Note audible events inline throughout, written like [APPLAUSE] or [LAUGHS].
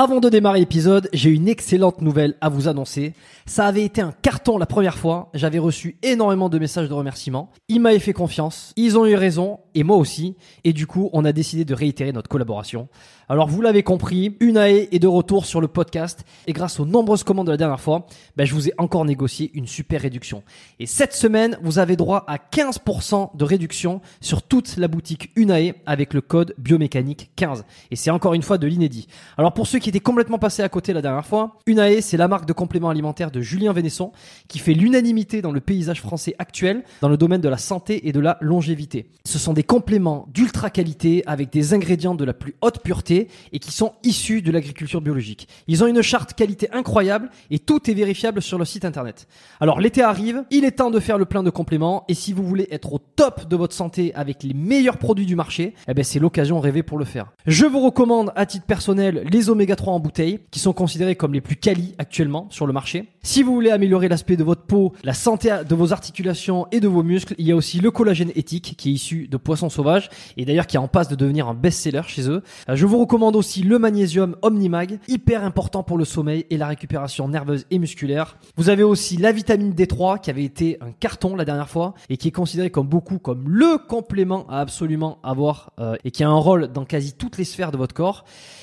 Avant de démarrer l'épisode, j'ai une excellente nouvelle à vous annoncer. Ça avait été un carton la première fois. J'avais reçu énormément de messages de remerciements. Ils m'avaient fait confiance. Ils ont eu raison. Et moi aussi. Et du coup, on a décidé de réitérer notre collaboration. Alors, vous l'avez compris, Unae est de retour sur le podcast. Et grâce aux nombreuses commandes de la dernière fois, ben, je vous ai encore négocié une super réduction. Et cette semaine, vous avez droit à 15% de réduction sur toute la boutique Unae avec le code biomécanique 15. Et c'est encore une fois de l'inédit. Alors, pour ceux qui étaient complètement passés à côté la dernière fois, Unae, c'est la marque de compléments alimentaires de Julien Vénesson qui fait l'unanimité dans le paysage français actuel dans le domaine de la santé et de la longévité. Ce sont des compléments d'ultra qualité avec des ingrédients de la plus haute pureté et qui sont issus de l'agriculture biologique. Ils ont une charte qualité incroyable et tout est vérifiable sur le site internet. Alors l'été arrive, il est temps de faire le plein de compléments et si vous voulez être au top de votre santé avec les meilleurs produits du marché, eh ben c'est l'occasion rêvée pour le faire. Je vous recommande à titre personnel les oméga 3 en bouteille qui sont considérés comme les plus quali actuellement sur le marché. Si vous voulez améliorer l'aspect de votre peau, la santé de vos articulations et de vos muscles, il y a aussi le collagène éthique qui est issu de poissons sauvages et d'ailleurs qui est en passe de devenir un best-seller chez eux. Euh, Je vous recommande aussi le magnésium Omnimag, hyper important pour le sommeil et la récupération nerveuse et musculaire. Vous avez aussi la vitamine D3 qui avait été un carton la dernière fois et qui est considéré comme beaucoup comme le complément à absolument avoir euh, et qui a un rôle dans quasi toutes les sphères de votre corps.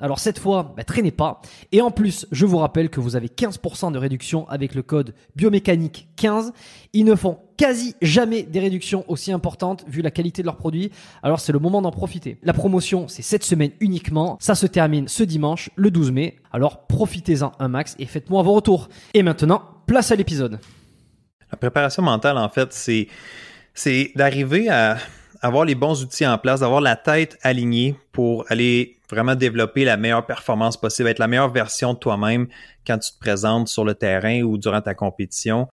Alors cette fois, bah, traînez pas. Et en plus, je vous rappelle que vous avez 15% de réduction avec le code biomécanique 15. Ils ne font quasi jamais des réductions aussi importantes vu la qualité de leurs produits. Alors c'est le moment d'en profiter. La promotion, c'est cette semaine uniquement. Ça se termine ce dimanche, le 12 mai. Alors profitez-en un max et faites-moi vos retours. Et maintenant, place à l'épisode. La préparation mentale, en fait, c'est, c'est d'arriver à avoir les bons outils en place, d'avoir la tête alignée pour aller vraiment développer la meilleure performance possible, être la meilleure version de toi-même quand tu te présentes sur le terrain ou durant ta compétition.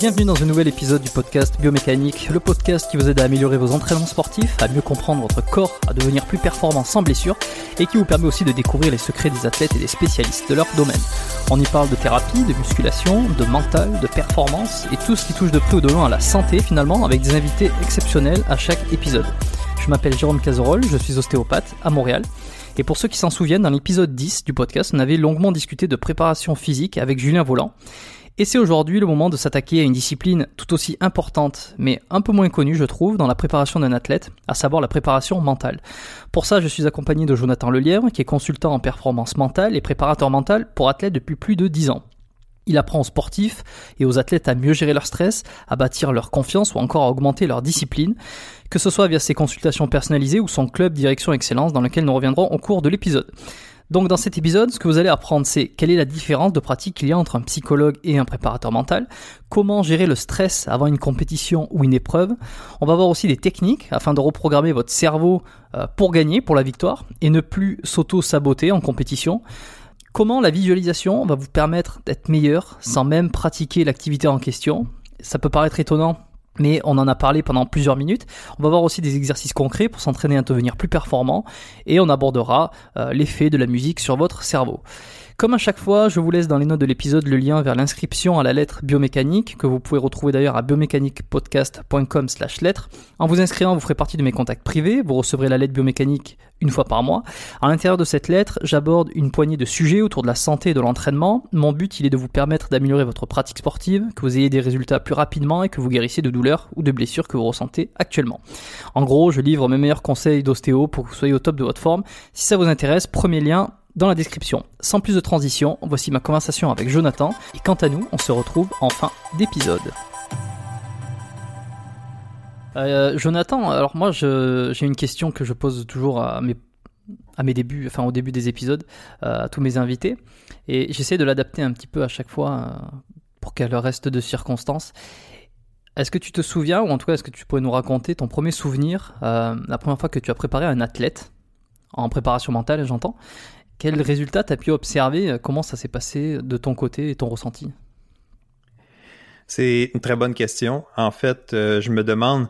Bienvenue dans un nouvel épisode du podcast Biomécanique, le podcast qui vous aide à améliorer vos entraînements sportifs, à mieux comprendre votre corps, à devenir plus performant sans blessure et qui vous permet aussi de découvrir les secrets des athlètes et des spécialistes de leur domaine. On y parle de thérapie, de musculation, de mental, de performance et tout ce qui touche de près ou de loin à la santé finalement avec des invités exceptionnels à chaque épisode. Je m'appelle Jérôme Cazerolle, je suis ostéopathe à Montréal. Et pour ceux qui s'en souviennent, dans l'épisode 10 du podcast, on avait longuement discuté de préparation physique avec Julien Volant. Et c'est aujourd'hui le moment de s'attaquer à une discipline tout aussi importante, mais un peu moins connue, je trouve, dans la préparation d'un athlète, à savoir la préparation mentale. Pour ça, je suis accompagné de Jonathan Lelièvre, qui est consultant en performance mentale et préparateur mental pour athlètes depuis plus de 10 ans. Il apprend aux sportifs et aux athlètes à mieux gérer leur stress, à bâtir leur confiance ou encore à augmenter leur discipline, que ce soit via ses consultations personnalisées ou son club Direction Excellence dans lequel nous reviendrons au cours de l'épisode. Donc dans cet épisode, ce que vous allez apprendre, c'est quelle est la différence de pratique qu'il y a entre un psychologue et un préparateur mental, comment gérer le stress avant une compétition ou une épreuve. On va voir aussi des techniques afin de reprogrammer votre cerveau euh, pour gagner, pour la victoire, et ne plus s'auto-saboter en compétition. Comment la visualisation va vous permettre d'être meilleur sans même pratiquer l'activité en question. Ça peut paraître étonnant, mais on en a parlé pendant plusieurs minutes. On va voir aussi des exercices concrets pour s'entraîner à devenir plus performant et on abordera euh, l'effet de la musique sur votre cerveau. Comme à chaque fois, je vous laisse dans les notes de l'épisode le lien vers l'inscription à la lettre biomécanique, que vous pouvez retrouver d'ailleurs à biomécaniquepodcast.com slash lettre. En vous inscrivant, vous ferez partie de mes contacts privés, vous recevrez la lettre biomécanique une fois par mois. À l'intérieur de cette lettre, j'aborde une poignée de sujets autour de la santé et de l'entraînement. Mon but, il est de vous permettre d'améliorer votre pratique sportive, que vous ayez des résultats plus rapidement et que vous guérissiez de douleurs ou de blessures que vous ressentez actuellement. En gros, je livre mes meilleurs conseils d'ostéo pour que vous soyez au top de votre forme. Si ça vous intéresse, premier lien dans la description. Sans plus de transition, voici ma conversation avec Jonathan et quant à nous, on se retrouve en fin d'épisode. Euh, Jonathan, alors moi j'ai une question que je pose toujours à mes, à mes débuts, enfin au début des épisodes, euh, à tous mes invités, et j'essaie de l'adapter un petit peu à chaque fois euh, pour qu'elle reste de circonstances. Est-ce que tu te souviens, ou en tout cas est-ce que tu pourrais nous raconter ton premier souvenir, la première fois que tu as préparé un athlète, en préparation mentale j'entends, quel résultat tu as pu observer Comment ça s'est passé de ton côté et ton ressenti? C'est une très bonne question. En fait, euh, je me demande,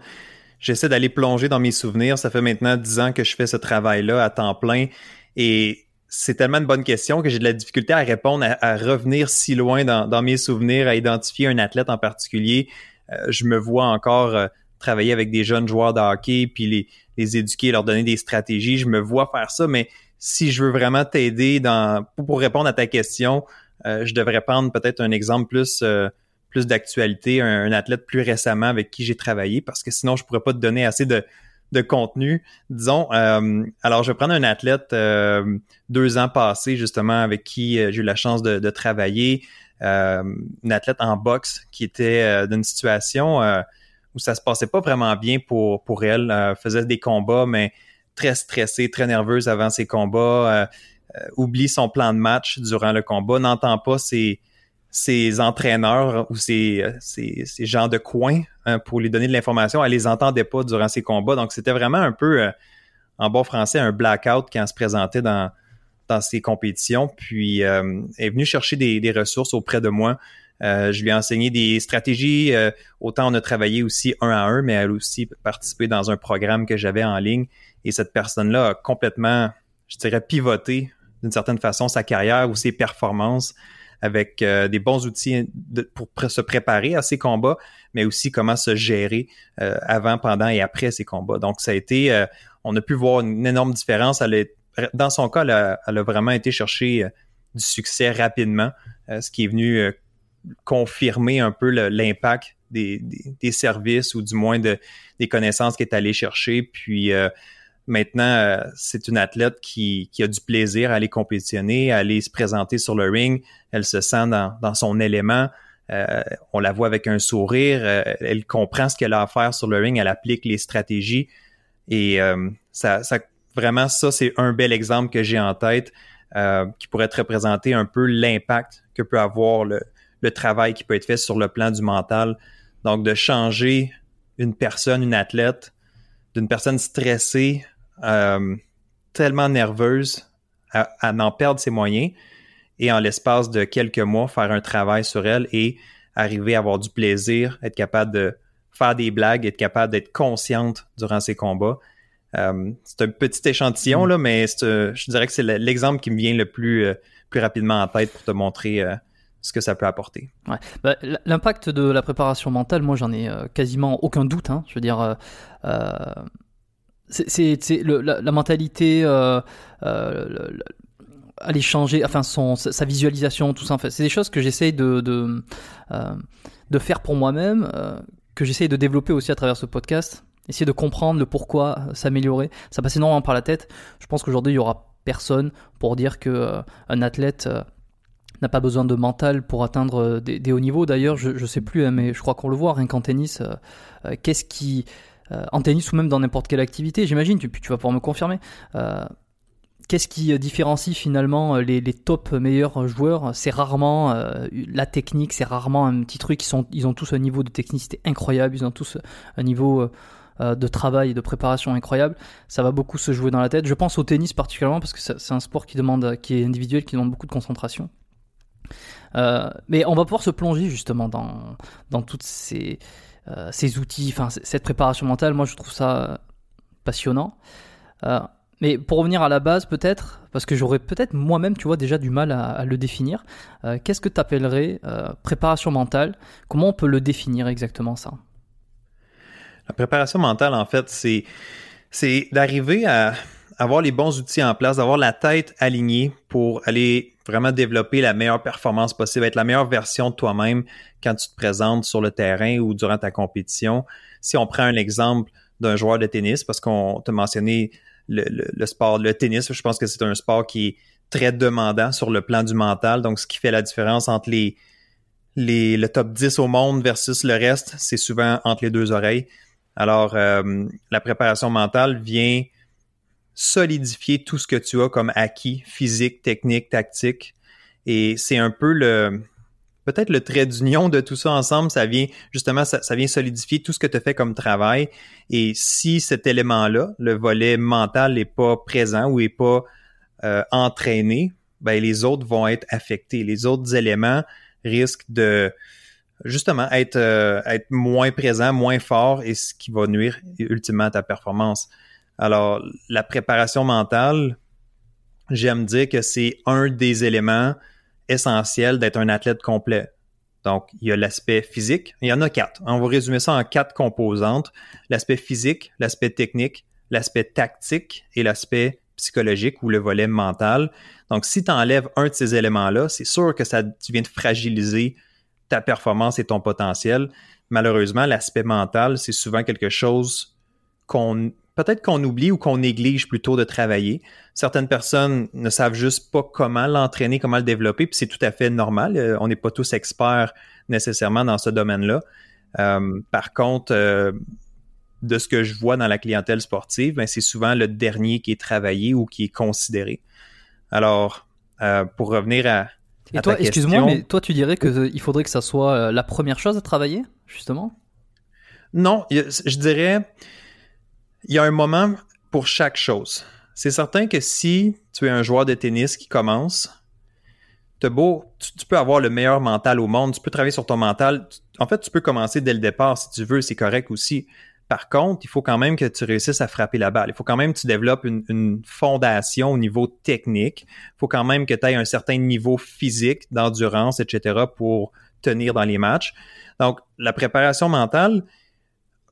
j'essaie d'aller plonger dans mes souvenirs. Ça fait maintenant dix ans que je fais ce travail-là à temps plein et c'est tellement une bonne question que j'ai de la difficulté à répondre, à, revenir si loin dans, mes souvenirs, à identifier un athlète en particulier. Euh, je me vois encore euh, travailler avec des jeunes joueurs de hockey, puis les, les éduquer, leur donner des stratégies. Je me vois faire ça, mais si je veux vraiment t'aider dans pour, répondre à ta question, je devrais prendre peut-être un exemple plus plus d'actualité, un, athlète plus récemment avec qui j'ai travaillé, parce que sinon, je pourrais pas te donner assez de, contenu. Disons, euh, alors je vais prendre un athlète euh, deux ans passés, justement, avec qui euh, j'ai eu la chance de, travailler, une athlète en boxe qui était d'une situation où ça se passait pas vraiment bien pour, pour elle, faisait des combats, mais très stressée, très nerveuse avant ses combats, oublie son plan de match durant le combat, n'entend pas ses ces entraîneurs ou ces, ces gens de coin hein, pour lui donner de l'information, elle les entendait pas durant ses combats. Donc, c'était vraiment un peu, euh, en bon français, un blackout quand elle se présentait dans, dans ses compétitions. Puis, euh, elle est venue chercher des, ressources auprès de moi. Euh, je lui ai enseigné des stratégies. autant on a travaillé aussi un à un, mais elle a aussi participé dans un programme que j'avais en ligne. Et cette personne-là a complètement, je dirais, pivoté d'une certaine façon sa carrière ou ses performances avec euh, des bons outils pour se préparer à ces combats, mais aussi comment se gérer euh, avant, pendant et après ces combats. Donc, ça a été, euh, on a pu voir une énorme différence. dans son cas, elle a, vraiment été chercher du succès rapidement, ce qui est venu confirmer un peu l'impact des, services ou du moins de, des connaissances qu'elle est allée chercher. Puis Maintenant, euh, c'est une athlète qui, a du plaisir à aller compétitionner, à aller se présenter sur le ring. Elle se sent dans, son élément. Euh, on la voit avec un sourire. Euh, elle comprend ce qu'elle a à faire sur le ring. Elle applique les stratégies. Et ça, vraiment, ça, c'est un bel exemple que j'ai en tête qui pourrait te représenter un peu l'impact que peut avoir le, le travail qui peut être fait sur le plan du mental. Donc, de changer une personne, une athlète, d'une personne stressée euh, tellement nerveuse à, à, en perdre ses moyens et en l'espace de quelques mois faire un travail sur elle et arriver à avoir du plaisir, être capable de faire des blagues, être capable d'être consciente durant ses combats. Euh, c'est un petit échantillon, mm. là, mais je dirais que c'est l'exemple qui me vient le plus, euh, plus rapidement en tête pour te montrer ce que ça peut apporter. Ouais. Bah, L'impact de la préparation mentale, moi j'en ai quasiment aucun doute. Hein. Je veux dire, c'est la, la, mentalité, euh, euh, aller changer, enfin son, sa visualisation, tout ça. C'est des choses que j'essaye de de, euh, de faire pour moi-même, euh, que j'essaye de développer aussi à travers ce podcast. Essayer de comprendre le pourquoi, euh, s'améliorer. Ça passe énormément par la tête. Je pense qu'aujourd'hui il y aura personne pour dire que un athlète n'a pas besoin de mental pour atteindre des, des hauts niveaux. D'ailleurs, je, je sais plus, hein, mais je crois qu'on le voit rien qu'en tennis. Qu'est-ce qui euh, en tennis ou même dans n'importe quelle activité, j'imagine, tu, tu vas pouvoir me confirmer. Euh, qu'est-ce qui différencie finalement les, top meilleurs joueurs? C'est rarement euh, la technique, c'est rarement un petit truc. Ils ont tous un niveau de technicité incroyable, ils ont tous un niveau de travail et de préparation incroyable. Ça va beaucoup se jouer dans la tête. Je pense au tennis particulièrement parce que c'est un sport qui demande, qui est individuel, qui demande beaucoup de concentration. mais on va pouvoir se plonger justement dans, dans toutes ces, euh, ces outils, enfin cette préparation mentale, moi je trouve ça passionnant. Euh, mais pour revenir à la base, peut-être, parce que j'aurais peut-être moi-même, tu vois, déjà du mal à, le définir. Euh, qu'est-ce que tu appellerais euh, préparation mentale? Comment on peut le définir exactement ça? La préparation mentale, en fait, c'est c'est d'arriver à avoir les bons outils en place, d'avoir la tête alignée pour aller vraiment développer la meilleure performance possible, être la meilleure version de toi-même quand tu te présentes sur le terrain ou durant ta compétition. Si on prend un exemple d'un joueur de tennis, parce qu'on t'a mentionné le, sport, le tennis, je pense que c'est un sport qui est très demandant sur le plan du mental. Donc, ce qui fait la différence entre les, les, le top 10 au monde versus le reste, c'est souvent entre les deux oreilles. Alors, euh, la préparation mentale vient solidifier tout ce que tu as comme acquis physique, technique, tactique. Et c'est un peu le, peut-être le trait d'union de tout ça ensemble, ça vient justement, ça, vient solidifier tout ce que tu as fait comme travail. Et si cet élément-là, le volet mental n'est pas présent ou n'est pas euh, entraîné, ben les autres vont être affectés. Les autres éléments risquent de justement être, euh, être moins présents, moins forts et ce qui va nuire ultimement à ta performance. Alors, la préparation mentale, j'aime dire que c'est un des éléments essentiel d'être un athlète complet. Donc, il y a l'aspect physique. Il y en a quatre. On va résumer ça en quatre composantes. L'aspect physique, l'aspect technique, l'aspect tactique et l'aspect psychologique ou le volet mental. Donc, si tu enlèves un de ces éléments-là, c'est sûr que ça tu viens de fragiliser ta performance et ton potentiel. Malheureusement, l'aspect mental, c'est souvent quelque chose qu'on peut-être qu'on oublie ou qu'on néglige plutôt de travailler. Certaines personnes ne savent juste pas comment l'entraîner, comment le développer, puis c'est tout à fait normal. Euh, on n'est pas tous experts nécessairement dans ce domaine-là. Euh, par contre, euh, de ce que je vois dans la clientèle sportive, ben, c'est souvent le dernier qui est travaillé ou qui est considéré. Alors, pour revenir à, et toi, excuse-moi, mais toi, tu dirais qu'il faudrait que ça soit la première chose à travailler, justement? Non, je dirais il y a un moment pour chaque chose. C'est certain que si tu es un joueur de tennis qui commence, tu, peux avoir le meilleur mental au monde, tu peux travailler sur ton mental. En fait, tu peux commencer dès le départ si tu veux, c'est correct aussi. Par contre, il faut quand même que tu réussisses à frapper la balle. Il faut quand même que tu développes une, une fondation au niveau technique. Il faut quand même que tu aies un certain niveau physique, d'endurance, etc. pour tenir dans les matchs. Donc, la préparation mentale,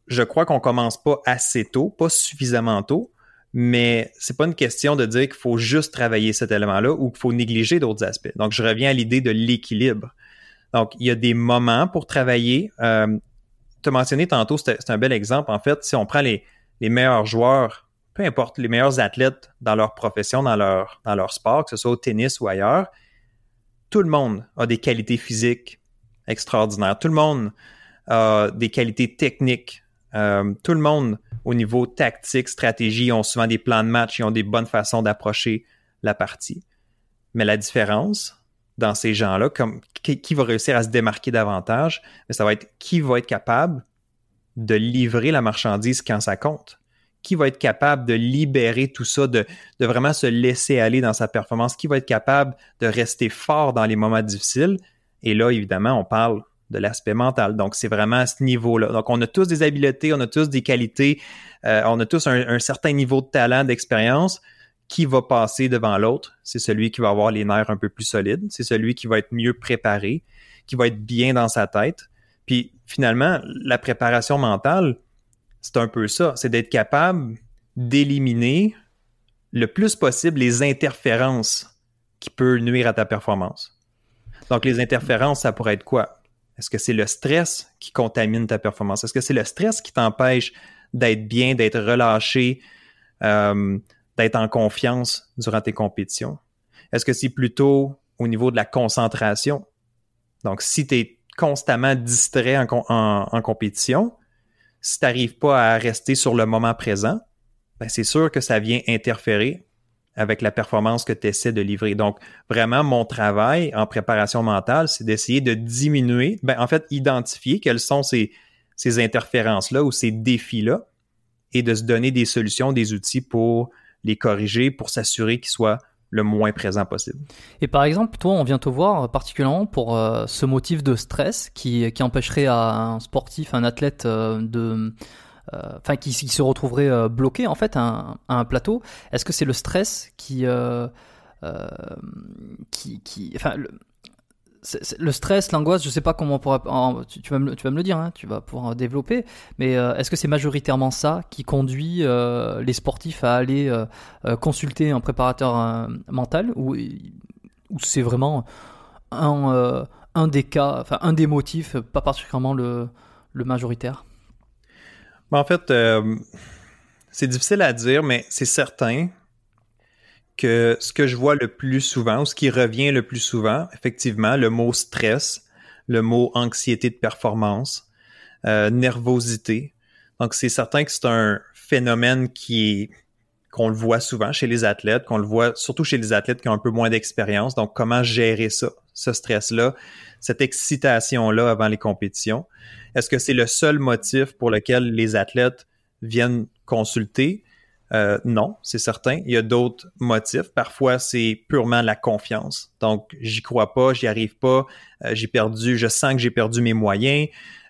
je crois qu'on commence pas assez tôt, pas suffisamment tôt, mais c'est pas une question de dire qu'il faut juste travailler cet élément-là ou qu'il faut négliger d'autres aspects. Donc, je reviens à l'idée de l'équilibre. Donc, il y a des moments pour travailler. Euh, tu as mentionné tantôt, c'est un bel exemple. En fait, si on prend les, les meilleurs joueurs, peu importe, les meilleurs athlètes dans leur profession, dans leur, dans leur sport, que ce soit au tennis ou ailleurs, tout le monde a des qualités physiques extraordinaires. Tout le monde a des qualités techniques euh, tout le monde, au niveau tactique, stratégie, ont souvent des plans de match, ils ont des bonnes façons d'approcher la partie. Mais la différence dans ces gens-là, comme qui, va réussir à se démarquer davantage, ça va être qui va être capable de livrer la marchandise quand ça compte. Qui va être capable de libérer tout ça, de vraiment se laisser aller dans sa performance, qui va être capable de rester fort dans les moments difficiles? Et là, évidemment, on parle de l'aspect mental. Donc, c'est vraiment à ce niveau-là. Donc, on a tous des habiletés, on a tous des qualités, euh, on a tous un, certain niveau de talent, d'expérience. Qui va passer devant l'autre? C'est celui qui va avoir les nerfs un peu plus solides. C'est celui qui va être mieux préparé, qui va être bien dans sa tête. Puis, finalement, la préparation mentale, c'est un peu ça. C'est d'être capable d'éliminer le plus possible les interférences qui peuvent nuire à ta performance. Donc, les interférences, ça pourrait être quoi? Est-ce que c'est le stress qui contamine ta performance? Est-ce que c'est le stress qui t'empêche d'être bien, d'être relâché, euh, d'être en confiance durant tes compétitions? Est-ce que c'est plutôt au niveau de la concentration? Donc, si tu es constamment distrait en, compétition, si tu n'arrives pas à rester sur le moment présent, ben c'est sûr que ça vient interférer avec la performance que tu essaies de livrer. Donc, vraiment, mon travail en préparation mentale, c'est d'essayer de diminuer, ben, en fait, identifier quelles sont ces, ces interférences-là ou ces défis-là et de se donner des solutions, des outils pour les corriger, pour s'assurer qu'ils soient le moins présents possible. Et par exemple, toi, on vient te voir particulièrement pour euh, ce motif de stress qui, qui empêcherait à un sportif, un athlète euh, de enfin qui, se retrouverait bloqué en fait à un, plateau. Est-ce que c'est le stress qui, qui, enfin, le, stress, l'angoisse, je sais pas comment on pourra. Tu, vas, me, le dire, hein, tu vas pouvoir développer. Mais euh, est-ce que c'est majoritairement ça qui conduit euh, les sportifs à aller euh, consulter un préparateur mental ou, c'est vraiment un, des cas, enfin un des motifs, pas particulièrement le majoritaire? Ben, En fait, c'est difficile à dire, mais c'est certain que ce que je vois le plus souvent, ou ce qui revient le plus souvent, effectivement, le mot stress, le mot anxiété de performance, euh, nervosité. Donc, c'est certain que c'est un phénomène qui est qu'on le voit souvent chez les athlètes, qu'on le voit surtout chez les athlètes qui ont un peu moins d'expérience. Donc, comment gérer ça, ce stress-là, cette excitation-là avant les compétitions? Est-ce que c'est le seul motif pour lequel les athlètes viennent consulter? Euh, non, c'est certain. Il y a d'autres motifs. Parfois, c'est purement la confiance. Donc, j'y crois pas, j'y arrive pas, euh, j'ai perdu, je sens que j'ai perdu mes moyens,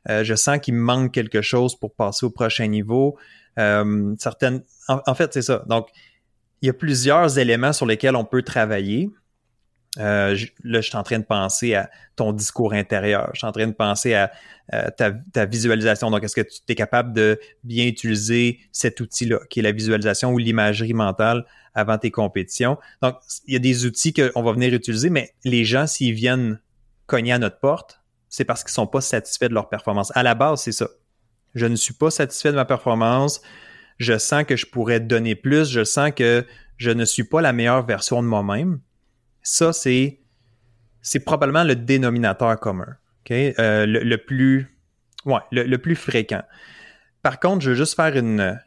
euh, je sens qu'il me manque quelque chose pour passer au prochain niveau. certaines, en fait, c'est ça. Donc, il y a plusieurs éléments sur lesquels on peut travailler. Euh, là, je suis en train de penser à ton discours intérieur. Je suis en train de penser à, ta, visualisation. Donc, est-ce que tu es capable de bien utiliser cet outil-là, qui est la visualisation ou l'imagerie mentale avant tes compétitions? Donc, il y a des outils qu'on va venir utiliser, mais les gens, s'ils viennent cogner à notre porte, c'est parce qu'ils sont pas satisfaits de leur performance. À la base, c'est ça. Je ne suis pas satisfait de ma performance. Je sens que je pourrais donner plus. Je sens que je ne suis pas la meilleure version de moi-même ça, c'est, probablement le dénominateur commun. Euh, le, plus, fréquent. Par contre, je veux juste faire une,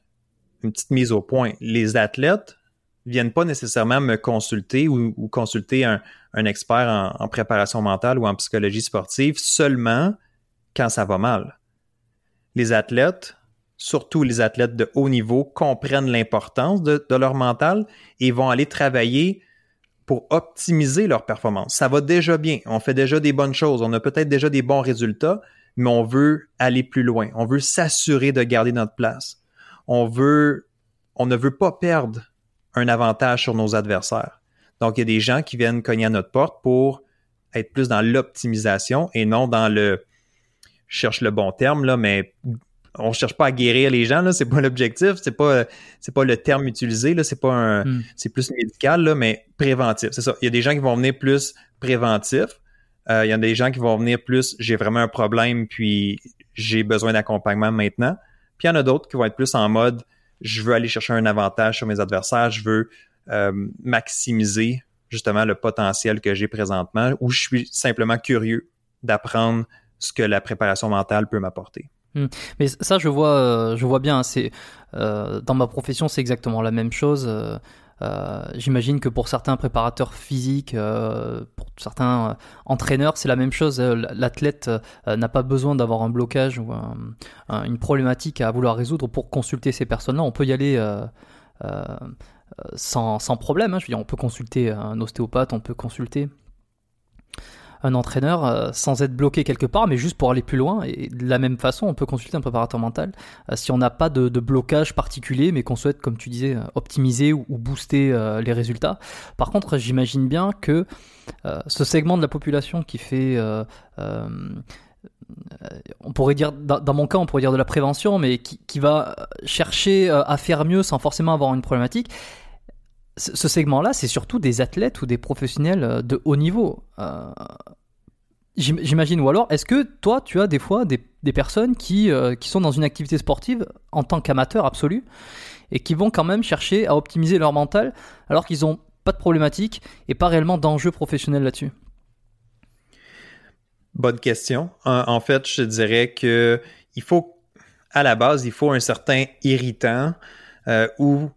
petite mise au point. Les athlètes viennent pas nécessairement me consulter ou, consulter un, expert en, préparation mentale ou en psychologie sportive seulement quand ça va mal. Les athlètes, surtout les athlètes de haut niveau, comprennent l'importance de, leur mental et vont aller travailler pour optimiser leur performance. Ça va déjà bien, on fait déjà des bonnes choses, on a peut-être déjà des bons résultats, mais on veut aller plus loin, on veut s'assurer de garder notre place. On veut on ne veut pas perdre un avantage sur nos adversaires. Donc il y a des gens qui viennent cogner à notre porte pour être plus dans l'optimisation et non dans le je cherche le bon terme là mais on cherche pas à guérir les gens là, c'est pas [LAUGHS] l'objectif, c'est pas c'est pas le terme utilisé là, c'est pas un hmm. c'est plus médical là, mais préventif, c'est ça. Il y a des gens qui vont venir plus préventif, euh, il y a des gens qui vont venir plus j'ai vraiment un problème puis j'ai besoin d'accompagnement maintenant. Puis il y en a d'autres qui vont être plus en mode je veux aller chercher un avantage sur mes adversaires, je veux euh, maximiser justement le potentiel que j'ai présentement ou je suis simplement curieux d'apprendre ce que la préparation mentale peut m'apporter. Hmm. Mais ça, je vois, euh, je vois bien. Hein, c'est euh, dans ma profession, c'est exactement la même chose. Euh, j'imagine que pour certains préparateurs physiques, pour certains entraîneurs, c'est la même chose. L'athlète n'a pas besoin d'avoir un blocage ou une problématique à vouloir résoudre pour consulter ces personnes-là. On peut y aller sans, problème. Hein. Je veux dire, on peut consulter un ostéopathe, on peut consulter un entraîneur euh, sans être bloqué quelque part, mais juste pour aller plus loin. Et de la même façon, on peut consulter un préparateur mental euh, si on n'a pas de, blocage particulier, mais qu'on souhaite, comme tu disais, euh, optimiser ou, booster les résultats. Par contre, j'imagine bien que ce segment de la population qui fait on pourrait dire, dans mon cas, on pourrait dire de la prévention, mais qui, qui va chercher à faire mieux sans forcément avoir une problématique ce segment-là, c'est surtout des athlètes ou des professionnels euh, de haut niveau. Euh, j'imagine, ou alors, est-ce que toi, tu as des fois des, personnes qui, euh, qui sont dans une activité sportive en tant qu'amateur absolu et qui vont quand même chercher à optimiser leur mental alors qu'ils n'ont pas de problématique et pas réellement d'enjeu professionnel là-dessus? Bonne question. En, fait, je dirais que il faut, à la base, il faut un certain irritant ou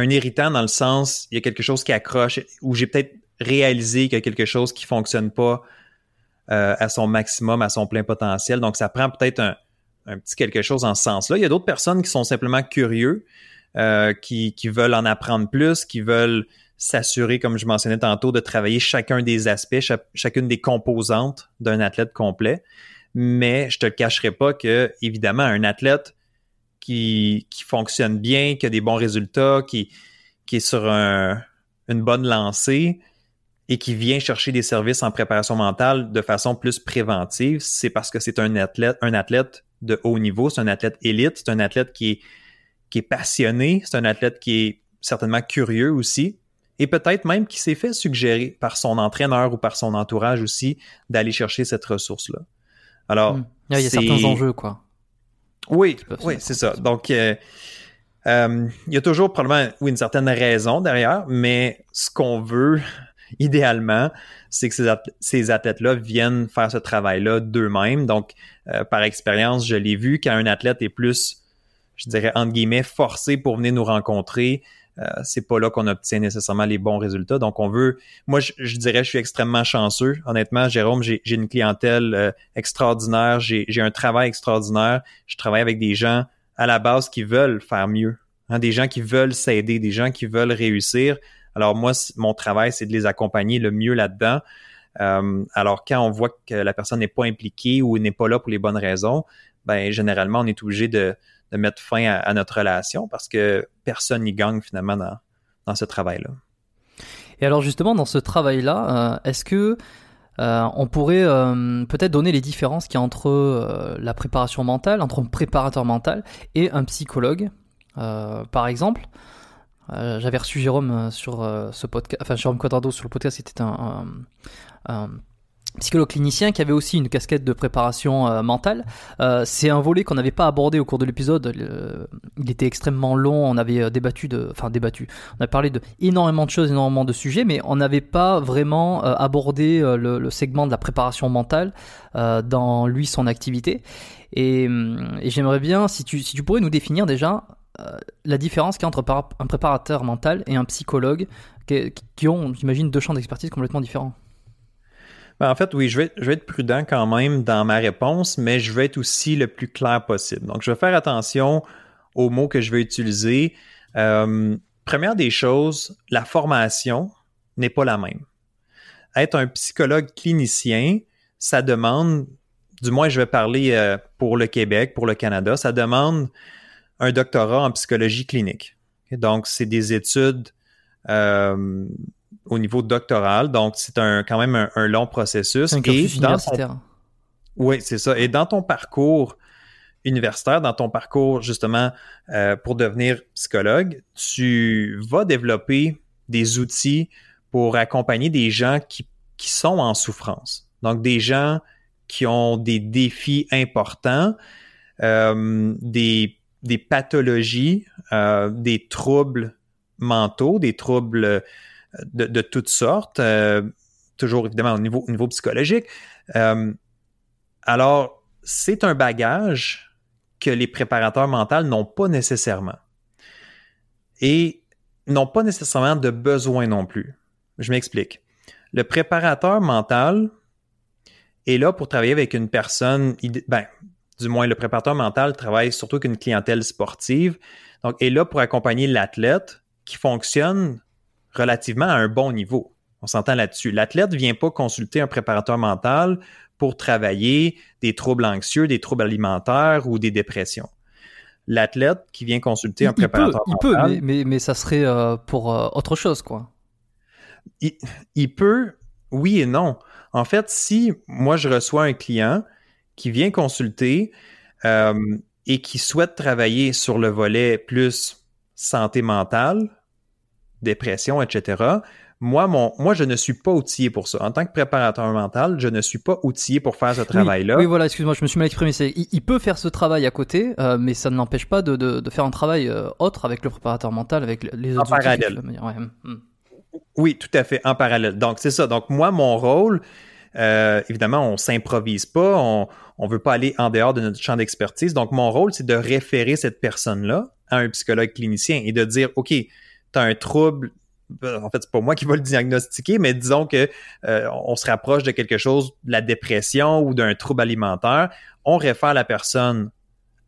un irritant dans le sens, il y a quelque chose qui accroche, ou j'ai peut-être réalisé qu'il y a quelque chose qui fonctionne pas euh, à son maximum, à son plein potentiel. Donc, ça prend peut-être un, petit quelque chose en ce sens-là. Il y a d'autres personnes qui sont simplement curieux, euh, qui, veulent en apprendre plus, qui veulent s'assurer, comme je mentionnais tantôt, de travailler chacun des aspects, chacune des composantes d'un athlète complet. Mais je te cacherai pas que, évidemment, un athlète qui, qui fonctionne bien, qui a des bons résultats, qui, qui est sur un, une bonne lancée et qui vient chercher des services en préparation mentale de façon plus préventive, c'est parce que c'est un athlète, un athlète de haut niveau, c'est un athlète élite, c'est un athlète qui est, qui est passionné, c'est un athlète qui est certainement curieux aussi, et peut-être même qui s'est fait suggérer par son entraîneur ou par son entourage aussi d'aller chercher cette ressource-là. Alors, hmm. il y a certains enjeux, quoi. Oui, oui, c'est ça. Donc, euh, euh, il y a toujours probablement une certaine raison derrière, mais ce qu'on veut [LAUGHS] idéalement, c'est que ces, athlètes-là viennent faire ce travail-là d'eux-mêmes. Donc, euh, par expérience, je l'ai vu, quand un athlète est plus, je dirais, entre guillemets, forcé pour venir nous rencontrer, c'est pas là qu'on obtient nécessairement les bons résultats. Donc, on veut, moi, je, dirais, je suis extrêmement chanceux. Honnêtement, Jérôme, j'ai une clientèle euh, extraordinaire, j'ai un travail extraordinaire. Je travaille avec des gens à la base qui veulent faire mieux, hein, des gens qui veulent s'aider, des gens qui veulent réussir. Alors moi, mon travail, c'est de les accompagner le mieux là-dedans. Euh, alors quand on voit que la personne n'est pas impliquée ou n'est pas là pour les bonnes raisons, ben généralement, on est obligé de, mettre fin à, notre relation parce que personne n'y gagne finalement dans, ce travail-là. Et alors justement, dans ce travail-là, euh, est-ce que euh, on pourrait peut-être donner les différences qu'il y a entre la préparation mentale, entre un préparateur mental et un psychologue, par exemple euh, j'avais reçu Jérôme euh, sur euh, ce podcast, enfin Jérôme Quadrado sur le podcast, c'était un, psychologue clinicien qui avait aussi une casquette de préparation mentale. c'est un volet qu'on n'avait pas abordé au cours de l'épisode. il était extrêmement long. On avait débattu de, enfin débattu. On a parlé de énormément de choses, énormément de sujets, mais on n'avait pas vraiment abordé le, segment de la préparation mentale dans lui son activité. Et, et j'aimerais bien, si tu, si tu pourrais nous définir déjà euh, la différence qu'il y a entre un préparateur mental et un psychologue qui, ont, j'imagine, deux champs d'expertise complètement différents. Ben, en fait, oui, je vais, être prudent quand même dans ma réponse, mais je vais être aussi le plus clair possible. Donc, je vais faire attention aux mots que je vais utiliser. Euh, première des choses, la formation n'est pas la même. Être un psychologue clinicien, ça demande, du moins je vais parler euh, pour le Québec, pour le Canada, ça demande un doctorat en psychologie clinique. Donc, c'est des études euh, au niveau doctoral. Donc, c'est un, quand même un, long processus. Un et universitaire. Oui, c'est ça. Et dans ton parcours universitaire, dans ton parcours justement euh, pour devenir psychologue, tu vas développer des outils pour accompagner des gens qui, qui sont en souffrance. Donc, des gens qui ont des défis importants, euh, des des pathologies, euh, des troubles mentaux, des troubles euh, de, toutes sortes, euh, toujours évidemment au niveau, psychologique. alors, c'est un bagage que les préparateurs mentaux n'ont pas nécessairement. Et n'ont pas nécessairement de besoin non plus. Je m'explique. Le préparateur mental est là pour travailler avec une personne, ben, du moins le préparateur mental travaille surtout avec une clientèle sportive, donc est là pour accompagner l'athlète qui fonctionne relativement à un bon niveau. On s'entend là-dessus. L'athlète ne vient pas consulter un préparateur mental pour travailler des troubles anxieux, des troubles alimentaires ou des dépressions. L'athlète qui vient consulter un préparateur mental. Il peut, mais, mais, ça serait euh, pour euh, autre chose, quoi. Il, il peut, oui et non. En fait, si moi je reçois un client qui vient consulter euh, et qui souhaite travailler sur le volet plus santé mentale, dépression, etc., moi, mon, moi, je ne suis pas outillé pour ça. En tant que préparateur mental, je ne suis pas outillé pour faire ce travail-là. Oui, voilà, excuse-moi, je me suis mal exprimé. Il, il, peut faire ce travail à côté, euh, mais ça ne l'empêche pas de, de, faire un travail euh, autre avec le préparateur mental, avec les autres en parallèle. Hmm. Oui, tout à fait, en parallèle. Donc, c'est ça. Donc, moi, mon rôle, euh, évidemment, on s'improvise pas, on ne veut pas aller en dehors de notre champ d'expertise. Donc, mon rôle, c'est de référer cette personne-là à un psychologue clinicien et de dire, OK, tu as un trouble. Ben, en fait, c'est pas moi qui va le diagnostiquer, mais disons que euh, on se rapproche de quelque chose, de la dépression ou d'un trouble alimentaire. On réfère la personne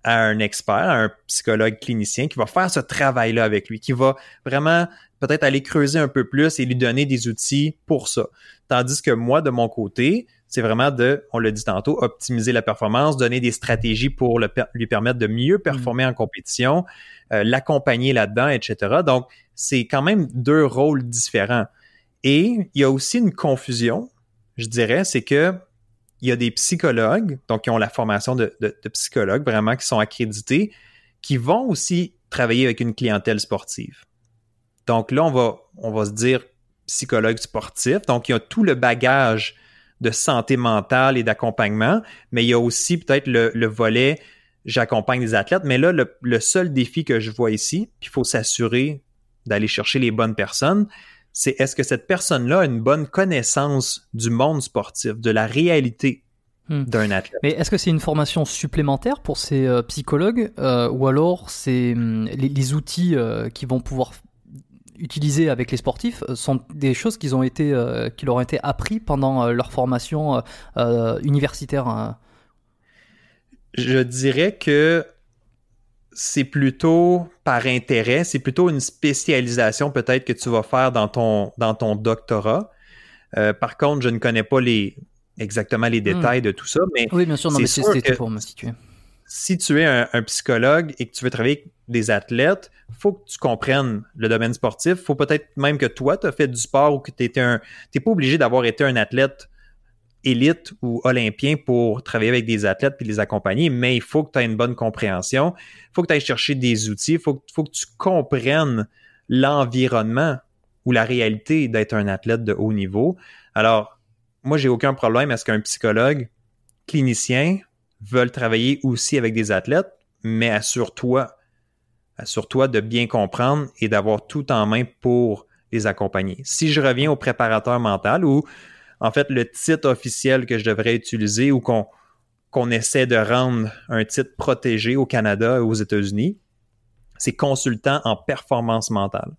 à un expert, à un psychologue clinicien qui va faire ce travail-là avec lui, qui va vraiment peut-être aller creuser un peu plus et lui donner des outils pour ça. Tandis que moi, de mon côté, c'est vraiment de, on l'a dit tantôt, optimiser la performance, donner des stratégies pour lui permettre de mieux performer en compétition, euh, l'accompagner là-dedans, etc. Donc, c'est quand même deux rôles différents. Et il y a aussi une confusion, je dirais, c'est que il y a des psychologues, donc qui ont la formation de, psychologues vraiment qui sont accrédités, qui vont aussi travailler avec une clientèle sportive. Donc là, on va, on va se dire psychologue sportif. Donc, il y a tout le bagage de santé mentale et d'accompagnement, mais il y a aussi peut-être le, volet j'accompagne des athlètes. Mais là, le, le, seul défi que je vois ici, il faut s'assurer d'aller chercher les bonnes personnes, c'est est-ce que cette personne-là a une bonne connaissance du monde sportif, de la réalité hmm. d'un athlète? Mais est-ce que c'est une formation supplémentaire pour ces euh, psychologues euh, ou alors c'est hmm, les, outils euh, qu'ils vont pouvoir utiliser avec les sportifs sont des choses qu'ils ont été, qui leur ont été appris pendant leur formation universitaire hein? Je dirais que c'est plutôt par intérêt, c'est plutôt une spécialisation peut-être que tu vas faire dans ton, dans ton doctorat. Euh, par contre, je ne connais pas les, exactement les hmm. détails de tout ça, mais oui, bien sûr, non, mais c'était pour me situer. Si tu es un, psychologue et que tu veux travailler avec des athlètes, faut que tu comprennes le domaine sportif. faut peut-être même que toi, tu as fait du sport ou que tu n'es pas obligé d'avoir été un athlète élite ou olympien pour travailler avec des athlètes puis les accompagner, mais il faut que tu aies une bonne compréhension. Il faut que tu ailles chercher des outils. Il faut, faut, que tu comprennes l'environnement ou la réalité d'être un athlète de haut niveau. Alors, moi, j'ai aucun problème à ce qu'un psychologue clinicien veuille travailler aussi avec des athlètes, mais assure-toi, assure-toi de bien comprendre et d'avoir tout en main pour les accompagner. Si je reviens au préparateur mental ou en fait, le titre officiel que je devrais utiliser ou qu'on essaie de rendre un titre protégé au Canada et aux États-Unis, c'est consultant en performance mentale.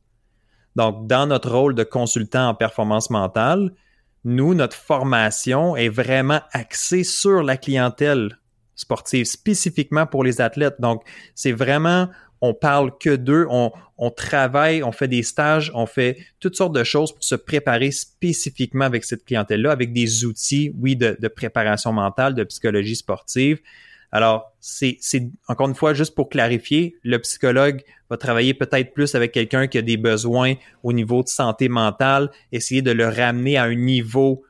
Donc, dans notre rôle de consultant en performance mentale, nous, notre formation est vraiment axée sur la clientèle sportive, spécifiquement pour les athlètes. Donc, c'est vraiment on parle que d'eux, on, travaille, on fait des stages, on fait toutes sortes de choses pour se préparer spécifiquement avec cette clientèle-là, avec des outils, oui, de, préparation mentale, de psychologie sportive. Alors, c'est encore une fois, juste pour clarifier, le psychologue va travailler peut-être plus avec quelqu'un qui a des besoins au niveau de santé mentale, essayer de le ramener à un niveau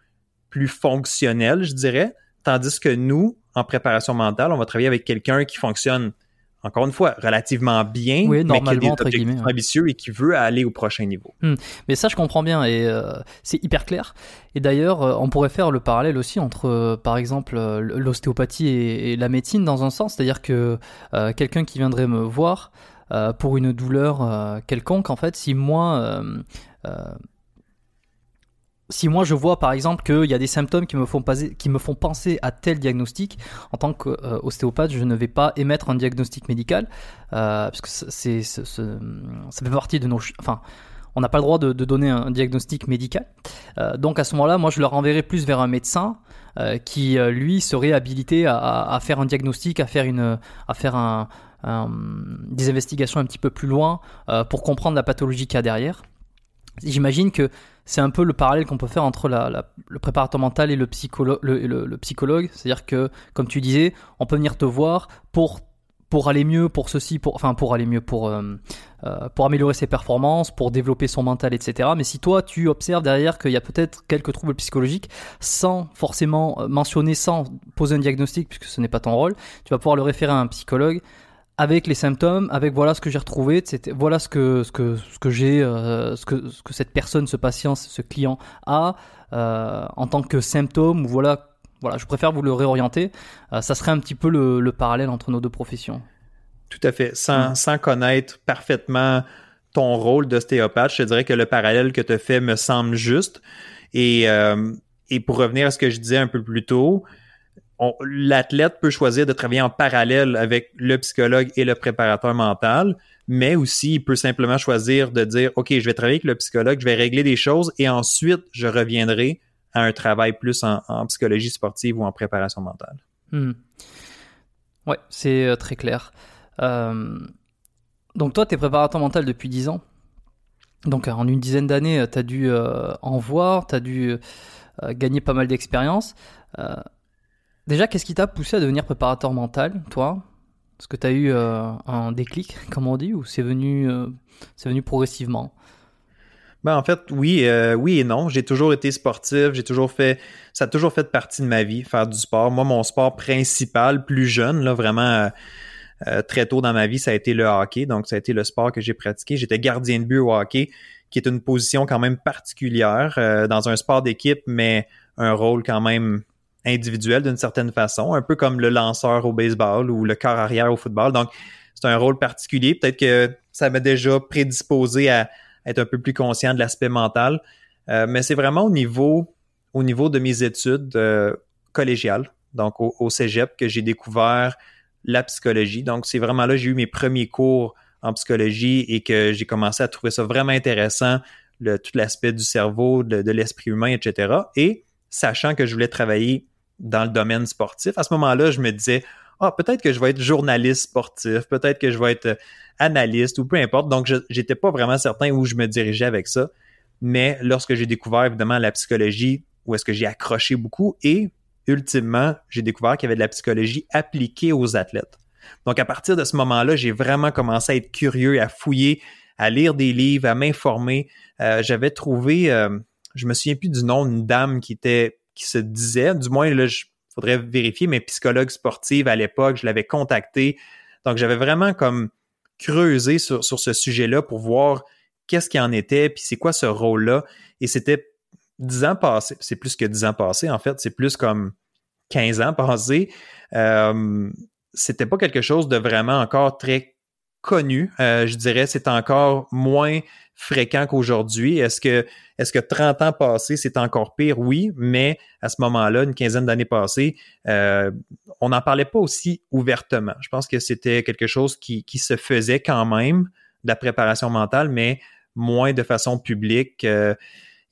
plus fonctionnel, je dirais, tandis que nous, en préparation mentale, on va travailler avec quelqu'un qui fonctionne encore une fois, relativement bien, mais qui a des objectifs ambitieux et qui veut aller au prochain niveau. Hmm. Mais ça, je comprends bien et euh, c'est hyper clair. Et d'ailleurs, euh, on pourrait faire le parallèle aussi entre, euh, par exemple, l'ostéopathie et, la médecine dans un sens, c'est-à-dire que quelqu'un qui viendrait me voir pour une douleur quelconque, en fait, si moi si moi je vois par exemple qu'il y a des symptômes qui me font, qui me font penser à tel diagnostic, en tant qu'ostéopathe, je ne vais pas émettre un diagnostic médical, euh, parce que c'est, ça fait partie de nos... Enfin, on n'a pas le droit de, donner un diagnostic médical. Euh, donc à ce moment-là, moi je le renverrai plus vers un médecin euh, qui, lui, serait habilité à, faire un diagnostic, à faire, une, à faire un, des investigations un petit peu plus loin pour comprendre la pathologie qu'il y a derrière. J'imagine que c'est un peu le parallèle qu'on peut faire entre le préparateur mental et le, psychologue. C'est-à-dire que, comme tu disais, on peut venir te voir pour, aller mieux, pour ceci, pour, enfin pour aller mieux, pour, euh, euh, améliorer ses performances, pour développer son mental, etc. Mais si toi, tu observes derrière qu'il y a peut-être quelques troubles psychologiques, sans forcément euh, mentionner, sans poser un diagnostic, puisque ce n'est pas ton rôle, tu vas pouvoir le référer à un psychologue avec les symptômes, avec voilà ce que j'ai retrouvé, voilà ce que ce que ce que j'ai, euh, ce que ce que cette personne, ce patient, ce client a euh, en tant que symptôme ou voilà voilà, je préfère vous le réorienter. Euh, ça serait un petit peu le, parallèle entre nos deux professions. Tout à fait, sans, mm. sans connaître parfaitement ton rôle d'ostéopathe, je te dirais que le parallèle que tu as fait me semble juste. Et, et pour revenir à ce que je disais un peu plus tôt, l'athlète peut choisir de travailler en parallèle avec le psychologue et le préparateur mental, mais aussi il peut simplement choisir de dire OK, je vais travailler avec le psychologue, je vais régler des choses et ensuite je reviendrai à un travail plus en, psychologie sportive ou en préparation mentale. Hmm. Ouais, c'est très clair. donc toi, tu es préparateur mental depuis 10 ans. Donc en une dizaine d'années, tu as dû en voir, tu as dû gagner pas mal d'expérience. Déjà, qu'est-ce qui t'a poussé à devenir préparateur mental, toi? Est-ce que tu as eu euh, un déclic, [LAUGHS] comme on dit, ou c'est venu, euh, progressivement? Ben, en fait, oui, euh, oui et non. J'ai toujours été sportif, j'ai toujours fait, ça a toujours fait partie de ma vie, faire du sport. Moi, mon sport principal, plus jeune, là, vraiment très tôt dans ma vie, ça a été le hockey. Donc, ça a été le sport que j'ai pratiqué. J'étais gardien de but au hockey, qui est une position quand même particulière dans un sport d'équipe, mais un rôle quand même individuel d'une certaine façon, un peu comme le lanceur au baseball ou le corps arrière au football. Donc, c'est un rôle particulier. Peut-être que ça m'a déjà prédisposé à être un peu plus conscient de l'aspect mental. Euh, mais c'est vraiment au niveau, au niveau de mes études euh, collégiales, donc au, cégep, que j'ai découvert la psychologie. Donc, c'est vraiment là que j'ai eu mes premiers cours en psychologie et que j'ai commencé à trouver ça vraiment intéressant, le, tout l'aspect du cerveau, de, de l'esprit humain, etc. Et sachant que je voulais travailler dans le domaine sportif. À ce moment-là, je me disais, ah, peut-être que je vais être journaliste sportif, peut-être que je vais être euh, analyste ou peu importe. Donc, je n'étais pas vraiment certain où je me dirigeais avec ça. Mais lorsque j'ai découvert évidemment la psychologie, où est-ce que j'ai accroché beaucoup et ultimement, j'ai découvert qu'il y avait de la psychologie appliquée aux athlètes. Donc, à partir de ce moment-là, j'ai vraiment commencé à être curieux, à fouiller, à lire des livres, à m'informer. Euh, j'avais trouvé, euh, je me souviens plus du nom d'une dame qui était qui se disait, du moins, là, il faudrait vérifier, mais psychologue sportive à l'époque, je l'avais contacté. Donc, j'avais vraiment comme creusé sur, sur ce sujet-là pour voir qu'est-ce qui en était, puis c'est quoi ce rôle-là. Et c'était dix ans passés, c'est plus que dix ans passés, en fait, c'est plus comme 15 ans passés. Euh, c'était pas quelque chose de vraiment encore très connu. Euh, je dirais c'est encore moins fréquent qu'aujourd'hui. Est-ce que est-ce que 30 ans passés, c'est encore pire? Oui, mais à ce moment-là, une quinzaine d'années passées, euh, on n'en parlait pas aussi ouvertement. Je pense que c'était quelque chose qui, qui, se faisait quand même, de la préparation mentale, mais moins de façon publique. Euh,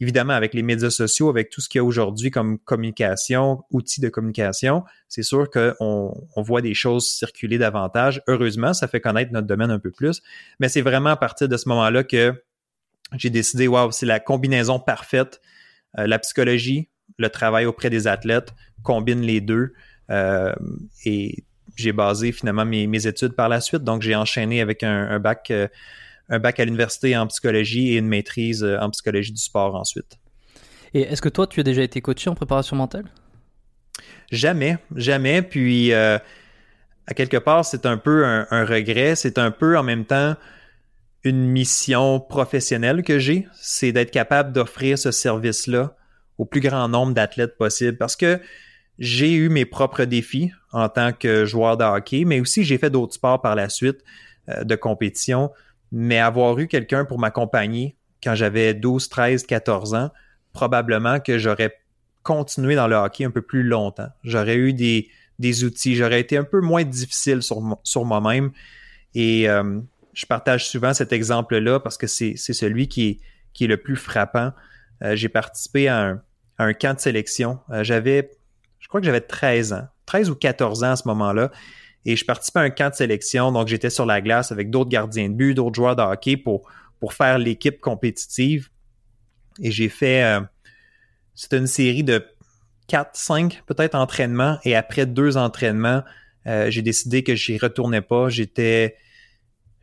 évidemment, avec les médias sociaux, avec tout ce qu'il y a aujourd'hui comme communication, outils de communication, c'est sûr qu'on on voit des choses circuler davantage. Heureusement, ça fait connaître notre domaine un peu plus. Mais c'est vraiment à partir de ce moment-là que j'ai décidé, waouh, c'est la combinaison parfaite. Euh, la psychologie, le travail auprès des athlètes, combine les deux. Euh, et j'ai basé finalement mes, études par la suite. Donc, j'ai enchaîné avec un, bac. Euh, un bac à l'université en psychologie et une maîtrise euh, en psychologie du sport ensuite. Et est-ce que toi, tu as déjà été coaché en préparation mentale? Jamais, jamais. Puis, euh, à quelque part, c'est un peu un, regret. C'est un peu en même temps une mission professionnelle que j'ai. C'est d'être capable d'offrir ce service-là au plus grand nombre d'athlètes possible. Parce que j'ai eu mes propres défis en tant que joueur de hockey, mais aussi j'ai fait d'autres sports par la suite euh, de compétition mais avoir eu quelqu'un pour m'accompagner quand j'avais 12, 13, 14 ans, probablement que j'aurais continué dans le hockey un peu plus longtemps. J'aurais eu des, des outils, j'aurais été un peu moins difficile sur, sur moi-même. Et euh, je partage souvent cet exemple-là parce que c'est celui qui est, qui est le plus frappant. Euh, j'ai participé à un, à un, camp de sélection. Euh, j'avais, je crois que j'avais 13 ans, 13 ou 14 ans à ce moment-là. Et je participais à un camp de sélection, donc j'étais sur la glace avec d'autres gardiens de but, d'autres joueurs de hockey pour, pour faire l'équipe compétitive. Et j'ai fait, euh, c'était une série de 4, 5 peut-être entraînements. Et après deux entraînements, euh, j'ai décidé que j'y retournais pas. J'étais,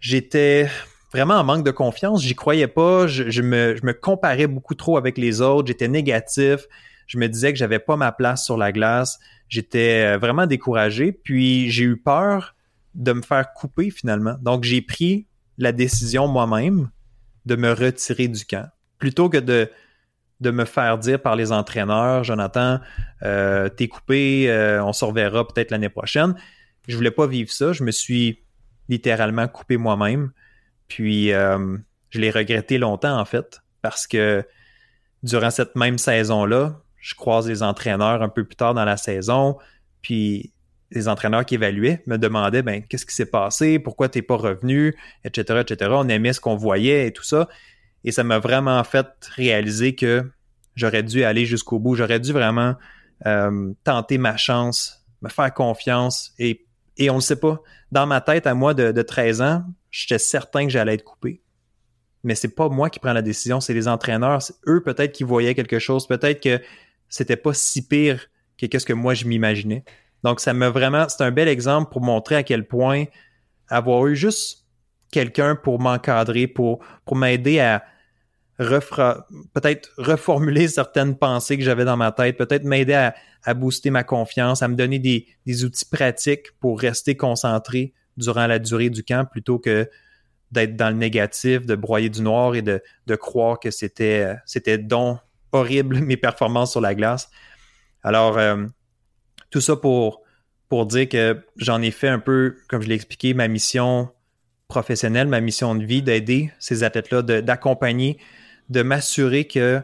j'étais vraiment en manque de confiance. J'y croyais pas. Je, me, je me comparais beaucoup trop avec les autres. J'étais négatif. Je me disais que j'avais pas ma place sur la glace. J'étais euh, vraiment découragé, puis j'ai eu peur de me faire couper finalement. Donc j'ai pris la décision moi-même de me retirer du camp plutôt que de de me faire dire par les entraîneurs, Jonathan, euh, t'es coupé, euh, on se reverra peut-être l'année prochaine. Je voulais pas vivre ça. Je me suis littéralement coupé moi-même. Puis je l'ai regretté longtemps en fait parce que durant cette même saison-là, je croise les entraîneurs un peu plus tard dans la saison, puis les entraîneurs qui évaluaient me demandaient ben qu'est-ce qui s'est passé, pourquoi t'es pas revenu, etc., etc. On aimait ce qu'on voyait et tout ça, et ça m'a vraiment fait réaliser que j'aurais dû aller jusqu'au bout, j'aurais dû vraiment euh, tenter ma chance, me faire confiance et Et on ne sait pas. Dans ma tête, à moi de, de 13 ans, j'étais certain que j'allais être coupé. Mais c'est pas moi qui prends la décision, c'est les entraîneurs. Eux, peut-être qui voyaient quelque chose, peut-être que c'était pas si pire que qu'est-ce que moi je m'imaginais. Donc, ça m'a vraiment, c'est un bel exemple pour montrer à quel point avoir eu juste quelqu'un pour m'encadrer, pour, m'aider à peut-être reformuler [LAUGHS] certaines pensées que j'avais dans ma tête, peut-être m'aider à, booster ma confiance, à me donner des, outils pratiques pour rester concentré durant la durée du camp plutôt que d'être dans le négatif, de broyer du noir et de, croire que c'était c'était donc horrible [LAUGHS] mes performances sur la glace. Alors, euh, tout ça pour, pour dire que j'en ai fait un peu, comme je l'ai expliqué, ma mission professionnelle, ma mission de vie, d'aider ces athlètes-là, d'accompagner, de, m'assurer qu'il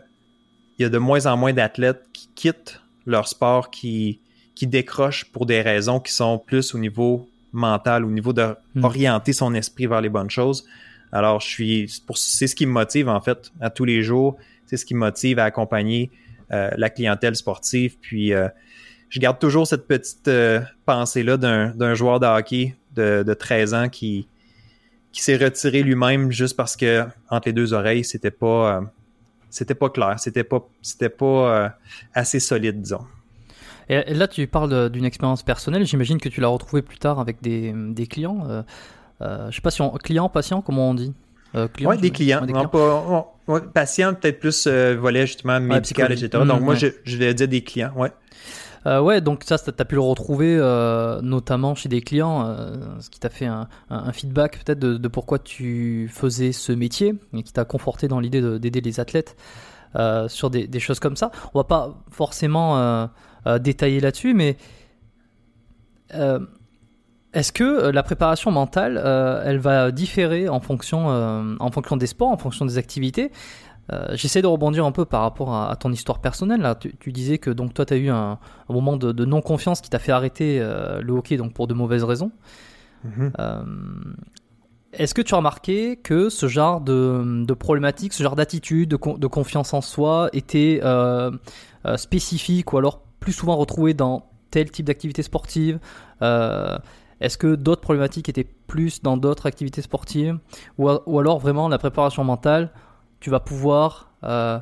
y a de moins en moins d'athlètes qui quittent leur sport, qui, qui décrochent pour des raisons qui sont plus au niveau mental, au niveau d'orienter hmm. son esprit vers les bonnes choses. Alors, je suis, c'est ce qui me motive en fait à tous les jours. C'est ce qui me motive à accompagner euh, la clientèle sportive. Puis, euh, je garde toujours cette petite euh, pensée-là d'un joueur de hockey de, de 13 ans qui, qui s'est retiré lui-même juste parce que entre les deux oreilles, c'était pas c'était pas clair, c'était pas pas assez solide, disons. Et là, tu parles d'une expérience personnelle. J'imagine que tu l'as retrouvé plus tard avec des, des clients. Euh, euh, je sais pas si on client, patient, comment on dit? Euh, Oui, des clients. Non, pas, patient, peut-être plus euh, volet justement médical, etc. donc moi, je, je vais dire des clients. Ouais. Euh, ouais, donc ça, tu as pu le retrouver euh, notamment chez des clients, euh, ce qui t'a fait un, un, feedback peut-être de, de, pourquoi tu faisais ce métier et qui t'a conforté dans l'idée d'aider les athlètes sur des, des, choses comme ça. On va pas forcément détailler là-dessus, mais est-ce que euh, la préparation mentale, elle va différer en fonction, en fonction des sports, en fonction des activités? J'essaie de rebondir un peu par rapport à, ton histoire personnelle. Là. Tu, disais que donc toi, tu as eu un, moment de, non-confiance qui t'a fait arrêter le hockey donc pour de mauvaises raisons. Mhm. Est-ce que tu as remarqué que ce genre de, de problématique, ce genre d'attitude, de, de, confiance en soi était spécifique ou alors plus souvent retrouvé dans tel type d'activité sportive? Euh, Est-ce que d'autres problématiques étaient plus dans d'autres activités sportives ou, alors vraiment la préparation mentale, tu vas pouvoir euh,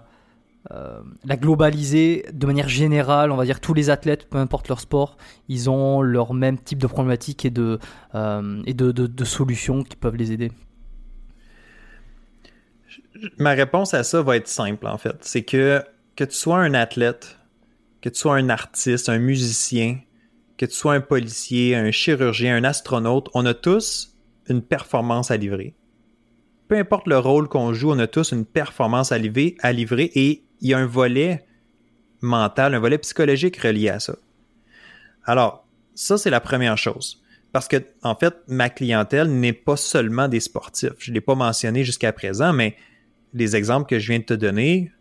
euh, la globaliser de manière générale, on va dire tous les athlètes, peu importe leur sport, ils ont leur même type de problématiques et de, et de, de solutions qui peuvent les aider? Ma réponse à ça va être simple en fait. C'est que que tu sois un athlète que tu sois un artiste, un musicien, que tu sois un policier, un chirurgien, un astronaute, on a tous une performance à livrer. Peu importe le rôle qu'on joue, on a tous une performance à livrer, et il y a un volet mental, un volet psychologique relié à ça. Alors, ça, c'est la première chose. Parce que, en fait, ma clientèle n'est pas seulement des sportifs. Je ne l'ai pas mentionné jusqu'à présent, mais les exemples que je viens de te donner,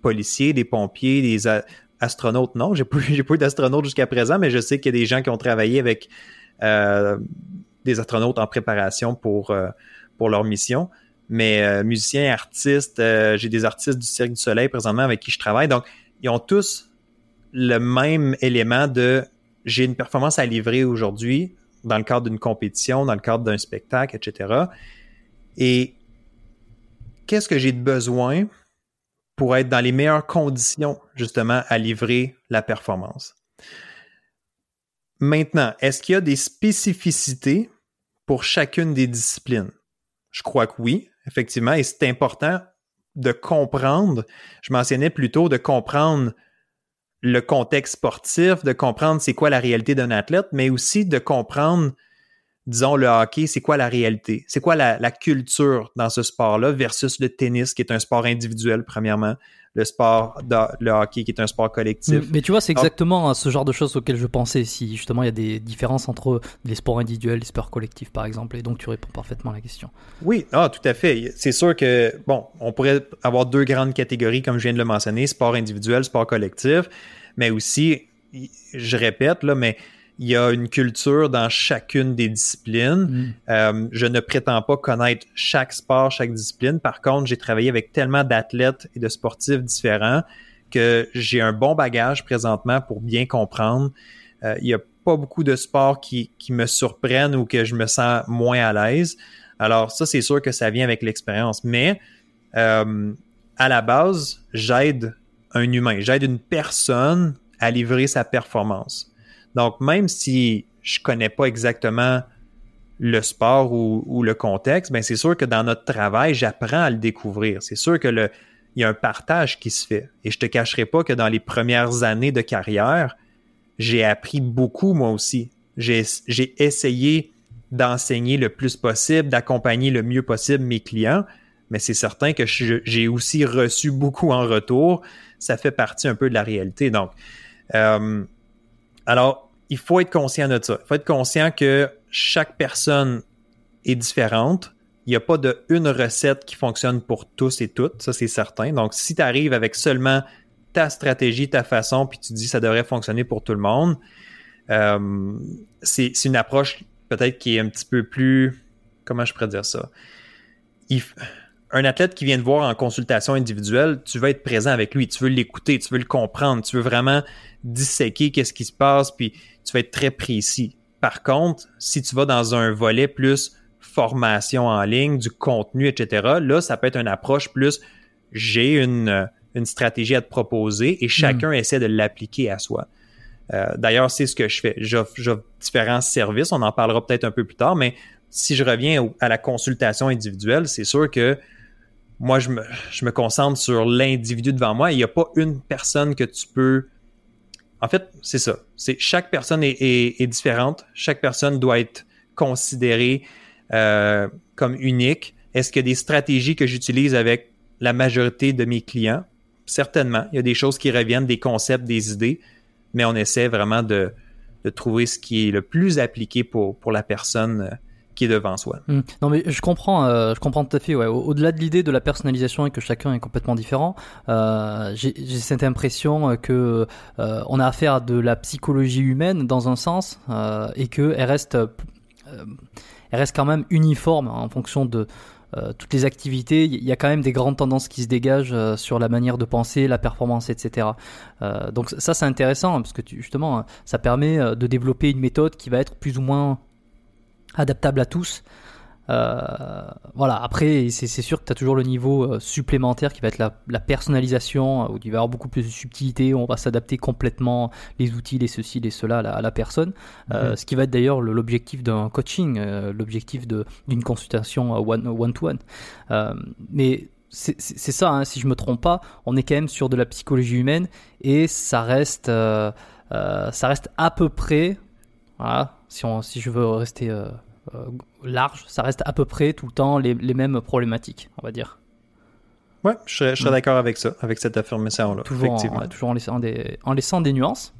policiers, des pompiers, des astronaute, non. J'ai pas, pas eu d'astronaute jusqu'à présent, mais je sais qu'il y a des gens qui ont travaillé avec euh, des astronautes en préparation pour, euh, pour leur mission. Mais euh, musiciens, artistes, j'ai des artistes du Cirque du Soleil présentement avec qui je travaille. Donc, ils ont tous le même élément de j'ai une performance à livrer aujourd'hui dans le cadre d'une compétition, dans le cadre d'un spectacle, etc. Et qu'est-ce que j'ai de besoin pour être dans les meilleures conditions, justement, à livrer la performance. Maintenant, est-ce qu'il y a des spécificités pour chacune des disciplines? Je crois que oui, effectivement, et c'est important de comprendre, je mentionnais plutôt de comprendre le contexte sportif, de comprendre c'est quoi la réalité d'un athlète, mais aussi de comprendre disons, le hockey, c'est quoi la réalité? C'est quoi la, culture dans ce sport-là versus le tennis, qui est un sport individuel, premièrement, le sport, de, le hockey, qui est un sport collectif. Mais tu vois, c'est exactement ce genre de choses auxquelles je pensais, si justement il y a des différences entre les sports individuels et les sports collectifs, par exemple, et donc tu réponds parfaitement à la question. Oui, ah, tout à fait. C'est sûr que, bon, on pourrait avoir deux grandes catégories, comme je viens de le mentionner, sport individuel, sport collectif, mais aussi, je répète, là, mais il y a une culture dans chacune des disciplines. Mm. Euh, je ne prétends pas connaître chaque sport, chaque discipline. Par contre, j'ai travaillé avec tellement d'athlètes et de sportifs différents que j'ai un bon bagage présentement pour bien comprendre. Euh, il y a pas beaucoup de sports qui, qui me surprennent ou que je me sens moins à l'aise. Alors ça, c'est sûr que ça vient avec l'expérience. Mais euh, à la base, j'aide un humain, j'aide une personne à livrer sa performance. Donc même si je connais pas exactement le sport ou, le contexte, ben c'est sûr que dans notre travail, j'apprends à le découvrir. C'est sûr que le, il y a un partage qui se fait. Et je te cacherai pas que dans les premières années de carrière, j'ai appris beaucoup moi aussi. J'ai essayé d'enseigner le plus possible, d'accompagner le mieux possible mes clients, mais c'est certain que j'ai aussi reçu beaucoup en retour. Ça fait partie un peu de la réalité. Donc, euh, alors, il faut être conscient de ça. Il faut être conscient que chaque personne est différente. Il n'y a pas de une recette qui fonctionne pour tous et toutes, ça c'est certain. Donc, si tu arrives avec seulement ta stratégie, ta façon, puis tu dis ça devrait fonctionner pour tout le monde, euh, c'est une approche peut-être qui est un petit peu plus. Comment je pourrais dire ça? Un athlète qui vient te voir en consultation individuelle, tu veux être présent avec lui, tu veux l'écouter, tu veux le comprendre, tu veux vraiment disséquer qu'est-ce qui se passe, puis tu vas être très précis. Par contre, si tu vas dans un volet plus formation en ligne, du contenu, etc., là, ça peut être une approche plus j'ai une, une stratégie à te proposer et chacun hmm. essaie de l'appliquer à soi. Euh, d'ailleurs, c'est ce que je fais. J'offre différents services, on en parlera peut-être un peu plus tard, mais si je reviens à la consultation individuelle, c'est sûr que moi, je me, concentre sur l'individu devant moi. Il n'y a pas une personne que tu peux en fait, c'est ça. C'est chaque personne est, différente. Chaque personne doit être considérée euh, comme unique. Est-ce qu'il y a des stratégies que j'utilise avec la majorité de mes clients? Certainement. Il y a des choses qui reviennent, des concepts, des idées, mais on essaie vraiment de, de trouver ce qui est le plus appliqué pour, pour la personne euh, qui est devant soi. Hmm. Non mais je comprends, euh, je comprends tout à fait. Ouais. Au-delà de l'idée de la personnalisation et que chacun est complètement différent, euh, j'ai cette impression que euh, on a affaire à de la psychologie humaine dans un sens et que elle reste, elle reste quand même uniforme en fonction de toutes les activités, il y a quand même des grandes tendances qui se dégagent sur la manière de penser, la performance, etc. donc ça c'est intéressant parce que justement ça permet de développer une méthode qui va être plus ou moins adaptable à tous. Euh, voilà, après, c'est sûr que tu as toujours le niveau euh, supplémentaire qui va être la, personnalisation, euh, où il va y avoir beaucoup plus de subtilité, on va s'adapter complètement les outils, les ceci, les cela à la, personne. Mhm. ce qui va être d'ailleurs l'objectif d'un coaching, l'objectif d'une consultation one-to-one. mais c'est ça, hein, si je me trompe pas, on est quand même sur de la psychologie humaine et ça reste, ça reste à peu près, voilà, si, on, si je veux rester euh, euh, large, ça reste à peu près tout le temps les, les mêmes problématiques, on va dire. Ouais, je serais, mm. d'accord avec ça, avec cette affirmation-là. Toujours, en, toujours en, laissant des, en laissant des nuances.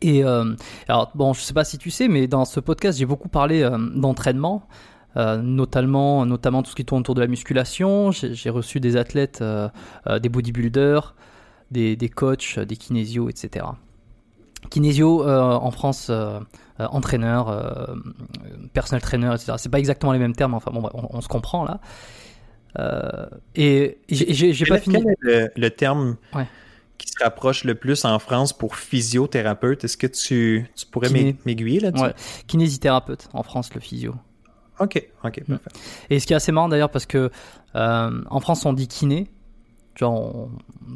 Et euh, alors, bon, je sais pas si tu sais, mais dans ce podcast, j'ai beaucoup parlé d'entraînement. notamment, notamment tout ce qui tourne autour de la musculation. J'ai reçu des athlètes, des bodybuilders, des, des, coachs, des kinésios, etc. Kinésio en France, euh, entraîneur, euh, personnel trainer, etc. C'est pas exactement les mêmes termes, enfin bon, on, se comprend là. Euh, et j'ai pas fini. Quel le, terme qui se rapproche le plus en France pour physiothérapeute? Est-ce que tu, tu pourrais m'aiguiller là-dessus? Ouais. Kinésithérapeute en France, le physio. Ok, ok, mm. parfait. Et ce qui est assez marrant d'ailleurs, parce que en France on dit kiné,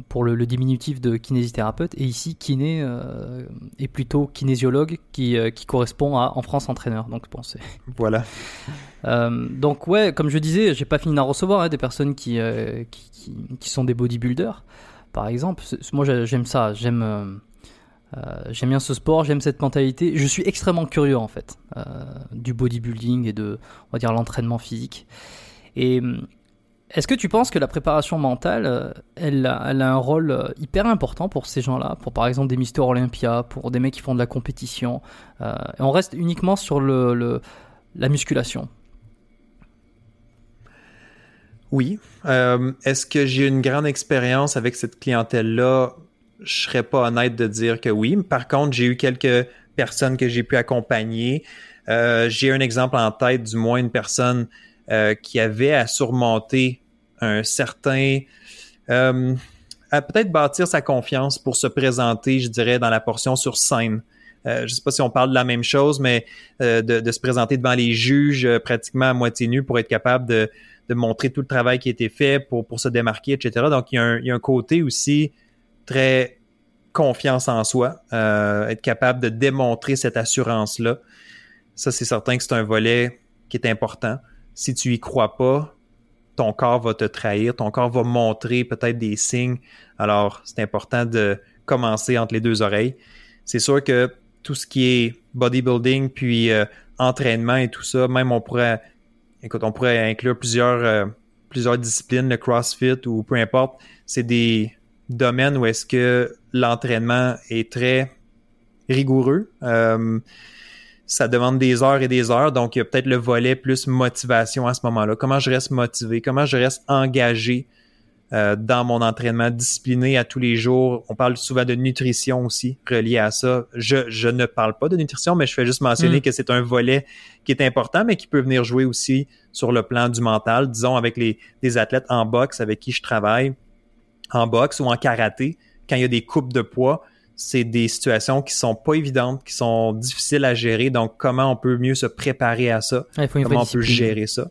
pour le, diminutif de kinésithérapeute, et ici kiné euh, est plutôt kinésiologue qui, euh, qui, correspond à en France entraîneur. Donc bon, [LAUGHS] Voilà. Euh, donc ouais, comme je disais, j'ai pas fini d'en recevoir hein, des personnes qui, qui, qui, sont des bodybuilders, par exemple. Moi j'aime ça, j'aime j'aime bien ce sport, j'aime cette mentalité. Je suis extrêmement curieux en fait du bodybuilding et de on va dire l'entraînement physique. Et est-ce que tu penses que la préparation mentale, euh, elle, a, un rôle euh, hyper important pour ces gens-là, pour par exemple des Mister Olympia, pour des mecs qui font de la compétition, euh, et on reste uniquement sur le, la musculation? Oui. Est-ce que j'ai une grande expérience avec cette clientèle-là? Je serais pas honnête de dire que oui. Par contre, j'ai eu quelques personnes que j'ai pu accompagner. j'ai un exemple en tête, du moins une personne qui avait à surmonter un certain... Euh, à peut-être bâtir sa confiance pour se présenter, je dirais, dans la portion sur scène. je ne sais pas si on parle de la même chose, mais de, se présenter devant les juges pratiquement à moitié nu pour être capable de, montrer tout le travail qui a été fait pour, pour se démarquer, etc. Donc, il y, a un, il y a un côté aussi très confiance en soi, être capable de démontrer cette assurance-là. Ça, c'est certain que c'est un volet qui est important. Si tu y crois pas, ton corps va te trahir, ton corps va montrer peut-être des signes. Alors, c'est important de commencer entre les deux oreilles. C'est sûr que tout ce qui est bodybuilding, puis euh, entraînement et tout ça, même on pourrait, écoute, on pourrait inclure plusieurs, euh, plusieurs disciplines, le CrossFit ou peu importe. C'est des domaines où est-ce que l'entraînement est très rigoureux. Euh, ça demande des heures et des heures. Donc, il y a peut-être le volet plus motivation à ce moment-là. Comment je reste motivé? Comment je reste engagé euh, dans mon entraînement, discipliné à tous les jours? On parle souvent de nutrition aussi relié à ça. Je, je ne parle pas de nutrition, mais je fais juste mentionner mm. que c'est un volet qui est important, mais qui peut venir jouer aussi sur le plan du mental. Disons, avec les, des athlètes en boxe avec qui je travaille, en boxe ou en karaté, quand il y a des coupes de poids, c'est des situations qui sont pas évidentes, qui sont difficiles à gérer. Donc, comment on peut mieux se préparer à ça? comment on peut gérer ça?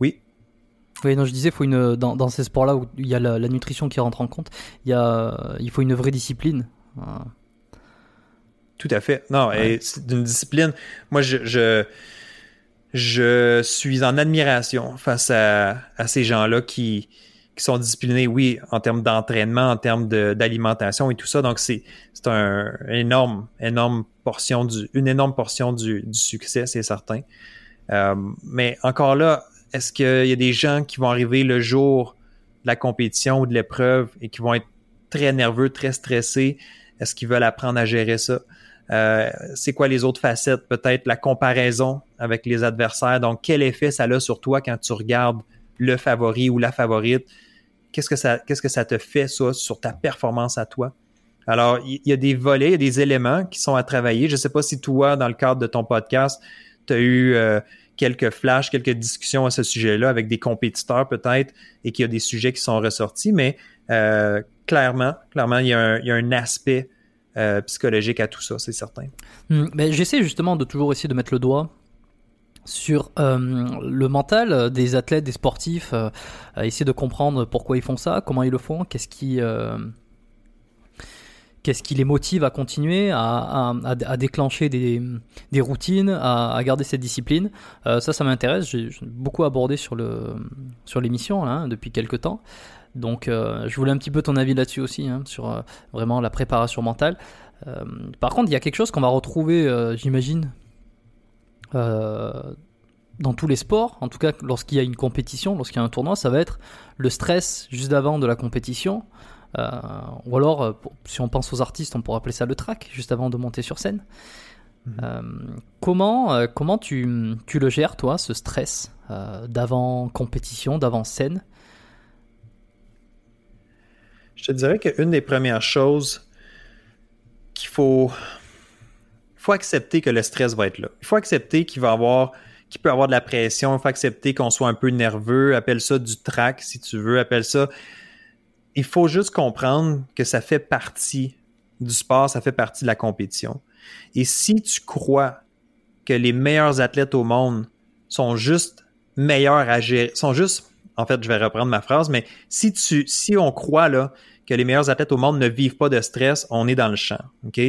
Oui? Oui, non, je disais, faut une, dans, ces sports-là où il y a la, nutrition qui rentre en compte, il, y a, il faut une vraie discipline. Tout à fait. Non, c'est une discipline. Moi, je, je, je, suis en admiration face à, à ces gens-là qui, qui sont disciplinés, oui, en termes d'entraînement, en termes d'alimentation et tout ça. Donc, c'est un énorme, énorme portion du, une énorme portion du, succès, c'est certain. Euh, mais encore là, est-ce qu'il y a des gens qui vont arriver le jour de la compétition ou de l'épreuve et qui vont être très nerveux, très stressés? Est-ce qu'ils veulent apprendre à gérer ça? Euh, c'est quoi les autres facettes? Peut-être la comparaison avec les adversaires. Donc, quel effet ça a sur toi quand tu regardes le favori ou la favorite? Qu'est-ce que ça, qu'est-ce que ça te fait, ça, sur ta performance à toi? Alors, il y, a des volets, il y a des éléments qui sont à travailler. Je ne sais pas si toi, dans le cadre de ton podcast, tu as eu euh, quelques flashs, quelques discussions à ce sujet-là avec des compétiteurs peut-être et qu'il y a des sujets qui sont ressortis, mais euh, clairement, clairement, il y, a un, aspect euh, psychologique à tout ça, c'est certain. Hmm, mais j'essaie justement de toujours essayer de mettre le doigt sur euh, le mental des athlètes, des sportifs, euh, essayer de comprendre pourquoi ils font ça, comment ils le font, qu'est-ce qui, euh, qu'est-ce qui les motive à continuer, à, déclencher des, routines, à, garder cette discipline. ça, ça m'intéresse. J'ai beaucoup abordé sur, le, sur l'émission hein, depuis quelques temps. Donc, je voulais un petit peu ton avis là-dessus aussi, hein, sur vraiment la préparation mentale. par contre, il y a quelque chose qu'on va retrouver, j'imagine, dans tous les sports, en tout cas lorsqu'il y a une compétition, lorsqu'il y a un tournoi, ça va être le stress juste avant de la compétition. Euh, ou alors, euh, si on pense aux artistes, on pourrait appeler ça le track, juste avant de monter sur scène. Mhm. comment comment tu, tu, le gères, toi, ce stress d'avant compétition, d'avant scène? Je te dirais qu'une des premières choses qu'il faut faut accepter que le stress va être là. Il faut accepter qu'il va avoir qu'il peut avoir de la pression, il faut accepter qu'on soit un peu nerveux, appelle ça du trac si tu veux, appelle ça. Il faut juste comprendre que ça fait partie du sport, ça fait partie de la compétition. Et si tu crois que les meilleurs athlètes au monde sont juste meilleurs à gérer, sont juste, en fait, je vais reprendre ma phrase, mais si tu, si on croit là que les meilleurs athlètes au monde ne vivent pas de stress, on est dans le champ, ok?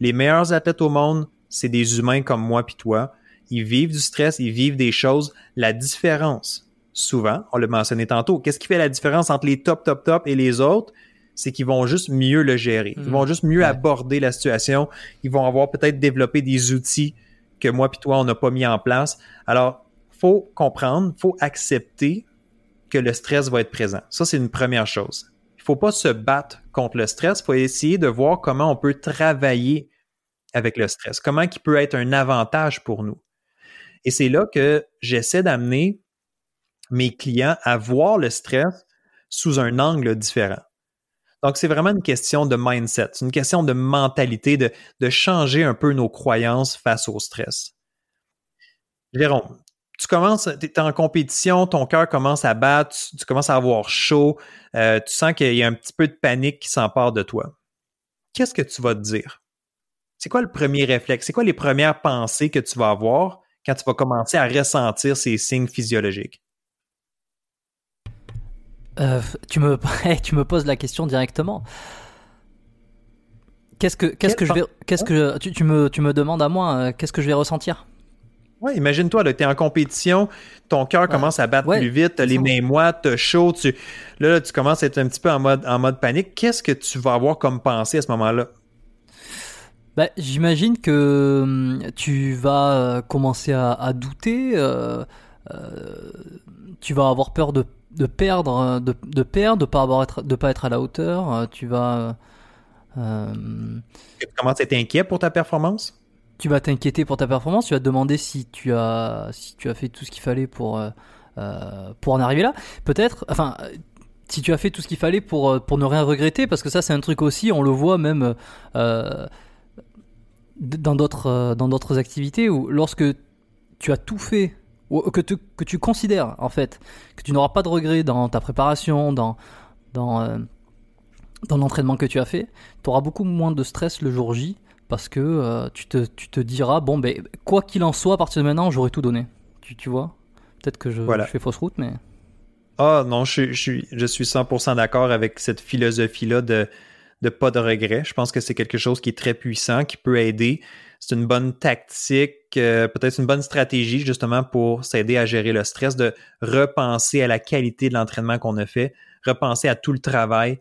Les meilleurs athlètes au monde, c'est des humains comme moi puis toi. Ils vivent du stress, ils vivent des choses. La différence, souvent, on l'a mentionné tantôt, qu'est-ce qui fait la différence entre les top, top, top et les autres? C'est qu'ils vont juste mieux le gérer. Ils vont mhm. juste mieux aborder la situation. Ils vont avoir peut-être développé des outils que moi puis toi, on n'a pas mis en place. Alors, faut comprendre, faut accepter que le stress va être présent. Ça, c'est une première chose faut pas se battre contre le stress, il faut essayer de voir comment on peut travailler avec le stress, comment il peut être un avantage pour nous. Et c'est là que j'essaie d'amener mes clients à voir le stress sous un angle différent. Donc, c'est vraiment une question de mindset, une question de mentalité, de, de changer un peu nos croyances face au stress. Jérôme, tu commences, tu es en compétition, ton cœur commence à battre, tu, commences à avoir chaud, euh, tu sens qu'il y a un petit peu de panique qui s'empare de toi. Qu'est-ce que tu vas te dire? c'est quoi le premier réflexe? C'est quoi les premières pensées que tu vas avoir quand tu vas commencer à ressentir ces signes physiologiques? Euh, tu, me, [LAUGHS] tu me poses la question directement. Qu'est-ce que, qu'est-ce que je vais, qu'est-ce que tu, me, tu me demandes à moi, euh, qu'est-ce que je vais ressentir? Ouais, imagine-toi, tu es en compétition, ton cœur commence à battre plus vite, les mains moites, tu chaud, tu, là, tu commences à être un petit peu en mode, en mode panique. Qu'est-ce que tu vas avoir comme pensée à ce moment-là? Ben, j'imagine que hum, tu vas euh, commencer à, douter, euh, tu vas avoir peur de, de perdre, de, de, perdre, de pas avoir être, de pas être à la hauteur, tu vas euh, tu commences à être inquiet pour ta performance? Tu vas t'inquiéter pour ta performance, tu vas te demander si tu as, si tu as fait tout ce qu'il fallait pour, euh, euh, pour en arriver là. Peut-être, enfin, si tu as fait tout ce qu'il fallait pour, pour ne rien regretter, parce que ça c'est un truc aussi, on le voit même dans d'autres activités où lorsque tu as tout fait que, que tu considères en fait que tu n'auras pas de regrets dans ta préparation dans dans dans l'entraînement que tu as fait, tu auras beaucoup moins de stress le jour J parce que euh, tu, te, tu te diras, bon, ben, quoi qu'il en soit, à partir de maintenant, j'aurai tout donné. Tu, tu vois? Peut-être que je, fais fausse route, mais. Ah non, je, je, je suis 100% d'accord avec cette philosophie-là de, de pas de regret. Je pense que c'est quelque chose qui est très puissant, qui peut aider. C'est une bonne tactique, euh, peut-être une bonne stratégie justement pour s'aider à gérer le stress, de repenser à la qualité de l'entraînement qu'on a fait, repenser à tout le travail,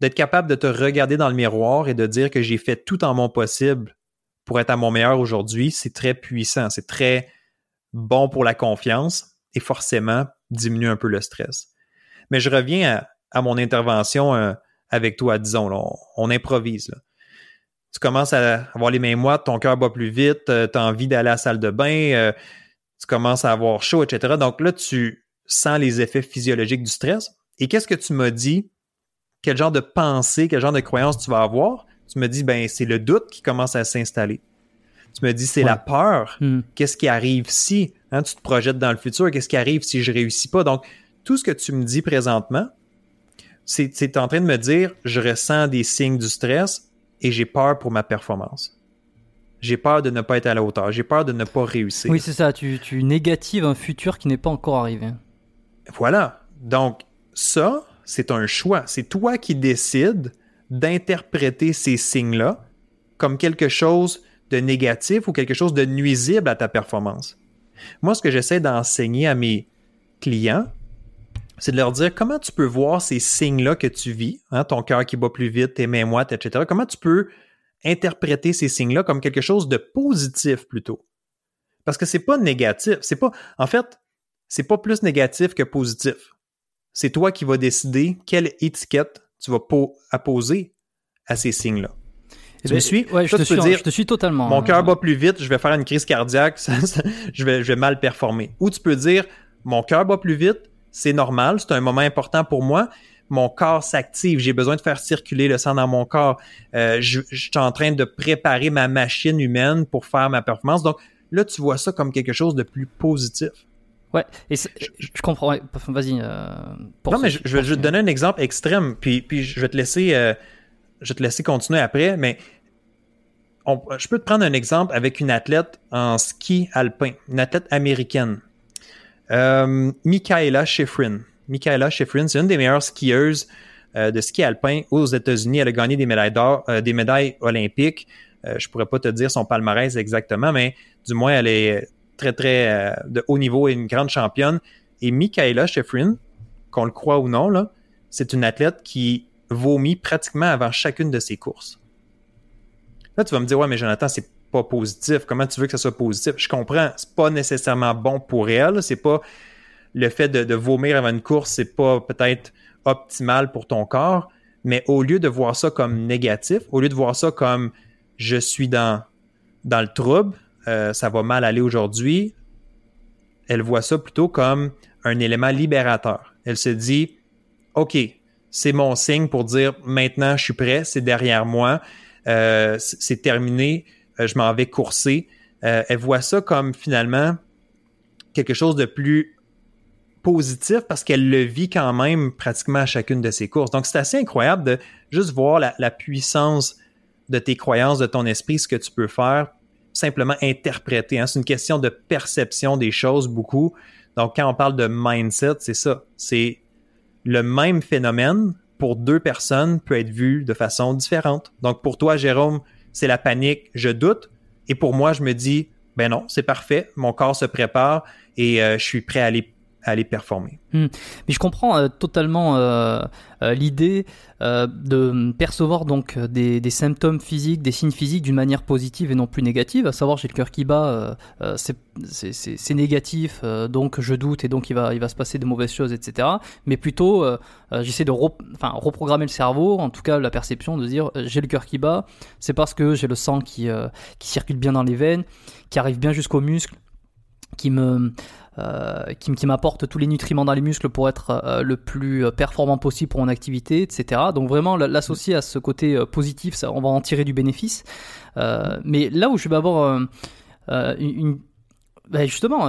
d'être capable de te regarder dans le miroir et de dire que j'ai fait tout en mon possible pour être à mon meilleur aujourd'hui, c'est très puissant, c'est très bon pour la confiance et forcément diminue un peu le stress. Mais je reviens à, mon intervention euh, avec toi, disons, on, improvise. Tu commences à avoir les mains moites, ton cœur bat plus vite, euh, tu as envie d'aller à la salle de bain, euh, tu commences à avoir chaud, etc. Donc là, tu sens les effets physiologiques du stress. Et qu'est-ce que tu m'as dit quel genre de pensée, quel genre de croyance tu vas avoir, tu me dis, ben, c'est le doute qui commence à s'installer. Tu me dis, c'est la peur. Hmm. Qu'est-ce qui arrive si, hein, tu te projettes dans le futur, qu'est-ce qui arrive si je réussis pas? Donc, tout ce que tu me dis présentement, c'est en train de me dire, je ressens des signes du stress et j'ai peur pour ma performance. J'ai peur de ne pas être à la hauteur. J'ai peur de ne pas réussir. Oui, c'est ça. Tu, tu négatives un futur qui n'est pas encore arrivé. Voilà. Donc, ça, c'est un choix. C'est toi qui décides d'interpréter ces signes-là comme quelque chose de négatif ou quelque chose de nuisible à ta performance. Moi, ce que j'essaie d'enseigner à mes clients, c'est de leur dire comment tu peux voir ces signes-là que tu vis, hein, ton cœur qui bat plus vite, tes mains moites, etc. Comment tu peux interpréter ces signes-là comme quelque chose de positif plutôt? Parce que c'est pas négatif, c'est pas en fait, c'est pas plus négatif que positif c'est toi qui vas décider quelle étiquette tu vas apposer à ces signes-là. Tu me suis? je, te suis je te suis totalement. Mon cœur bat plus vite, je vais faire une crise cardiaque, [LAUGHS] je, vais, je vais mal performer. Ou tu peux dire, mon cœur bat plus vite, c'est normal, c'est un moment important pour moi. Mon corps s'active, j'ai besoin de faire circuler le sang dans mon corps. Euh, je, je, suis en train de préparer ma machine humaine pour faire ma performance. Donc là, tu vois ça comme quelque chose de plus positif. Ouais, et je, comprends. Vas-y. Euh, non, mais je, vais te donner un exemple extrême, puis, puis je vais te laisser, euh, je vais te laisser continuer après. Mais je peux te prendre un exemple avec une athlète en ski alpin, une athlète américaine, euh, Michaela Schifrin. Michaela Schifrin, c'est une des meilleures skieuses euh, de ski alpin aux États-Unis. Elle a gagné des médailles d'or, des médailles olympiques. je pourrais pas te dire son palmarès exactement, mais du moins elle est très, très euh, de haut niveau et une grande championne. Et Michaela Schifrin, qu'on le croit ou non, c'est une athlète qui vomit pratiquement avant chacune de ses courses. Là, tu vas me dire, ouais, mais Jonathan, c'est pas positif. Comment tu veux que ça soit positif? Je comprends, c'est pas nécessairement bon pour elle. C'est pas le fait de, vomir avant une course, c'est pas peut-être optimal pour ton corps. Mais au lieu de voir ça comme négatif, au lieu de voir ça comme je suis dans, dans le trouble, euh, ça va mal aller aujourd'hui, elle voit ça plutôt comme un élément libérateur. Elle se dit, OK, c'est mon signe pour dire maintenant je suis prêt, c'est derrière moi, euh, c'est terminé, euh, je m'en vais courser. elle voit ça comme finalement quelque chose de plus positif parce qu'elle le vit quand même pratiquement à chacune de ses courses. Donc c'est assez incroyable de juste voir la puissance de tes croyances, de ton esprit, ce que tu peux faire, simplement interpréter. Hein. C'est une question de perception des choses beaucoup. Donc, quand on parle de mindset, c'est ça. C'est le même phénomène pour deux personnes peut être vu de façon différente. Donc, pour toi, Jérôme, c'est la panique, je doute. Et pour moi, je me dis, ben non, c'est parfait, mon corps se prépare et euh, je suis prêt à aller aller performer. Hmm. Mais je comprends euh, totalement euh, euh, l'idée de percevoir donc des, symptômes physiques, des signes physiques d'une manière positive et non plus négative. À savoir, j'ai le cœur qui bat, c'est négatif, donc je doute et donc il va, il va se passer de mauvaises choses, etc. Mais plutôt, j'essaie de reprogrammer le cerveau, en tout cas la perception de dire j'ai le cœur qui bat, c'est parce que j'ai le sang qui circule bien dans les veines, qui arrive bien jusqu'aux muscles, qui me euh, qui, m'apporte tous les nutriments dans les muscles pour être euh, le plus performant possible pour mon activité, etc. Donc vraiment l'associer à ce côté euh, positif, ça, on va en tirer du bénéfice. mais là où je vais avoir une, ben justement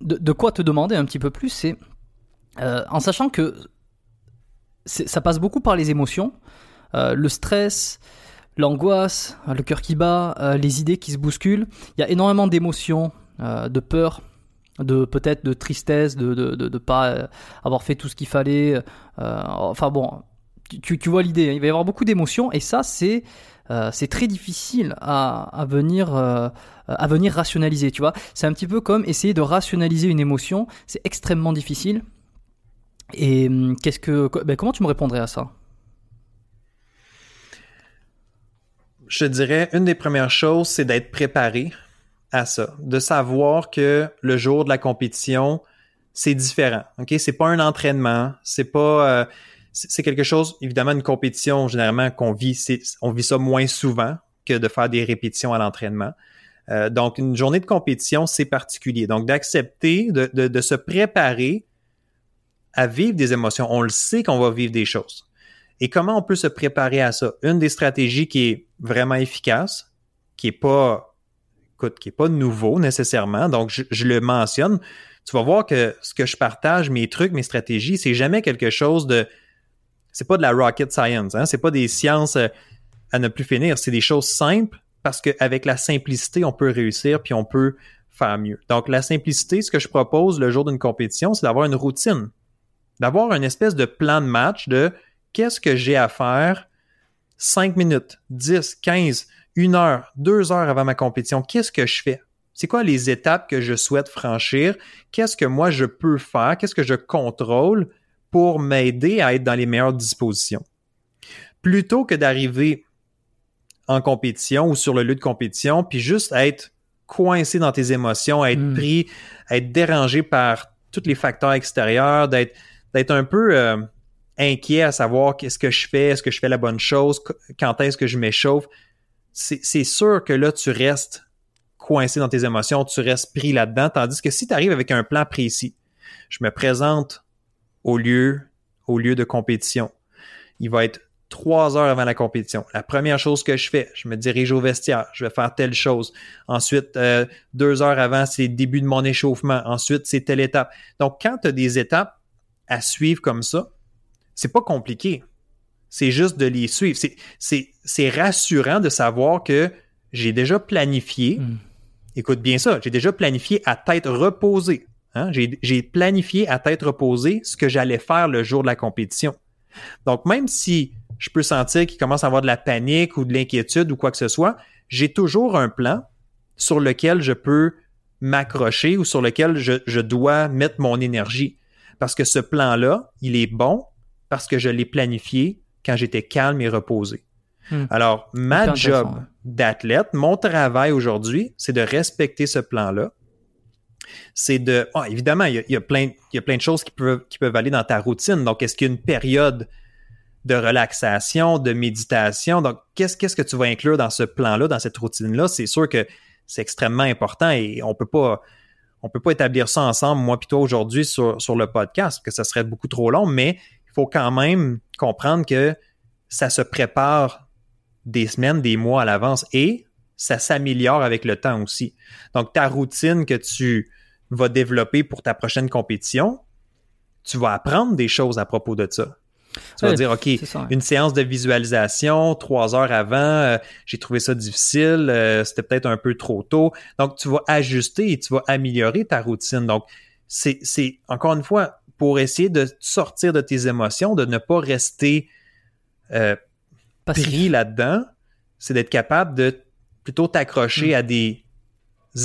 de, quoi te demander un petit peu plus, c'est en sachant que ça passe beaucoup par les émotions, le stress, l'angoisse, le cœur qui bat, les idées qui se bousculent. Il y a énormément d'émotions, de peur, de peut-être de tristesse, de de, de, pas euh, avoir fait tout ce qu'il fallait. Euh, enfin bon, tu, tu vois l'idée, hein. il va y avoir beaucoup d'émotions et ça c'est euh, c'est très difficile à, à venir à venir rationaliser, tu vois. C'est un petit peu comme essayer de rationaliser une émotion, c'est extrêmement difficile. Et hum, qu'est-ce que ben, comment tu me répondrais à ça? Je dirais une des premières choses, c'est d'être préparé à ça, de savoir que le jour de la compétition, c'est différent. Ok, c'est pas un entraînement, c'est pas, euh, c'est quelque chose. Évidemment, une compétition généralement qu'on vit, on vit ça moins souvent que de faire des répétitions à l'entraînement. Euh, donc, une journée de compétition, c'est particulier. Donc, d'accepter, de, de, de, se préparer à vivre des émotions. On le sait qu'on va vivre des choses. Et comment on peut se préparer à ça? Une des stratégies qui est vraiment efficace, qui est pas écoute, qui n'est pas nouveau nécessairement, donc je, le mentionne. Tu vas voir que ce que je partage, mes trucs, mes stratégies, c'est jamais quelque chose de. C'est pas de la rocket science, hein? c'est pas des sciences euh, à ne plus finir, c'est des choses simples parce qu'avec la simplicité, on peut réussir puis on peut faire mieux. Donc, la simplicité, ce que je propose le jour d'une compétition, c'est d'avoir une routine, d'avoir une espèce de plan de match de qu'est-ce que j'ai à faire 5 minutes, 10, 15, une heure, deux heures avant ma compétition, qu'est-ce que je fais? C'est quoi les étapes que je souhaite franchir? Qu'est-ce que moi je peux faire? Qu'est-ce que je contrôle pour m'aider à être dans les meilleures dispositions? Plutôt que d'arriver en compétition ou sur le lieu de compétition, puis juste être coincé dans tes émotions, être hmm. pris, être dérangé par tous les facteurs extérieurs, d'être d'être un peu euh, inquiet à savoir qu'est-ce que je fais, est-ce que je fais la bonne chose, quand est-ce que je m'échauffe? C'est sûr que là, tu restes coincé dans tes émotions, tu restes pris là-dedans, tandis que si tu arrives avec un plan précis, je me présente au lieu, de compétition. Il va être trois heures avant la compétition. La première chose que je fais, je me dirige au vestiaire, je vais faire telle chose. Ensuite, euh, deux heures avant, c'est le début de mon échauffement. Ensuite, c'est telle étape. Donc, quand tu as des étapes à suivre comme ça, c'est pas compliqué. C'est juste de les suivre. C'est rassurant de savoir que j'ai déjà planifié. Hmm. Écoute bien ça, j'ai déjà planifié à tête reposée. Hein? J'ai planifié à tête reposée ce que j'allais faire le jour de la compétition. Donc, même si je peux sentir qu'il commence à avoir de la panique ou de l'inquiétude ou quoi que ce soit, j'ai toujours un plan sur lequel je peux m'accrocher ou sur lequel je, je, dois mettre mon énergie. Parce que ce plan-là, il est bon parce que je l'ai planifié quand j'étais calme et reposé. Hmm. Alors, ma job d'athlète, mon travail aujourd'hui, c'est de respecter ce plan-là. C'est de. Ah, évidemment, il y, a, plein, il y a plein de choses qui peuvent, qui peuvent aller dans ta routine. Donc, est-ce qu'il y a une période de relaxation, de méditation? Donc, qu'est-ce, qu'est-ce que tu vas inclure dans ce plan-là, dans cette routine-là? C'est sûr que c'est extrêmement important et on peut pas. On peut pas établir ça ensemble, moi et toi, aujourd'hui, sur, sur le podcast, parce que ça serait beaucoup trop long, mais faut quand même comprendre que ça se prépare des semaines, des mois à l'avance et ça s'améliore avec le temps aussi. Donc, ta routine que tu vas développer pour ta prochaine compétition, tu vas apprendre des choses à propos de ça. Tu vas dire, OK, une séance de visualisation, trois heures avant, euh, j'ai trouvé ça difficile, euh, c'était peut-être un peu trop tôt. Donc, tu vas ajuster et tu vas améliorer ta routine. Donc, c'est, encore une fois, pour essayer de sortir de tes émotions, de ne pas rester euh, pris là-dedans, c'est d'être capable de plutôt t'accrocher hmm. à des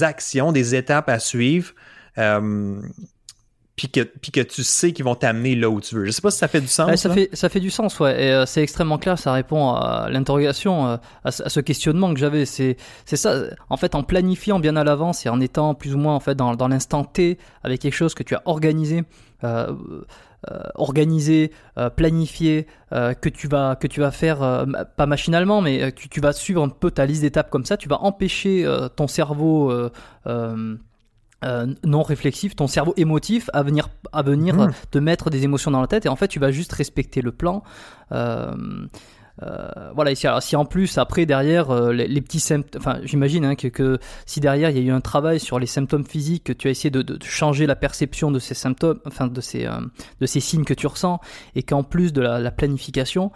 actions, des étapes à suivre. Euh, puis que, puis que tu sais qu'ils vont t'amener là où tu veux. Je sais pas si ça fait du sens. ça, fait, ça fait du sens, ouais. Et euh, c'est extrêmement clair, ça répond à l'interrogation, à, ce questionnement que j'avais. C'est, c'est ça, en fait, en planifiant bien à l'avance et en étant plus ou moins en fait dans, dans l'instant T avec quelque chose que tu as organisé. Euh, euh organisé, planifié, que tu vas que tu vas faire pas machinalement, mais que tu vas suivre un peu ta liste d'étapes comme ça. Tu vas empêcher ton cerveau euh, non réflexif, ton cerveau émotif à venir, à venir mmh. te mettre des émotions dans la tête et en fait tu vas juste respecter le plan. Euh, euh, voilà, et si, alors, si en plus après derrière euh, les, petits symptômes, enfin j'imagine hein, que, si derrière il y a eu un travail sur les symptômes physiques, que tu as essayé de, changer la perception de ces symptômes, enfin de ces euh, de ces signes que tu ressens, et qu'en plus de la, la planification,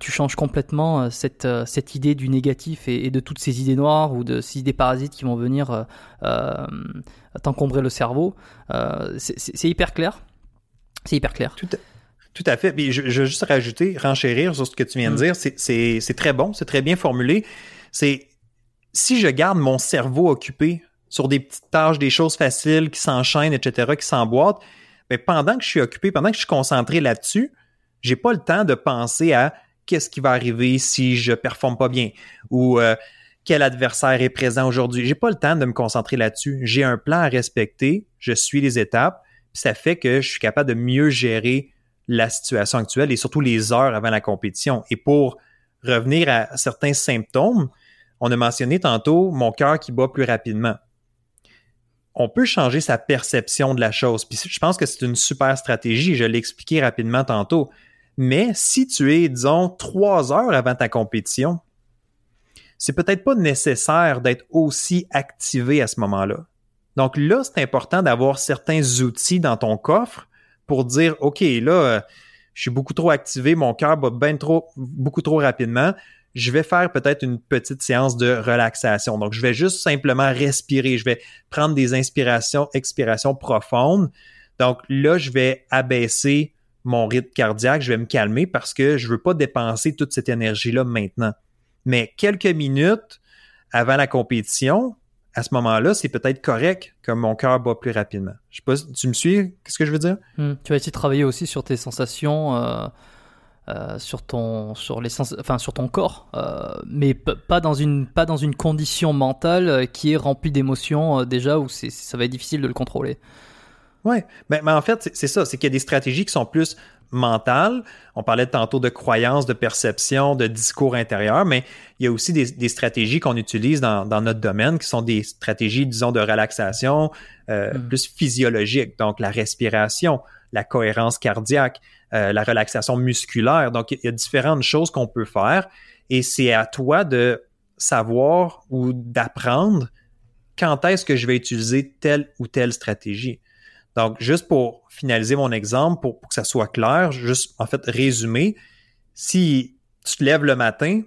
tu changes complètement cette cette idée du négatif et, de toutes ces idées noires ou de ces idées parasites qui vont venir t'encombrer le cerveau. c'est hyper clair. C'est hyper clair. Tout tout à fait. je, je veux juste rajouter, renchérir sur ce que tu viens de mm. dire. C'est très bon, c'est très bien formulé. C'est si je garde mon cerveau occupé sur des petites tâches, des choses faciles qui s'enchaînent, etc., qui s'emboîtent, mais ben, pendant que je suis occupé, pendant que je suis concentré là-dessus, j'ai pas le temps de penser à qu'est-ce qui va arriver si je performe pas bien ou euh, quel adversaire est présent aujourd'hui. J'ai pas le temps de me concentrer là-dessus. J'ai un plan à respecter, je suis les étapes, ça fait que je suis capable de mieux gérer la situation actuelle et surtout les heures avant la compétition. Et pour revenir à certains symptômes, on a mentionné tantôt mon cœur qui bat plus rapidement. On peut changer sa perception de la chose. Puis je pense que c'est une super stratégie. Je l'ai expliqué rapidement tantôt. Mais si tu es, disons, trois heures avant ta compétition, c'est peut-être pas nécessaire d'être aussi activé à ce moment-là. Donc là, c'est important d'avoir certains outils dans ton coffre pour dire, OK, là, euh, je suis beaucoup trop activé, mon cœur bat bien trop, beaucoup trop rapidement. Je vais faire peut-être une petite séance de relaxation. Donc, je vais juste simplement respirer. Je vais prendre des inspirations, expirations profondes. Donc, là, je vais abaisser mon rythme cardiaque. Je vais me calmer parce que je veux pas dépenser toute cette énergie-là maintenant. Mais quelques minutes avant la compétition, à ce moment-là, c'est peut-être correct que mon cœur bat plus rapidement. Je sais pas, tu me suis? Qu'est-ce que je veux dire? Hmm. Tu vas essayer de travailler aussi sur tes sensations, euh, euh, sur ton, sur les enfin sur ton corps, euh, mais pas dans une, pas dans une condition mentale qui est remplie d'émotions déjà où ça va être difficile de le contrôler? Ouais, mais, mais en fait c'est ça, c'est qu'il y a des stratégies qui sont plus mentale. On parlait tantôt de croyances, de perception, de discours intérieur, mais il y a aussi des, stratégies qu'on utilise dans, notre domaine qui sont des stratégies, disons, de relaxation euh, mm. plus physiologiques. Donc, la respiration, la cohérence cardiaque, euh, la relaxation musculaire. Donc, il y a différentes choses qu'on peut faire et c'est à toi de savoir ou d'apprendre quand est-ce que je vais utiliser telle ou telle stratégie. Donc, juste pour finaliser mon exemple, pour, que ça soit clair, juste en fait résumer, si tu te lèves le matin,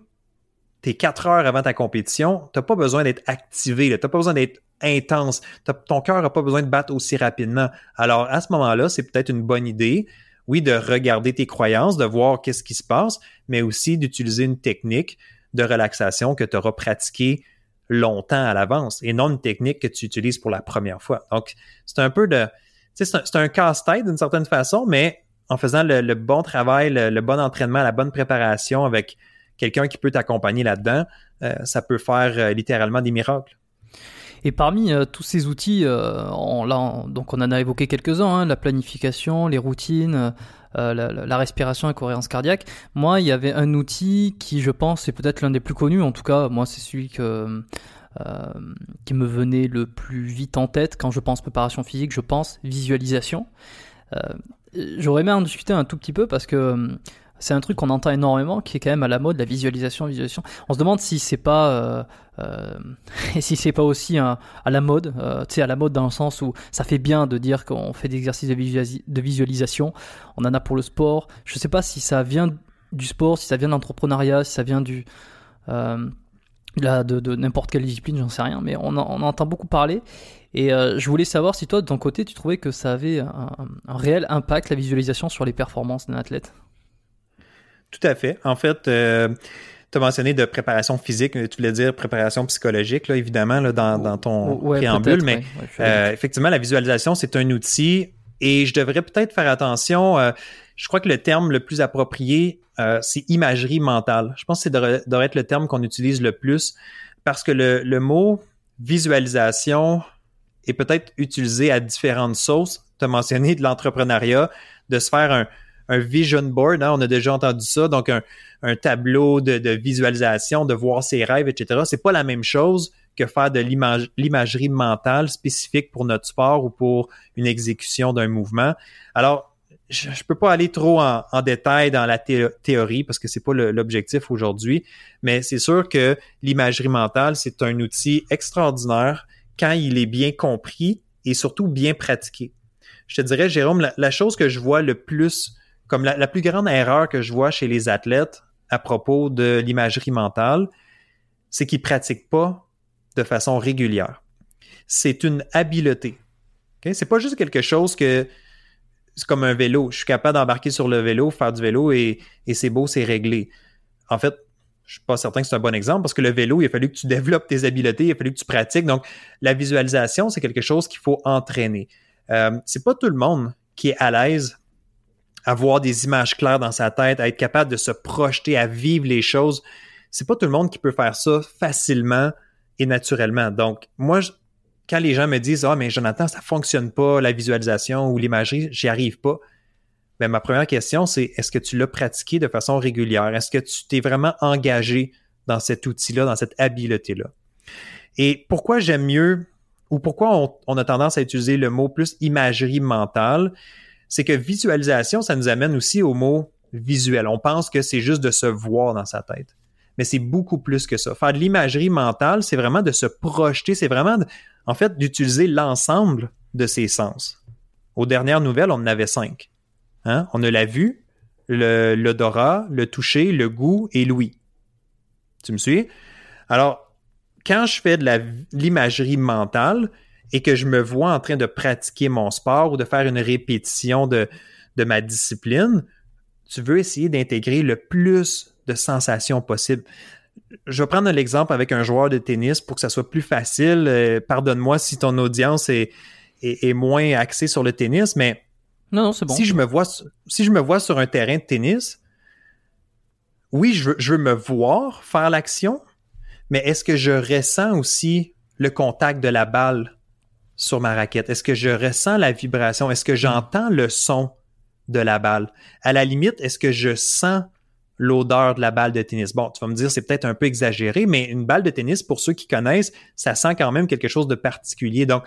tu es quatre heures avant ta compétition, tu n'as pas besoin d'être activé, tu n'as pas besoin d'être intense, ton cœur n'a pas besoin de battre aussi rapidement. Alors, à ce moment-là, c'est peut-être une bonne idée, oui, de regarder tes croyances, de voir qu'est-ce qui se passe, mais aussi d'utiliser une technique de relaxation que tu auras pratiquée longtemps à l'avance et non une technique que tu utilises pour la première fois. Donc, c'est un peu de c'est un, casse-tête d'une certaine façon, mais en faisant le, bon travail, le, bon entraînement, la bonne préparation avec quelqu'un qui peut t'accompagner là-dedans, euh, ça peut faire euh, littéralement des miracles. Et parmi euh, tous ces outils, on, donc on en a évoqué quelques-uns, hein, la planification, les routines, la, respiration et la cohérence cardiaque. Moi, il y avait un outil qui, je pense, est peut-être l'un des plus connus. En tout cas, moi, c'est celui que qui me venait le plus vite en tête quand je pense préparation physique, je pense visualisation. Euh, j'aurais aimé en discuter un tout petit peu parce que c'est un truc qu'on entend énormément, qui est quand même à la mode, la visualisation, visualisation. On se demande si c'est pas, euh, euh, [LAUGHS] si c'est pas aussi à la mode, euh, tu sais, à la mode dans le sens où ça fait bien de dire qu'on fait des exercices de, visualisation. On en a pour le sport. Je sais pas si ça vient du sport, si ça vient de l'entrepreneuriat, si ça vient du euh, de, de n'importe quelle discipline, j'en sais rien, mais on, on entend beaucoup parler. Et euh, je voulais savoir si toi, de ton côté, tu trouvais que ça avait un, un réel impact, la visualisation, sur les performances d'un athlète? Tout à fait. En fait, euh, tu as mentionné de préparation physique, tu voulais dire préparation psychologique, là, évidemment, là, dans, dans ton préambule, mais euh, effectivement, la visualisation, c'est un outil et je devrais peut-être faire attention. Je crois que le terme le plus approprié, euh, c'est imagerie mentale. Je pense que c'est devrait, être le terme qu'on utilise le plus parce que le, mot visualisation est peut-être utilisé à différentes sauces. Tu as mentionné de l'entrepreneuriat, de se faire un, vision board, hein, on a déjà entendu ça, donc un, tableau de, visualisation, de voir ses rêves, etc. C'est pas la même chose que faire de l'imagerie mentale spécifique pour notre sport ou pour une exécution d'un mouvement. Alors, je, ne peux pas aller trop en, détail dans la théorie parce que c'est pas l'objectif aujourd'hui, mais c'est sûr que l'imagerie mentale, c'est un outil extraordinaire quand il est bien compris et surtout bien pratiqué. Je te dirais, Jérôme, la chose que je vois le plus comme la, plus grande erreur que je vois chez les athlètes à propos de l'imagerie mentale, c'est qu'ils pratiquent pas de façon régulière. C'est une habileté. Okay? C'est pas juste quelque chose que c'est comme un vélo. Je suis capable d'embarquer sur le vélo, faire du vélo et, c'est beau, c'est réglé. En fait, je suis pas certain que c'est un bon exemple parce que le vélo, il a fallu que tu développes tes habiletés, il a fallu que tu pratiques. Donc, la visualisation, c'est quelque chose qu'il faut entraîner. Euh, c'est pas tout le monde qui est à l'aise avoir des images claires dans sa tête, à être capable de se projeter, à vivre les choses. C'est pas tout le monde qui peut faire ça facilement et naturellement. Donc, moi, quand les gens me disent Ah, mais Jonathan, ça fonctionne pas, la visualisation ou l'imagerie, j'y arrive pas. Ben, ma première question, c'est est-ce que tu l'as pratiqué de façon régulière? Est-ce que tu t'es vraiment engagé dans cet outil-là, dans cette habileté-là? Et pourquoi j'aime mieux ou pourquoi on, a tendance à utiliser le mot plus imagerie mentale? c'est que visualisation, ça nous amène aussi au mot visuel. On pense que c'est juste de se voir dans sa tête. Mais c'est beaucoup plus que ça. Faire de l'imagerie mentale, c'est vraiment de se projeter, c'est vraiment, en fait, d'utiliser l'ensemble de ses sens. Aux dernières nouvelles, on en avait cinq. Hein? On a la vue, l'odorat, le, toucher, le goût et l'ouïe. Tu me suis? Alors, quand je fais de l'imagerie mentale, et que je me vois en train de pratiquer mon sport ou de faire une répétition de, de ma discipline, tu veux essayer d'intégrer le plus de sensations possible. Je vais prendre l'exemple avec un joueur de tennis pour que ça soit plus facile. Euh, pardonne-moi si ton audience est, est, moins axée sur le tennis, mais non, c'est bon. Si je me vois, si je me vois sur un terrain de tennis, oui, je je veux me voir faire l'action, mais est-ce que je ressens aussi le contact de la balle sur ma raquette? Est-ce que je ressens la vibration? Est-ce que j'entends le son de la balle? À la limite, est-ce que je sens l'odeur de la balle de tennis? Bon, tu vas me dire, c'est peut-être un peu exagéré, mais une balle de tennis, pour ceux qui connaissent, ça sent quand même quelque chose de particulier. Donc,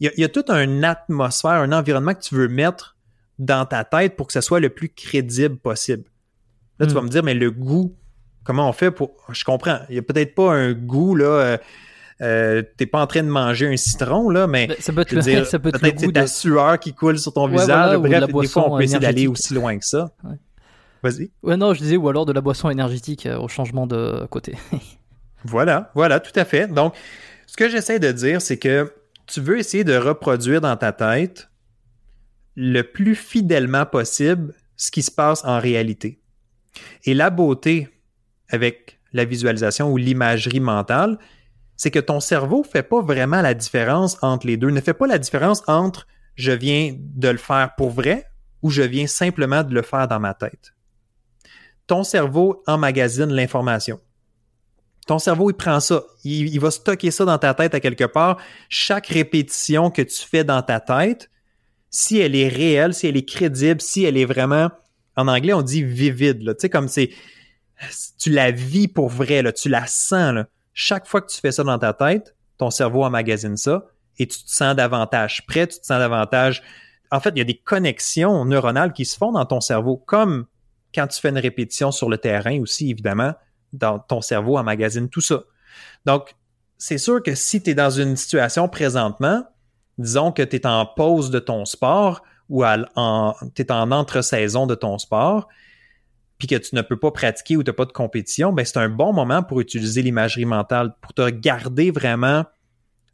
il y, a, toute une atmosphère, un environnement que tu veux mettre dans ta tête pour que ce soit le plus crédible possible. Là, tu vas hmm. me dire, mais le goût, comment on fait pour... Je comprends, il n'y a peut-être pas un goût, là... Euh, euh, t'es pas en train de manger un citron, là, mais ben, ça peut être, dire, [LAUGHS] ça peut être peut-être c'est ta sueur qui coule sur ton visage. Bref, des fois, on peut essayer d'aller aussi loin que ça. Vas-y. Ouais, non, je disais, ou alors de la boisson énergétique euh, au changement de côté. [LAUGHS] voilà, voilà, tout à fait. Donc, ce que j'essaie de dire, c'est que tu veux essayer de reproduire dans ta tête le plus fidèlement possible ce qui se passe en réalité. Et la beauté avec la visualisation ou l'imagerie mentale, c'est que ton cerveau fait pas vraiment la différence entre les deux, ne fait pas la différence entre je viens de le faire pour vrai ou je viens simplement de le faire dans ma tête. Ton cerveau emmagasine l'information. Ton cerveau, il prend ça, il, va stocker ça dans ta tête à quelque part. Chaque répétition que tu fais dans ta tête, si elle est réelle, si elle est crédible, si elle est vraiment, en anglais, on dit vivide, tu sais, comme c'est, tu la vis pour vrai, là, tu la sens, là chaque fois que tu fais ça dans ta tête, ton cerveau emmagasine ça et tu te sens davantage prêt, tu te sens davantage. En fait, il y a des connexions neuronales qui se font dans ton cerveau, comme quand tu fais une répétition sur le terrain aussi, évidemment, dans ton cerveau emmagasine tout ça. Donc, c'est sûr que si tu es dans une situation présentement, disons que tu es en pause de ton sport ou tu es en entre-saison de ton sport, puis que tu ne peux pas pratiquer ou tu n'as pas de compétition, ben c'est un bon moment pour utiliser l'imagerie mentale, pour te garder vraiment,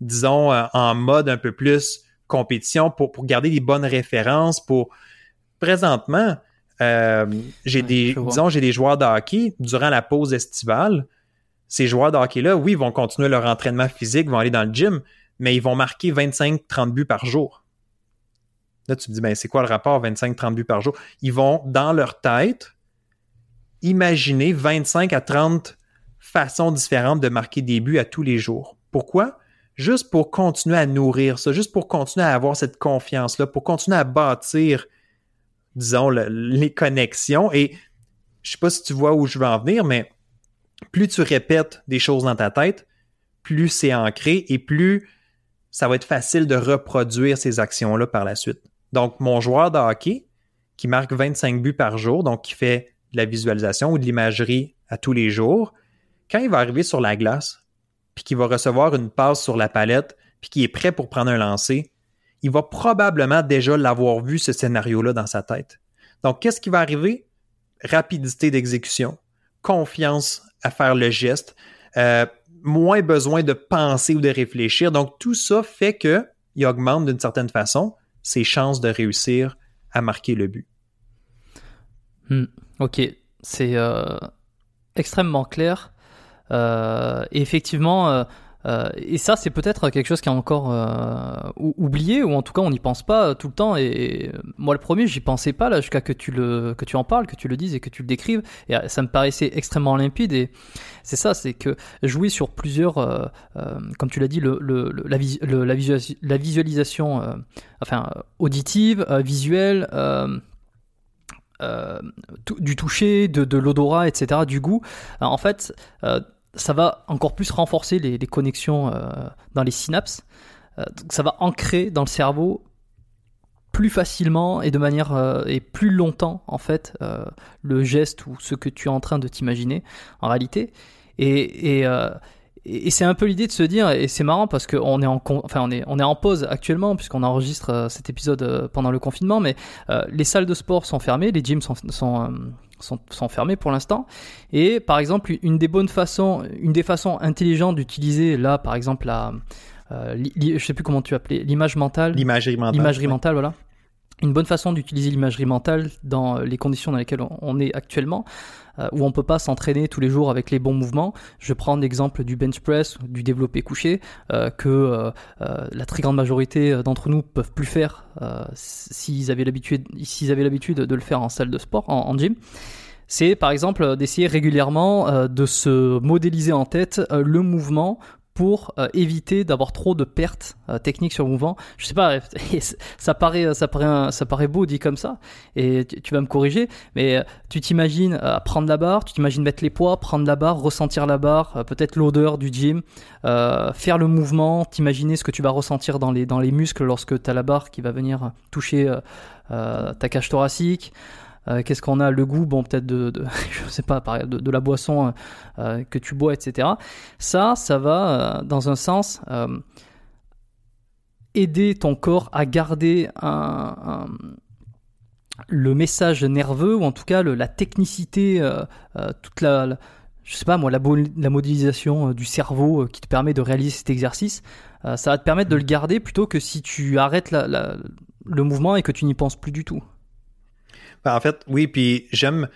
disons, euh, en mode un peu plus compétition, pour, pour garder les bonnes références, pour présentement, euh, j'ai des, disons, j'ai des joueurs de hockey durant la pause estivale. Ces joueurs de hockey-là, oui, vont continuer leur entraînement physique, vont aller dans le gym, mais ils vont marquer 25-30 buts par jour. Là, tu te dis, ben, c'est quoi le rapport 25-30 buts par jour? Ils vont, dans leur tête, imaginer 25 à 30 façons différentes de marquer des buts à tous les jours. Pourquoi? Juste pour continuer à nourrir ça, juste pour continuer à avoir cette confiance-là, pour continuer à bâtir, disons, les connexions. Et je sais pas si tu vois où je veux en venir, mais plus tu répètes des choses dans ta tête, plus c'est ancré et plus ça va être facile de reproduire ces actions-là par la suite. Donc, mon joueur de hockey qui marque 25 buts par jour, donc qui fait de la visualisation ou de l'imagerie à tous les jours, quand il va arriver sur la glace, puis qu'il va recevoir une passe sur la palette, puis qu'il est prêt pour prendre un lancer, il va probablement déjà l'avoir vu ce scénario-là dans sa tête. Donc, qu'est-ce qui va arriver? Rapidité d'exécution, confiance à faire le geste, euh, moins besoin de penser ou de réfléchir. Donc, tout ça fait qu'il augmente d'une certaine façon ses chances de réussir à marquer le but. Hmm. Ok, c'est euh, extrêmement clair. Euh, effectivement, euh, euh, et ça, c'est peut-être quelque chose qui est encore euh, oublié, ou en tout cas, on n'y pense pas tout le temps. Et, moi, le premier, j'y pensais pas jusqu'à que tu le que tu en parles, que tu le dises et que tu le décrives. Et ça me paraissait extrêmement limpide. Et c'est ça, c'est que jouer sur plusieurs, comme tu l'as dit, la, visualisation, enfin auditive, visuelle. Euh, du toucher, de, l'odorat, etc., du goût. en fait, euh, ça va encore plus renforcer les, connexions euh, dans les synapses. ça va ancrer dans le cerveau plus facilement et de manière et plus longtemps en fait le geste ou ce que tu es en train de t'imaginer en réalité. Et, et et, c'est un peu l'idée de se dire, et c'est marrant parce qu'on est en, enfin on est, on est en pause actuellement puisqu'on enregistre euh, cet épisode euh, pendant le confinement, mais euh, les salles de sport sont fermées, les gyms sont, sont, sont fermés pour l'instant. Et par exemple, une des bonnes façons, une des façons intelligentes d'utiliser là, par exemple, la, euh, je sais plus comment tu appelais, l'image mentale. L'imagerie mentale. L'imagerie mentale, voilà une bonne façon d'utiliser l'imagerie mentale dans les conditions dans lesquelles on est actuellement, où on peut pas s'entraîner tous les jours avec les bons mouvements. Je prends l'exemple du bench press, du développé couché, euh, que euh, la très grande majorité d'entre nous peuvent plus faire s'ils avaient l'habitude, s'ils avaient l'habitude de le faire en salle de sport, en gym c'est par exemple d'essayer régulièrement de se modéliser en tête le mouvement pour euh, éviter d'avoir trop de pertes euh, techniques sur mouvement. Je sais pas, [LAUGHS] ça paraît, ça paraît, ça paraît beau dit comme ça, et tu, vas me corriger, mais euh, tu t'imagines prendre la barre, tu t'imagines mettre les poids, prendre la barre, ressentir la barre, peut-être l'odeur du gym, faire le mouvement, t'imaginer ce que tu vas ressentir dans les, dans les muscles lorsque tu as la barre qui va venir toucher ta cage thoracique. Euh, qu'est-ce qu'on a Le goût, bon, peut-être de, de, [LAUGHS] je sais pas, de, de la boisson euh, euh, que tu bois, etc. Ça, ça va, dans un sens, aider ton corps à garder le message nerveux, ou en tout cas la technicité, toute la, je sais pas moi, la, la modélisation du cerveau qui te permet de réaliser cet exercice, ça va te permettre de le garder plutôt que si tu arrêtes le mouvement et que tu n'y penses plus du tout. Ben, en fait, oui, puis j'aime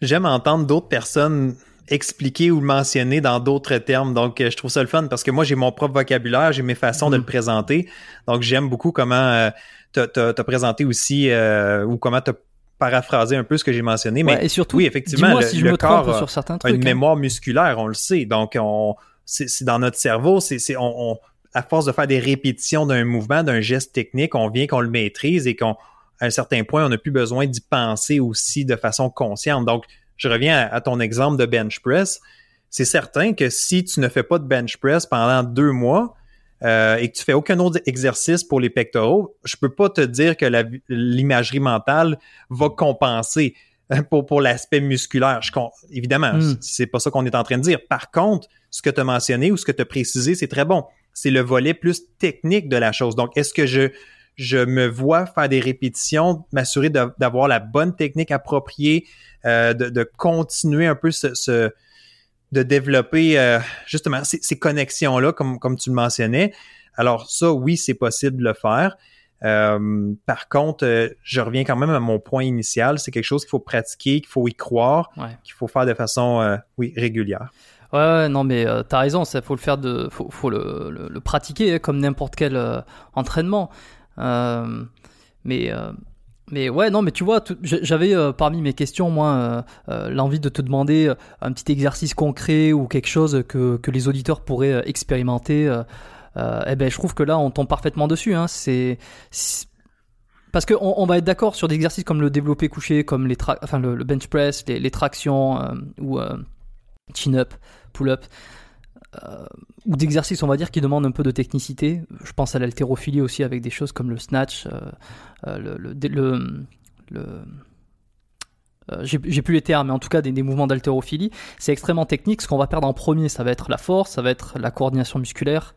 j'aime entendre d'autres personnes expliquer ou le mentionner dans d'autres termes. Donc, euh, je trouve ça le fun parce que moi, j'ai mon propre vocabulaire, j'ai mes façons de le mm-hmm. présenter. Donc, j'aime beaucoup comment euh, tu as, présenté aussi euh, ou comment tu as paraphrasé un peu ce que j'ai mentionné. Mais et surtout, oui, effectivement, le, si je me corps sur certains trucs, a une hein. mémoire musculaire, on le sait. Donc, on, c'est, dans notre cerveau, c'est, on, on, à force de faire des répétitions d'un mouvement, d'un geste technique, on vient qu'on le maîtrise et qu'on à un certain point, on n'a plus besoin d'y penser aussi de façon consciente. Donc, je reviens à, ton exemple de bench press. C'est certain que si tu ne fais pas de bench press pendant deux mois euh, et que tu fais aucun autre exercice pour les pectoraux, je peux pas te dire que l'imagerie mentale va compenser. pour, pour l'aspect musculaire. Je, évidemment, Mm. c'est pas ça qu'on est en train de dire. Par contre, ce que tu as mentionné ou ce que tu as précisé, c'est très bon. C'est le volet plus technique de la chose. Donc, est-ce que je, je me vois faire des répétitions, m'assurer d'avoir la bonne technique appropriée, euh, de, de continuer un peu ce, ce- de développer euh, justement ces, ces connexions-là, comme, comme tu le mentionnais. Alors ça, oui, c'est possible de le faire. Euh, par contre, euh, je reviens quand même à mon point initial. C'est quelque chose qu'il faut pratiquer, qu'il faut y croire, Ouais. qu'il faut faire de façon, euh, oui, régulière. Ouais, ouais, non, mais euh, t'as raison, ça faut le faire de, faut, faut le, le, le pratiquer hein, comme n'importe quel euh, entraînement. Euh, mais, euh, mais ouais, non, mais tu vois, j'avais euh, parmi mes questions, moi, l'envie de te demander un petit exercice concret ou quelque chose que, que les auditeurs pourraient expérimenter. Eh ben, je trouve que là, on tombe parfaitement dessus. Hein, c'est parce qu'on on va être d'accord sur des exercices comme le développé couché, comme les enfin le, bench press, les, tractions ou euh, chin-up, pull-up, euh, ou d'exercices, on va dire, qui demandent un peu de technicité. Je pense à l'haltérophilie aussi avec des choses comme le snatch, euh, euh, le, le, euh, j'ai plus les termes, mais en tout cas des, mouvements d'haltérophilie. C'est extrêmement technique. Ce qu'on va perdre en premier, ça va être la force, ça va être la coordination musculaire,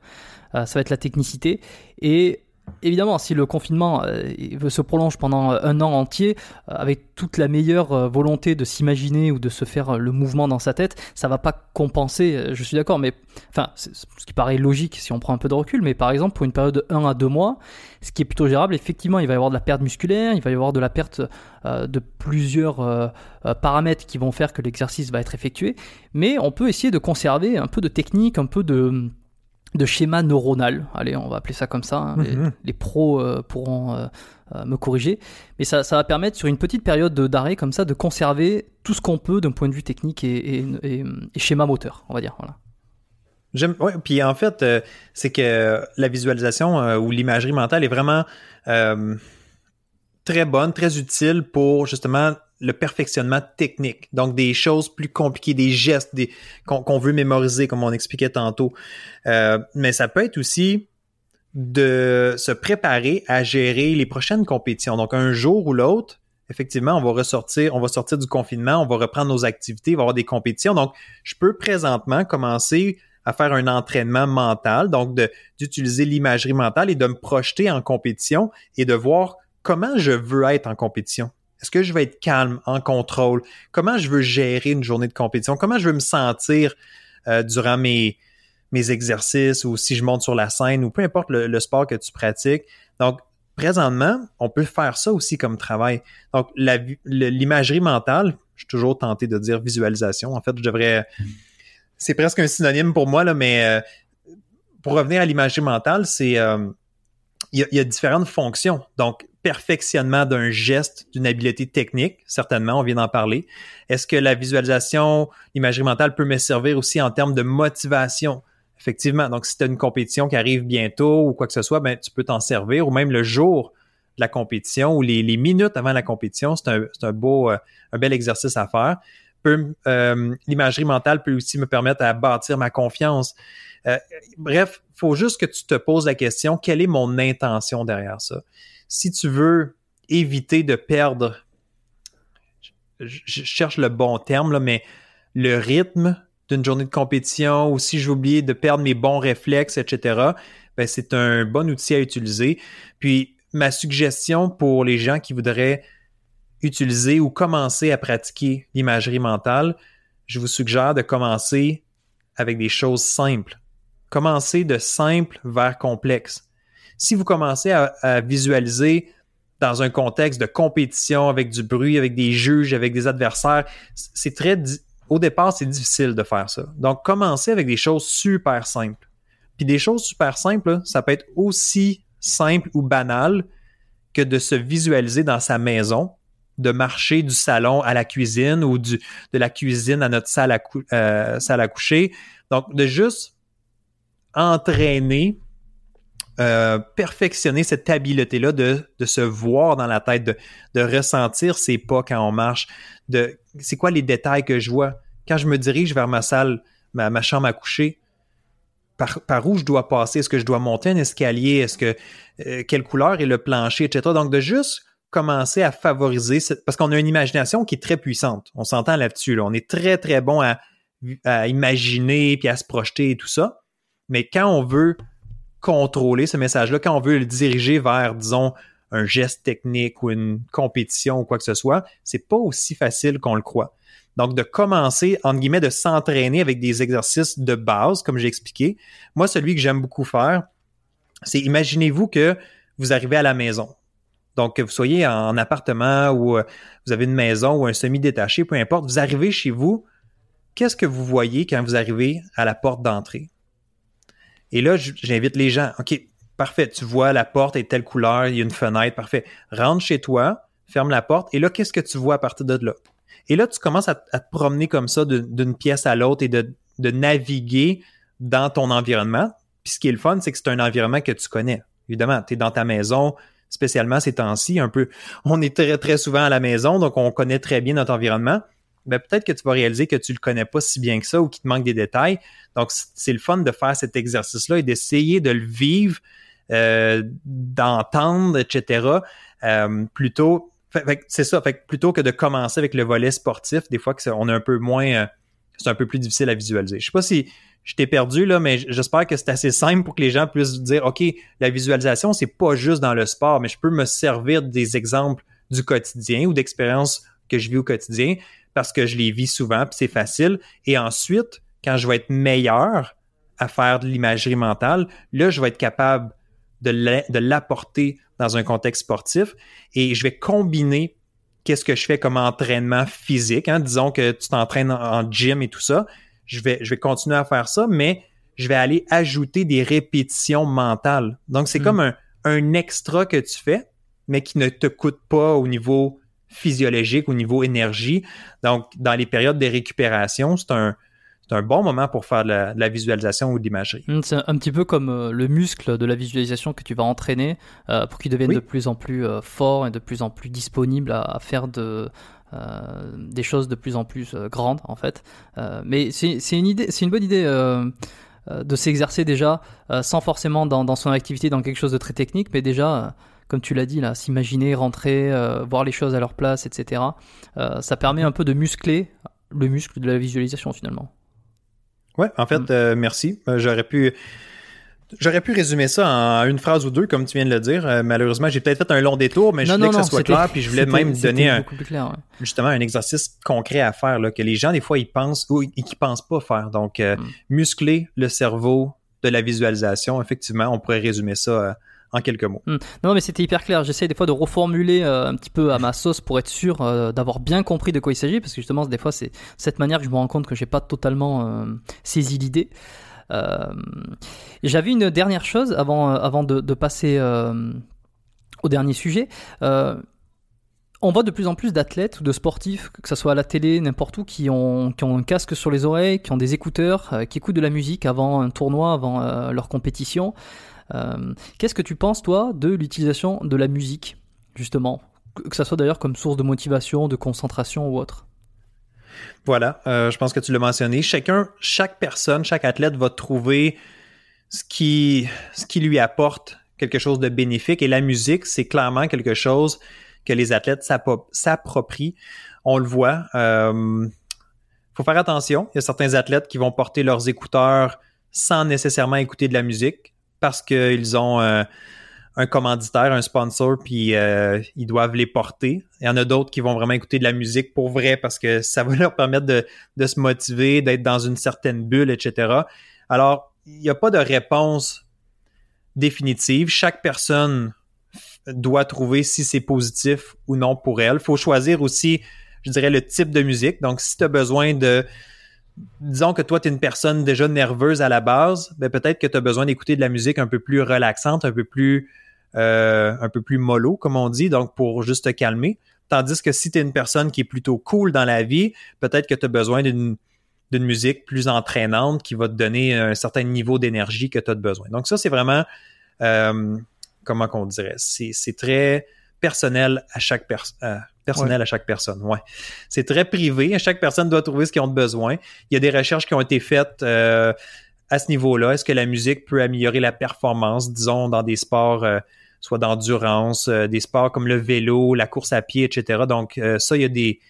euh, ça va être la technicité. Et évidemment, si le confinement euh, se prolonge pendant euh, un an entier, euh, avec toute la meilleure volonté de s'imaginer ou de se faire le mouvement dans sa tête, ça va pas compenser, je suis d'accord, mais enfin, ce qui paraît logique si on prend un peu de recul, mais par exemple, pour une période de 1 à 2 mois, ce qui est plutôt gérable, effectivement, il va y avoir de la perte musculaire, il va y avoir de la perte de plusieurs paramètres qui vont faire que l'exercice va être effectué, mais on peut essayer de conserver un peu de technique, un peu de de schéma neuronal, allez, on va appeler ça comme ça, hein, les, Mhm. les pros euh, pourront euh, euh, me corriger, mais ça, ça va permettre sur une petite période de- d'arrêt comme ça de conserver tout ce qu'on peut d'un point de vue technique et, et- et- et schéma moteur, on va dire. Voilà. J'aime, ouais, puis en fait, c'est que la visualisation ou l'imagerie mentale est vraiment très bonne, très utile pour justement le perfectionnement technique. Donc des choses plus compliquées, des gestes qu'on, veut mémoriser, comme on expliquait tantôt. Euh, mais ça peut être aussi de se préparer à gérer les prochaines compétitions. Donc un jour ou l'autre, effectivement, on va ressortir, on va sortir du confinement, on va reprendre nos activités, il va avoir des compétitions. Donc je peux présentement commencer à faire un entraînement mental, donc d'utiliser l'imagerie mentale et de me projeter en compétition et de voir comment je veux être en compétition. Est-ce que je veux être calme, en contrôle? Comment je veux gérer une journée de compétition? Comment je veux me sentir euh, durant mes, mes exercices ou si je monte sur la scène ou peu importe le, sport que tu pratiques? Donc, présentement, on peut faire ça aussi comme travail. Donc, l'imagerie mentale, je suis toujours tenté de dire visualisation. En fait, je devrais. C'est presque un synonyme pour moi, là, mais euh, pour revenir à l'imagerie mentale, c'est. euh, il il y a différentes fonctions. Donc, perfectionnement d'un geste, d'une habileté technique, certainement, on vient d'en parler. Est-ce que la visualisation, l'imagerie mentale peut me servir aussi en termes de motivation? Effectivement. Donc, si tu as une compétition qui arrive bientôt ou quoi que ce soit, ben, tu peux t'en servir, ou même le jour de la compétition ou les, minutes avant la compétition, c'est un, beau, euh, un bel exercice à faire. Euh, l'imagerie mentale peut aussi me permettre à bâtir ma confiance. Euh, bref, faut juste que tu te poses la question, quelle est mon intention derrière ça? Si tu veux éviter de perdre, je, cherche le bon terme, mais le rythme d'une journée de compétition ou si j'ai oublié de perdre mes bons réflexes, etc., ben, c'est un bon outil à utiliser. Puis, ma suggestion pour les gens qui voudraient utiliser ou commencer à pratiquer l'imagerie mentale, je vous suggère de commencer avec des choses simples. Commencez de simple vers complexe. Si vous commencez à, visualiser dans un contexte de compétition avec du bruit, avec des juges, avec des adversaires, c'est très au départ, c'est difficile de faire ça. Donc, commencez avec des choses super simples. Puis des choses super simples, ça peut être aussi simple ou banal que de se visualiser dans sa maison, de marcher du salon à la cuisine ou de la cuisine à notre salle à, euh, salle à coucher. Donc, de juste entraîner, euh, perfectionner cette habileté-là de, de se voir dans la tête, de, ressentir ses pas quand on marche, de c'est quoi les détails que je vois? Quand je me dirige vers ma salle, ma, chambre à coucher, par, par où je dois passer? Est-ce que je dois monter un escalier? Est-ce que euh, quelle couleur est le plancher, etc. Donc, de juste commencer à favoriser, parce qu'on a une imagination qui est très puissante. On s'entend là-dessus. On est très, très bon à, à imaginer puis à se projeter et tout ça. Mais quand on veut contrôler ce message-là, quand on veut le diriger vers, disons, un geste technique ou une compétition ou quoi que ce soit, c'est pas aussi facile qu'on le croit. Donc, de commencer, entre guillemets, de s'entraîner avec des exercices de base, comme j'ai expliqué. Moi, celui que j'aime beaucoup faire, c'est imaginez-vous que vous arrivez à la maison. Donc, que vous soyez en appartement ou euh, vous avez une maison ou un semi-détaché, peu importe, vous arrivez chez vous, qu'est-ce que vous voyez quand vous arrivez à la porte d'entrée? Et là, j'invite les gens, OK, parfait, tu vois la porte est telle couleur, il y a une fenêtre, parfait. Rentre chez toi, ferme la porte, et là, qu'est-ce que tu vois à partir de là? Et là, tu commences à, te promener comme ça d'une pièce à l'autre et de, de, naviguer dans ton environnement. Puis ce qui est le fun, c'est que c'est un environnement que tu connais. Évidemment, tu es dans ta maison, spécialement ces temps-ci, un peu. On est très, très souvent à la maison, donc on connaît très bien notre environnement. Mais peut-être que tu vas réaliser que tu le connais pas si bien que ça ou qu'il te manque des détails. Donc, c'est le fun de faire cet exercice-là et d'essayer de le vivre, euh, d'entendre, etc. Euh, plutôt c'est ça. Plutôt que de commencer avec le volet sportif, des fois que on est un peu moins, euh, c'est un peu plus difficile à visualiser. Je sais pas si je t'ai perdu là, mais j'espère que c'est assez simple pour que les gens puissent dire, ok, la visualisation c'est pas juste dans le sport, mais je peux me servir des exemples du quotidien ou d'expériences que je vis au quotidien parce que je les vis souvent, puis c'est facile. Et ensuite, quand je vais être meilleur à faire de l'imagerie mentale, là, je vais être capable de l'apporter dans un contexte sportif et je vais combiner qu'est-ce que je fais comme entraînement physique. Hein. Disons que tu t'entraînes en, gym et tout ça. Je vais, je vais continuer à faire ça, mais je vais aller ajouter des répétitions mentales. Donc, c'est hmm. comme un, un extra que tu fais, mais qui ne te coûte pas au niveau physiologique, au niveau énergie. Donc, dans les périodes de récupération, c'est un, c'est un bon moment pour faire de la, visualisation ou de l'imagerie. Hmm, c'est un petit peu comme euh, le muscle de la visualisation que tu vas entraîner euh, pour qu'il devienne de plus en plus euh, fort et de plus en plus disponible à, faire de, des choses de plus en plus grandes en fait. mais c'est une idée, c'est une bonne idée de s'exercer déjà sans forcément dans, dans, son activité dans quelque chose de très technique, mais déjà comme tu l'as dit là, s'imaginer, rentrer, voir les choses à leur place, etc. ça permet un peu de muscler le muscle de la visualisation finalement. Ouais, en fait, mm. euh, merci. Euh, j'aurais pu. J'aurais pu résumer ça en une phrase ou deux, comme tu viens de le dire. Euh, malheureusement, j'ai peut-être fait un long détour, mais je voulais que ça soit clair, puis je voulais même donner un, justement un exercice concret à faire, là, que les gens, des fois, ils pensent ou ils ne pensent pas faire. Donc, mm. muscler le cerveau de la visualisation, effectivement, on pourrait résumer ça en quelques mots. Hmm. Non, mais c'était hyper clair. J'essaie des fois de reformuler euh, un petit peu à ma sauce pour être sûr euh, d'avoir bien compris de quoi il s'agit, parce que justement, des fois, c'est cette manière que je me rends compte que j'ai pas totalement euh, saisi l'idée. J'avais une dernière chose avant, avant de, passer au dernier sujet on voit de plus en plus d'athlètes ou de sportifs, que ce soit à la télé, n'importe où, qui ont, qui ont un casque sur les oreilles, qui ont des écouteurs, qui écoutent de la musique avant un tournoi, avant leur compétition. Euh, qu'est-ce que tu penses, toi, de l'utilisation de la musique, justement? Que ça soit d'ailleurs comme source de motivation, de concentration ou autre voilà, euh, je pense que tu l'as mentionné. Chacun, chaque personne, chaque athlète va trouver ce qui, lui apporte quelque chose de bénéfique. Et la musique, c'est clairement quelque chose que les athlètes s'approprient. On le voit. Il euh, faut faire attention. Il y a certains athlètes qui vont porter leurs écouteurs sans nécessairement écouter de la musique parce qu'ils ont euh, un commanditaire, un sponsor, puis euh, ils doivent les porter. Il y en a d'autres qui vont vraiment écouter de la musique pour vrai parce que ça va [LAUGHS] leur permettre de, se motiver, d'être dans une certaine bulle, etc. Alors, il n'y a pas de réponse définitive. Chaque personne doit trouver si c'est positif ou non pour elle. Il faut choisir aussi, je dirais, le type de musique. Donc, si tu as besoin de disons que toi, tu es une personne déjà nerveuse à la base, ben peut-être que tu as besoin d'écouter de la musique un peu plus relaxante, un peu plus euh, un peu plus mollo, comme on dit, donc pour juste te calmer. Tandis que si tu es une personne qui est plutôt cool dans la vie, peut-être que tu as besoin d'une musique plus entraînante qui va te donner un certain niveau d'énergie que tu as besoin. Donc ça, c'est vraiment, euh, comment qu'on dirait, c'est très personnel à chaque personne. Euh, personnel à chaque personne. Ouais. C'est très privé. Chaque personne doit trouver ce qu'ils ont besoin. Il y a des recherches qui ont été faites euh, à ce niveau-là. Est-ce que la musique peut améliorer la performance, disons, dans des sports euh, soit d'endurance, des sports comme le vélo, la course à pied, etc. Donc ça, il y a des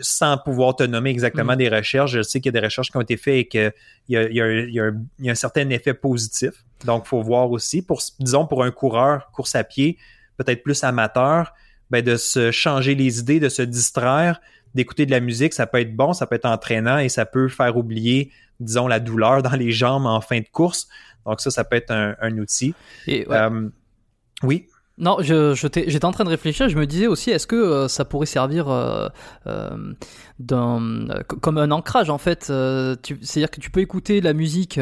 sans pouvoir te nommer exactement mm. des recherches, je sais qu'il y a des recherches qui ont été faites et qu'il y y, a, un certain effet positif. Donc, il faut voir aussi, pour, disons, pour un coureur, course à pied, peut-être plus amateur, ben de se changer les idées, de se distraire, d'écouter de la musique, ça peut être bon, ça peut être entraînant et ça peut faire oublier, disons, la douleur dans les jambes en fin de course. Donc ça, ça peut être un, outil. Euh, oui? Non, je, j'étais en train de réfléchir. Je me disais aussi, est-ce que euh, ça pourrait servir euh, euh, comme un ancrage en fait C'est-à-dire que tu peux écouter la musique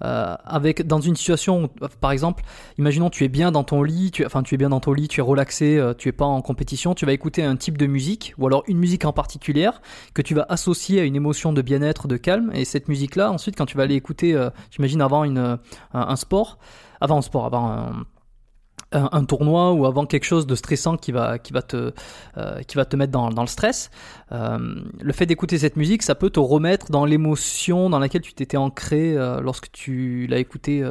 avec dans une situation, où, par exemple, imaginons tu es bien dans ton lit, tu, enfin tu es bien dans ton lit, tu es relaxé, tu es pas en compétition, tu vas écouter un type de musique ou alors une musique en particulier que tu vas associer à une émotion de bien-être, de calme. Et cette musique-là, ensuite, quand tu vas aller écouter, tu imagines avant une, un, un sport, avant un sport, avant un un, tournoi ou avant quelque chose de stressant qui va, qui va, te, euh, qui va te mettre dans, dans le stress, euh, le fait d'écouter cette musique, ça peut te remettre dans l'émotion dans laquelle tu t'étais ancré euh, lorsque tu l'as écouté,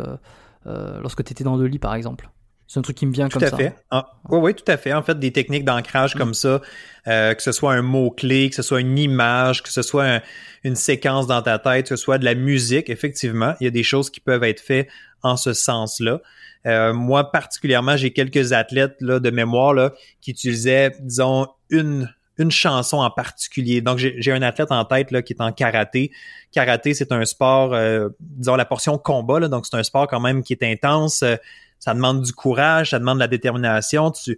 lorsque tu étais dans le lit par exemple. C'est un truc qui me vient tout comme à Fait. oui, oui, tout à fait. En fait, des techniques d'ancrage comme ça, que ce soit un mot-clé, que ce soit une image, que ce soit une séquence dans ta tête, que ce soit de la musique, effectivement, il y a des choses qui peuvent être faites en ce sens-là. Euh, moi, particulièrement, j'ai quelques athlètes là, de mémoire là, qui utilisaient, disons, une, une chanson en particulier. Donc, j'ai un athlète en tête là, qui est en karaté. Karaté, c'est un sport, euh, disons, la portion combat, là, donc c'est un sport quand même qui est intense. Euh, ça demande du courage, ça demande de la détermination. Tu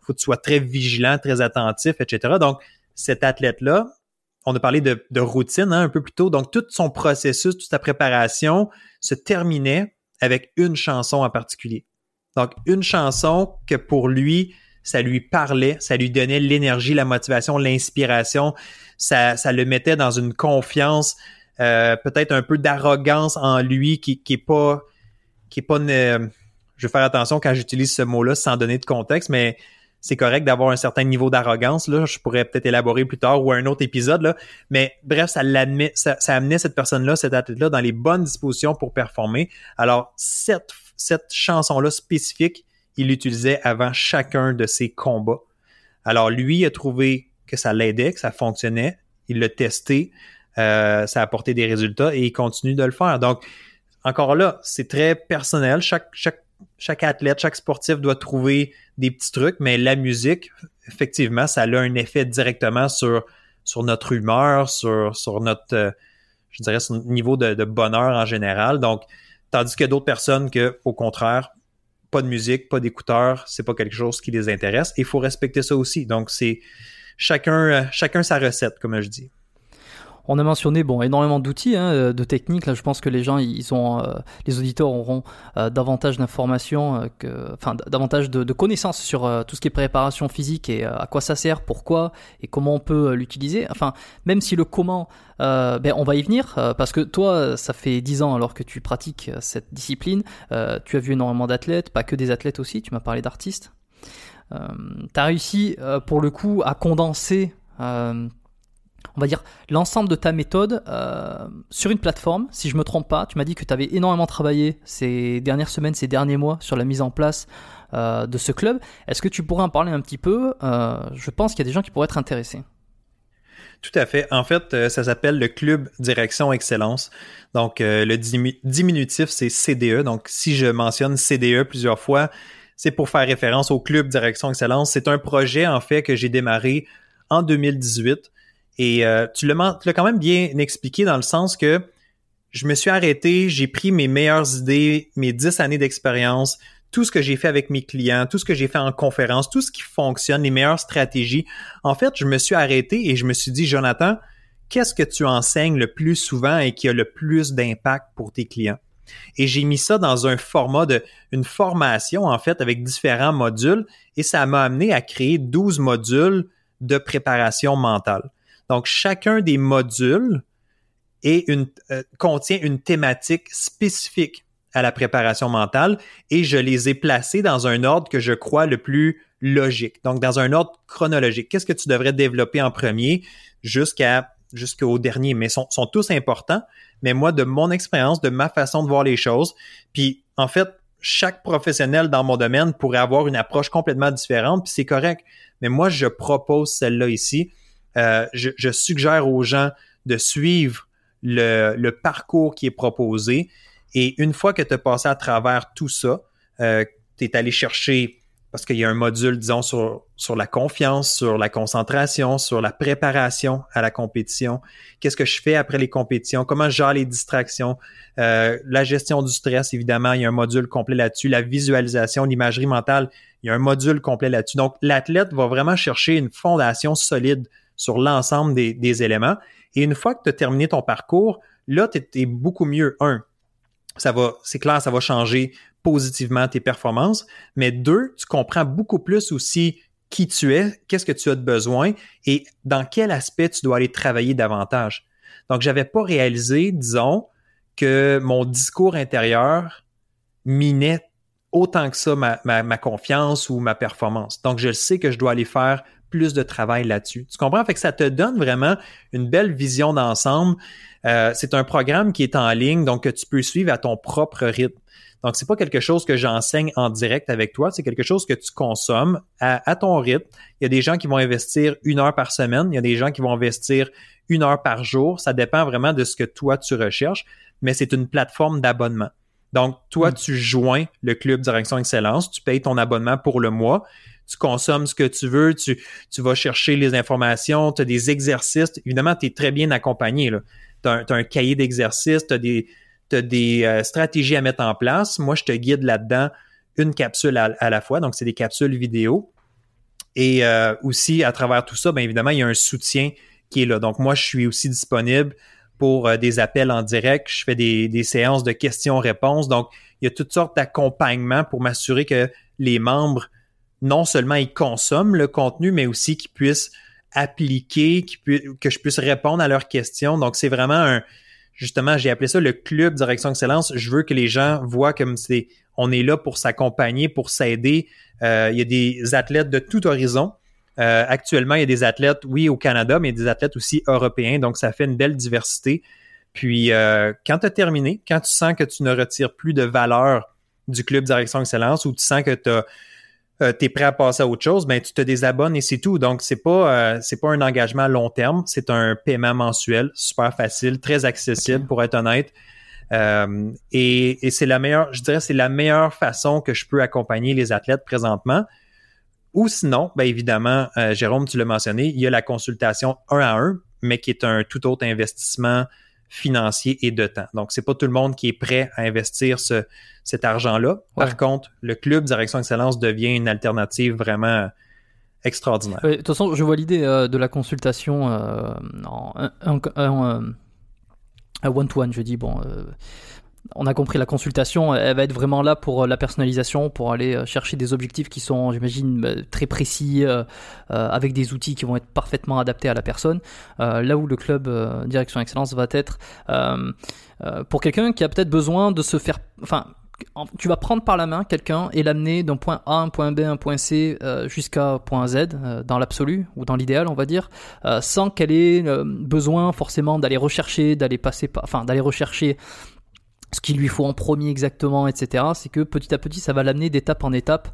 faut que tu sois très vigilant, très attentif, etc. Donc, cet athlète-là, on a parlé de, de routine hein, un peu plus tôt. Donc, tout son processus, toute sa préparation se terminait avec une chanson en particulier. Donc, une chanson que pour lui, ça lui parlait, ça lui donnait l'énergie, la motivation, l'inspiration, ça, ça le mettait dans une confiance, euh, peut-être un peu d'arrogance en lui qui, qui est pas, qui est pas, je vais faire attention quand j'utilise ce mot-là sans donner de contexte, mais c'est correct d'avoir un certain niveau d'arrogance. Là, je pourrais peut-être élaborer plus tard ou un autre épisode. Là. Mais bref, ça, ça, ça amenait cette personne-là, cet athlète-là, dans les bonnes dispositions pour performer. Alors, cette, cette chanson-là spécifique, il l'utilisait avant chacun de ses combats. Alors, lui a trouvé que ça l'aidait, que ça fonctionnait. Il l'a testé. Euh, ça a apporté des résultats et il continue de le faire. Donc, encore là, c'est très personnel. Chaque, chaque chaque athlète, chaque sportif doit trouver des petits trucs, mais la musique, effectivement, ça a un effet directement sur, sur notre humeur, sur, sur notre, euh, je dirais, sur notre niveau de, bonheur en général. Donc, tandis que d'autres personnes que, au contraire, pas de musique, pas d'écouteurs, c'est pas quelque chose qui les intéresse. Il faut respecter ça aussi. Donc, c'est chacun, euh, chacun sa recette, comme je dis. On a mentionné bon énormément d'outils, hein, euh, de techniques. Là, je pense que les gens, ils ont, euh, les auditeurs auront euh, davantage d'informations, que, enfin davantage de, connaissances sur tout ce qui est préparation physique et à quoi ça sert, pourquoi et comment on peut l'utiliser. Enfin, même si le comment, ben on va y venir parce que toi, ça fait dix ans alors que tu pratiques cette discipline. tu as vu énormément d'athlètes, pas que des athlètes aussi. Tu m'as parlé d'artistes. tu réussi pour le coup à condenser on va dire, l'ensemble de ta méthode euh, sur une plateforme. Si je me trompe pas, tu m'as dit que tu avais énormément travaillé ces dernières semaines, ces derniers mois sur la mise en place euh, de ce club. Est-ce que tu pourrais en parler un petit peu? Euh, Je pense qu'il y a des gens qui pourraient être intéressés. Tout à fait. En fait, ça s'appelle le Club Direction Excellence. Donc, le diminutif, c'est CDE. Donc, si je mentionne CDE plusieurs fois, c'est pour faire référence au Club Direction Excellence. C'est un projet, en fait, que j'ai démarré en 2018 et euh, tu l'as quand même bien expliqué dans le sens que je me suis arrêté, j'ai pris mes meilleures idées, mes dix années d'expérience, tout ce que j'ai fait avec mes clients, tout ce que j'ai fait en conférence, tout ce qui fonctionne, les meilleures stratégies. En fait, je me suis arrêté et je me suis dit, Jonathan, qu'est-ce que tu enseignes le plus souvent et qui a le plus d'impact pour tes clients? Et j'ai mis ça dans un format de une formation, en fait, avec différents modules, et ça m'a amené à créer 12 modules de préparation mentale. Donc, chacun des modules euh, contient une thématique spécifique à la préparation mentale et je les ai placés dans un ordre que je crois le plus logique, donc dans un ordre chronologique. Qu'est-ce que tu devrais développer en premier jusqu'à jusqu'au dernier, mais sont, sont tous importants. Mais moi, de mon expérience, de ma façon de voir les choses, puis en fait, chaque professionnel dans mon domaine pourrait avoir une approche complètement différente, puis c'est correct. Mais moi, je propose celle-là ici. Euh, je, suggère aux gens de suivre le, parcours qui est proposé. Et une fois que tu as passé à travers tout ça, euh, tu es allé chercher parce qu'il y a un module, disons, sur, sur la confiance, sur la concentration, sur la préparation à la compétition. Qu'est-ce que je fais après les compétitions? Comment je gère les distractions? Euh, la gestion du stress, évidemment, il y a un module complet là-dessus. La visualisation, l'imagerie mentale, il y a un module complet là-dessus. Donc, l'athlète va vraiment chercher une fondation solide sur l'ensemble des, éléments. Et une fois que tu as terminé ton parcours, là, tu es, beaucoup mieux. Un, ça va, c'est clair, ça va changer positivement tes performances, mais deux, tu comprends beaucoup plus aussi qui tu es, qu'est-ce que tu as de besoin et dans quel aspect tu dois aller travailler davantage. Donc, j'avais pas réalisé, disons, que mon discours intérieur minait autant que ça ma, ma, confiance ou ma performance. Donc, je sais que je dois aller faire plus de travail là-dessus. Tu comprends? Fait que ça te donne vraiment une belle vision d'ensemble. Euh, c'est un programme qui est en ligne, donc que tu peux suivre à ton propre rythme. Donc, c'est pas quelque chose que j'enseigne en direct avec toi, c'est quelque chose que tu consommes à, ton rythme. Il y a des gens qui vont investir une heure par semaine, il y a des gens qui vont investir une heure par jour. Ça dépend vraiment de ce que toi tu recherches, mais c'est une plateforme d'abonnement. Donc, toi, hmm. tu joins le club Direction Excellence, tu payes ton abonnement pour le mois, tu consommes ce que tu veux, tu, tu vas chercher les informations, tu as des exercices. Évidemment, tu es très bien accompagné. Tu as, un cahier d'exercices, tu as des, as des euh, stratégies à mettre en place. Moi, je te guide là-dedans une capsule à, la fois. Donc, c'est des capsules vidéo. Et euh, aussi, à travers tout ça, bien évidemment, il y a un soutien qui est là. Donc, moi, je suis aussi disponible pour euh, des appels en direct. Je fais des, des séances de questions-réponses. Donc, il y a toutes sortes d'accompagnements pour m'assurer que les membres, non seulement ils consomment le contenu, mais aussi qu'ils puissent appliquer, que je puisse répondre à leurs questions. Donc, c'est vraiment un, justement, j'ai appelé ça le club direction excellence. Je veux que les gens voient comme c'est, on est là pour s'accompagner, pour s'aider. Euh, il y a des athlètes de tout horizon. Euh, actuellement, il y a des athlètes, oui, au Canada, mais des athlètes aussi européens. Donc, ça fait une belle diversité. Puis, euh, quand tu as terminé, quand tu sens que tu ne retires plus de valeur du club direction excellence ou tu sens que tu as euh, tu es prêt à passer à autre chose, ben tu te désabonnes et c'est tout. Donc c'est pas euh, c'est pas un engagement à long terme, c'est un paiement mensuel, super facile, très accessible pour être honnête. Euh, et, et c'est la meilleure, je dirais, c'est la meilleure façon que je peux accompagner les athlètes présentement. Ou sinon, ben évidemment, Jérôme, tu l'as mentionné, il y a la consultation un à un, mais qui est un tout autre investissement financier et de temps. Donc, c'est pas tout le monde qui est prêt à investir ce, cet argent-là. Par contre, le club Direction Excellence devient une alternative vraiment extraordinaire. de toute façon, je vois l'idée euh, de la consultation euh, en one-to-one. je dis, bon, euh, on a compris la consultation, elle va être vraiment là pour la personnalisation, pour aller chercher des objectifs qui sont, j'imagine, très précis, avec des outils qui vont être parfaitement adaptés à la personne. là où le club Direction Excellence va être pour quelqu'un qui a peut-être besoin de se faire, enfin, tu vas prendre par la main quelqu'un et l'amener d'un point A, un point B, un point C euh, jusqu'à point Z euh, dans l'absolu ou dans l'idéal, on va dire, euh, sans qu'elle ait besoin forcément d'aller rechercher, d'aller passer, enfin d'aller rechercher ce qu'il lui faut en premier exactement, etc. C'est que petit à petit, ça va l'amener d'étape en étape.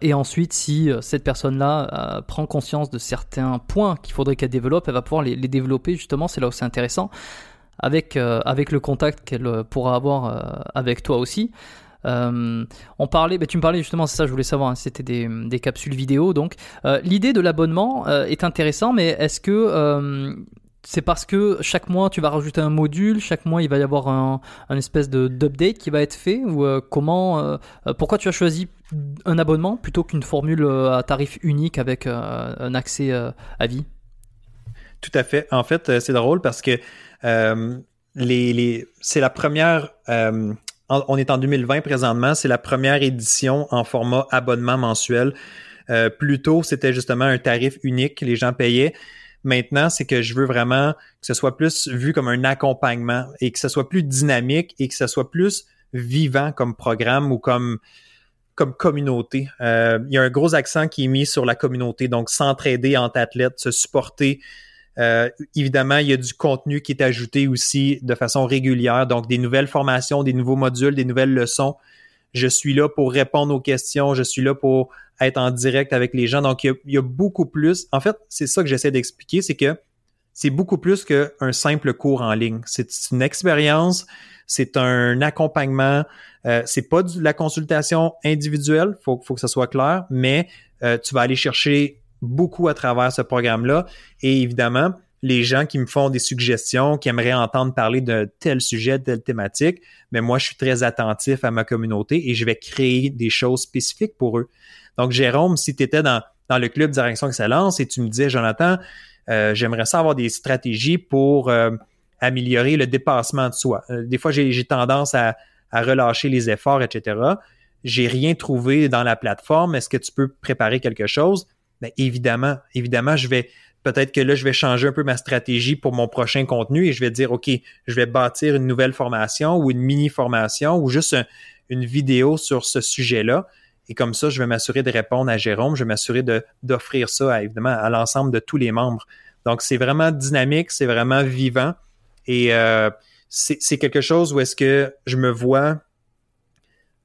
et ensuite, si cette personne-là prend conscience de certains points qu'il faudrait qu'elle développe, elle va pouvoir les, développer. Justement, c'est là où c'est intéressant avec, euh, avec le contact qu'elle euh, pourra avoir euh, avec toi aussi. on parlait, bah, tu me parlais justement, c'est ça, je voulais savoir, hein, c'était des, capsules vidéo. Donc, l'idée de l'abonnement est intéressant, mais est-ce que c'est parce que chaque mois tu vas rajouter un module, chaque mois il va y avoir un, espèce de d'update qui va être fait ou comment, pourquoi tu as choisi un abonnement plutôt qu'une formule à tarif unique avec un accès à vie? Tout à fait. En fait, c'est drôle parce que euh, c'est la première, euh, on est en 2020 présentement, c'est la première édition en format abonnement mensuel. Euh, plus tôt, c'était justement un tarif unique, les gens payaient. Maintenant, c'est que je veux vraiment que ce soit plus vu comme un accompagnement et que ce soit plus dynamique et que ce soit plus vivant comme programme ou comme comme communauté. il y a un gros accent qui est mis sur la communauté, donc s'entraider entre athlètes, se supporter, euh, évidemment, il y a du contenu qui est ajouté aussi de façon régulière, donc des nouvelles formations, des nouveaux modules, des nouvelles leçons. je suis là pour répondre aux questions, je suis là pour être en direct avec les gens. Donc, il y a, beaucoup plus. En fait, c'est ça que j'essaie d'expliquer, c'est que c'est beaucoup plus qu'un simple cours en ligne. C'est une expérience, c'est un accompagnement. Euh, c'est pas de la consultation individuelle, faut, faut que ça soit clair, mais euh, tu vas aller chercher beaucoup à travers ce programme-là. Et évidemment, les gens qui me font des suggestions, qui aimeraient entendre parler de tel sujet, de telle thématique, mais moi, je suis très attentif à ma communauté et je vais créer des choses spécifiques pour eux. Donc, Jérôme, si tu étais dans, dans le club Direction Excellence et tu me disais, Jonathan, euh, j'aimerais ça avoir des stratégies pour euh, améliorer le dépassement de soi. Euh, des fois, j'ai tendance à, à, relâcher les efforts, etc. J'ai rien trouvé dans la plateforme. Est-ce que tu peux préparer quelque chose? Bien, évidemment, évidemment, je vais peut-être que là, je vais changer un peu ma stratégie pour mon prochain contenu et je vais dire, OK, je vais bâtir une nouvelle formation ou une mini-formation ou juste une vidéo sur ce sujet-là. Et comme ça, je vais m'assurer de répondre à Jérôme, je vais m'assurer d'offrir ça à, évidemment à l'ensemble de tous les membres. Donc, c'est vraiment dynamique, c'est vraiment vivant et euh, c'est quelque chose où est-ce que je me vois,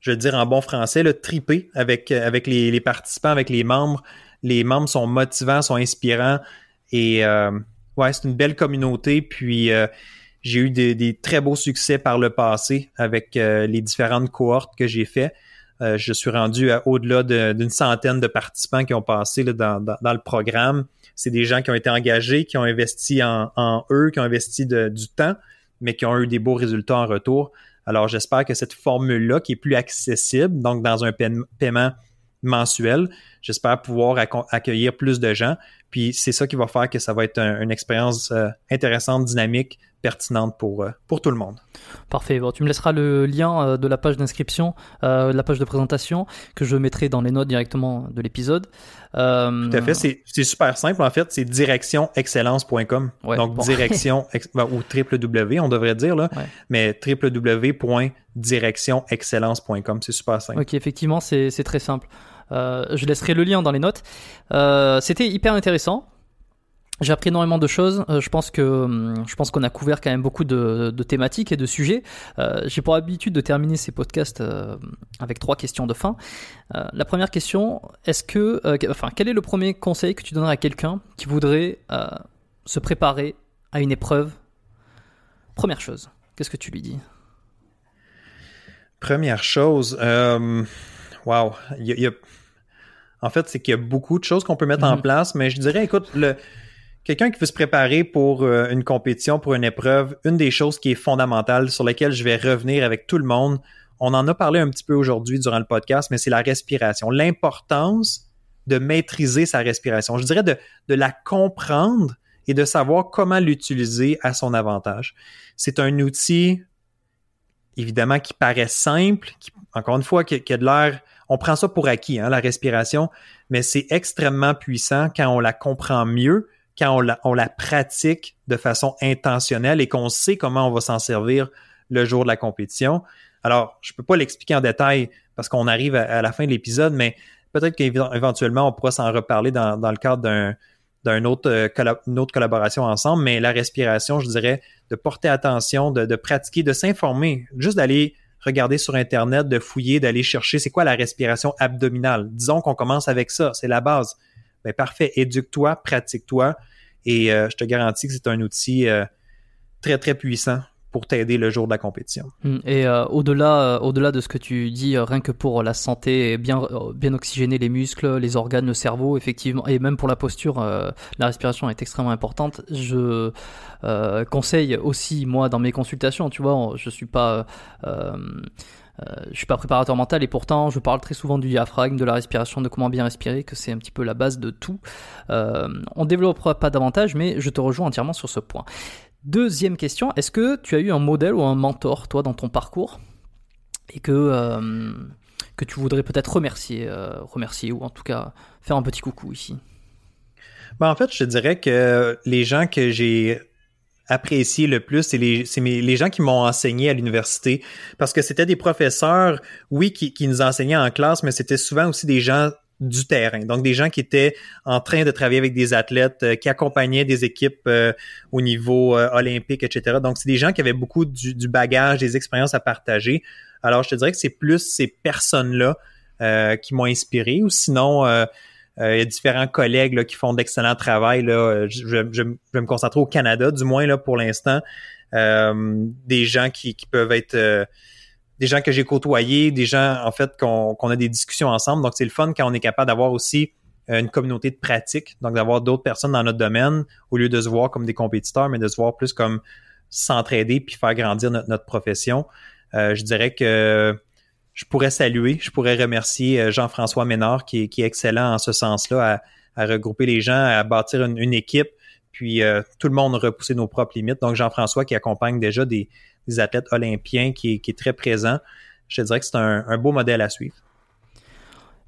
je veux dire en bon français, le triper avec, avec les, les participants, avec les membres. Les membres sont motivants, sont inspirants. Et euh, ouais, c'est une belle communauté. Puis euh, j'ai eu des, très beaux succès par le passé avec euh, les différentes cohortes que j'ai fait. je suis rendu au-delà d'une centaine de participants qui ont passé dans, le programme. C'est des gens qui ont été engagés, qui ont investi en, eux, qui ont investi du temps, mais qui ont eu des beaux résultats en retour. Alors j'espère que cette formule-là, qui est plus accessible, donc dans un paiement mensuel, j'espère pouvoir accueillir plus de gens. Puis c'est ça qui va faire que ça va être une expérience euh, intéressante, dynamique, pertinente pour, euh, pour tout le monde. Parfait. Bon, tu me laisseras le lien euh, de la page d'inscription, de la page de présentation que je mettrai dans les notes directement de l'épisode. Tout à fait. C'est super simple en fait. C'est directionexcellence.com. Donc direction [LAUGHS] ben, ou www, on devrait dire là, mais www.directionexcellence.com. C'est super simple. Ok, effectivement, c'est très simple. Euh, je laisserai le lien dans les notes. Euh, c'était hyper intéressant. J'ai appris énormément de choses. Euh, je pense que hum, je pense qu'on a couvert quand même beaucoup de, thématiques et de sujets. J'ai pour habitude de terminer ces podcasts avec trois questions de fin. la première question est-ce que, enfin, quel est le premier conseil que tu donnerais à quelqu'un qui voudrait se préparer à une épreuve? Première chose, qu'est-ce que tu lui dis? Première chose, wow, il y a en fait, c'est qu'il y a beaucoup de choses qu'on peut mettre en mhm. place, mais je dirais, écoute, le, quelqu'un qui veut se préparer pour euh, une compétition, pour une épreuve, une des choses qui est fondamentale, sur laquelle je vais revenir avec tout le monde, on en a parlé un petit peu aujourd'hui durant le podcast, mais c'est la respiration. L'importance de maîtriser sa respiration. Je dirais de, de la comprendre et de savoir comment l'utiliser à son avantage. C'est un outil, évidemment, qui paraît simple, qui, encore une fois, qui, qui a de l'air on prend ça pour acquis, hein, la respiration, mais c'est extrêmement puissant quand on la comprend mieux, quand on la, pratique de façon intentionnelle et qu'on sait comment on va s'en servir le jour de la compétition. Alors, je ne peux pas l'expliquer en détail parce qu'on arrive à, la fin de l'épisode, mais peut-être qu'éventuellement, on pourra s'en reparler dans, le cadre d'un, d'une autre, euh, autre collaboration ensemble, mais la respiration, je dirais, de porter attention, de pratiquer, de s'informer, juste d'aller regarder sur Internet, de fouiller, d'aller chercher c'est quoi la respiration abdominale. Disons qu'on commence avec ça, c'est la base. Ben parfait, éduque-toi, pratique-toi et euh, je te garantis que c'est un outil euh, très très puissant pour t'aider le jour de la compétition. Hum, et euh, au-delà, au-delà de ce que tu dis, rien que pour la santé, bien, bien oxygéner les muscles, les organes, le cerveau, effectivement, et même pour la posture, la respiration est extrêmement importante. Je conseille aussi, moi, dans mes consultations, tu vois, je suis pas euh, je suis pas préparateur mental et pourtant je parle très souvent du diaphragme, de la respiration, de comment bien respirer, que c'est un petit peu la base de tout. Euh, on développera pas davantage, mais je te rejoins entièrement sur ce point. Deuxième question, est-ce que tu as eu un modèle ou un mentor, toi, dans ton parcours, et que, euh, que tu voudrais peut-être remercier, euh, remercier, ou en tout cas faire un petit coucou ici? Ben, En fait, je dirais que les gens que j'ai apprécié le plus, c'est les, les gens qui m'ont enseigné à l'université. Parce que c'était des professeurs, oui, qui, qui nous enseignaient en classe, mais c'était souvent aussi des gens du terrain. Donc, des gens qui étaient en train de travailler avec des athlètes, euh, qui accompagnaient des équipes euh, au niveau euh, olympique, etc. Donc, c'est des gens qui avaient beaucoup du, du, bagage, des expériences à partager. Alors, je te dirais que c'est plus ces personnes-là qui m'ont inspiré, ou sinon, il y a différents collègues qui font d'excellent travail. Là. Je, vais me concentrer au Canada, du moins là pour l'instant. des gens qui peuvent être des gens que j'ai côtoyés, des gens en fait qu'on a des discussions ensemble. Donc c'est le fun quand on est capable d'avoir aussi euh, une communauté de pratique, donc d'avoir d'autres personnes dans notre domaine au lieu de se voir comme des compétiteurs, mais de se voir plus comme s'entraider puis faire grandir notre, profession. Euh, je dirais que je pourrais saluer, je pourrais remercier euh, Jean-François Ménard qui est, excellent en ce sens-là à, regrouper les gens, à bâtir une, équipe, puis tout le monde repousser nos propres limites. Donc Jean-François qui accompagne déjà des, des athlètes olympiens qui est, très présent. Je te dirais que c'est un, beau modèle à suivre.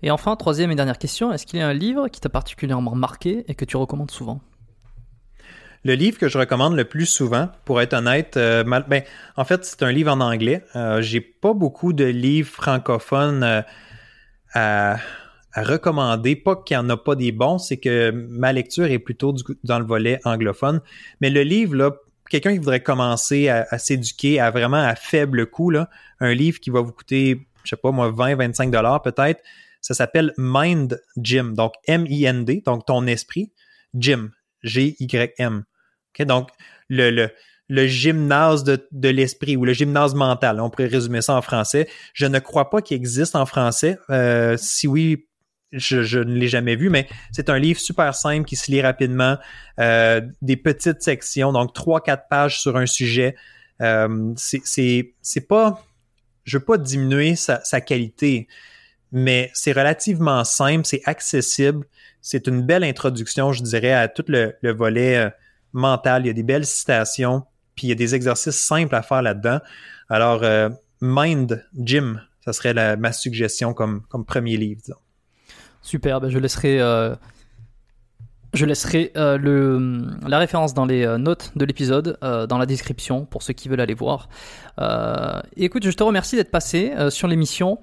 Et enfin, troisième et dernière question, est-ce qu'il y a un livre qui t'a particulièrement marqué et que tu recommandes souvent? Le livre que je recommande le plus souvent, pour être honnête, euh, ben, en fait, c'est un livre en anglais. Euh, j'ai pas beaucoup de livres francophones euh, à, recommander. Pas qu'il n'y en a pas des bons, c'est que ma lecture est plutôt dans le volet anglophone. Mais le livre, là, quelqu'un qui voudrait commencer à, s'éduquer à vraiment à faible coût, un livre qui va vous coûter, je sais pas moi, 20, 25 dollars peut-être, ça s'appelle Mind Gym, donc M-I-N-D, donc ton esprit, Gym, G-Y-M. donc, le, le, gymnase de, de l'esprit ou le gymnase mental, on pourrait résumer ça en français. Je ne crois pas qu'il existe en français. Euh, si oui, je, ne l'ai jamais vu, mais c'est un livre super simple qui se lit rapidement, euh, des petites sections, donc trois, quatre pages sur un sujet. Euh, c'est pas, je veux pas diminuer sa, qualité, mais c'est relativement simple, c'est accessible, c'est une belle introduction, je dirais, à tout le, volet euh, mental. Il y a des belles citations, puis il y a des exercices simples à faire là-dedans. Alors, Mind Gym, ça serait ma suggestion comme, comme premier livre, disons. Super, ben, je laisserai, euh, je laisserai euh, la référence dans les euh, notes de l'épisode, dans la description, pour ceux qui veulent aller voir. écoute, je te remercie d'être passé sur l'émission.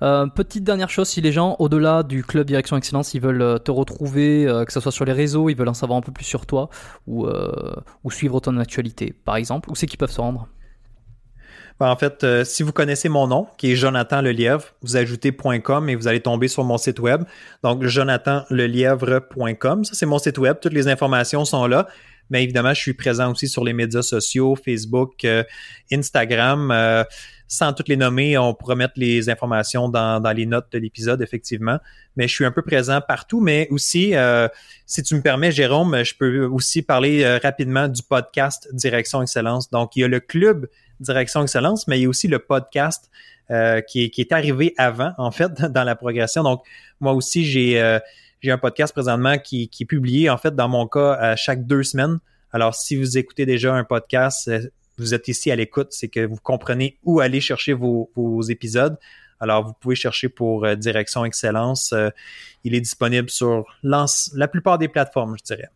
petite dernière chose, si les gens, au-delà du club Direction Excellence, ils veulent te retrouver, que ce soit sur les réseaux, ils veulent en savoir un peu plus sur toi, ou, ou suivre ton actualité, par exemple, où c'est qu'ils peuvent se rendre en fait, euh, si vous connaissez mon nom, qui est Jonathan Lelièvre, vous ajoutez .com et vous allez tomber sur mon site web. Donc, jonathanlelièvre.com. Ça, c'est mon site web. Toutes les informations sont là. Mais évidemment, je suis présent aussi sur les médias sociaux, Facebook, euh, Instagram. Euh, sans toutes les nommer, on pourra mettre les informations dans, dans les notes de l'épisode, effectivement. Mais je suis un peu présent partout. Mais aussi, si tu me permets, Jérôme, je peux aussi parler rapidement du podcast Direction Excellence. Donc, il y a le club Direction Excellence, mais il y a aussi le podcast euh, qui, est, arrivé avant, en fait, [LAUGHS] dans la progression. Donc, moi aussi, j'ai euh, un podcast présentement qui, est publié, en fait, dans mon cas, à chaque deux semaines. Alors, si vous écoutez déjà un podcast, euh, vous êtes ici à l'écoute, c'est que vous comprenez où aller chercher vos, vos épisodes. Alors, vous pouvez chercher pour Direction Excellence. il est disponible sur la plupart des plateformes, je dirais.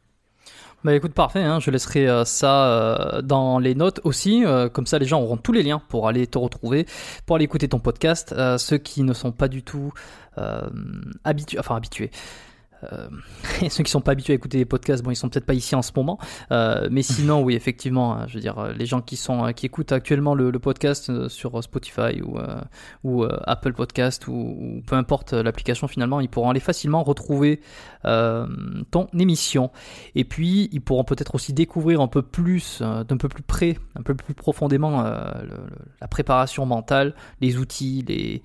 Bah écoute, parfait, hein, je laisserai euh, ça euh, dans les notes aussi, euh, comme ça les gens auront tous les liens pour aller te retrouver, pour aller écouter ton podcast. ceux qui ne sont pas du tout habitués, enfin habitués, euh, [LAUGHS] et ceux qui sont pas habitués à écouter les podcasts, bon, ils sont peut-être pas ici en ce moment, euh, mais sinon, oui, effectivement, hein, je veux dire, les gens qui sont qui écoutent actuellement le, podcast euh, sur Spotify ou ou Apple Podcast ou, peu importe l'application, finalement, ils pourront aller facilement retrouver ton émission. Et puis, ils pourront peut-être aussi découvrir un peu plus, d'un peu plus près, un peu plus profondément la préparation mentale, les outils, les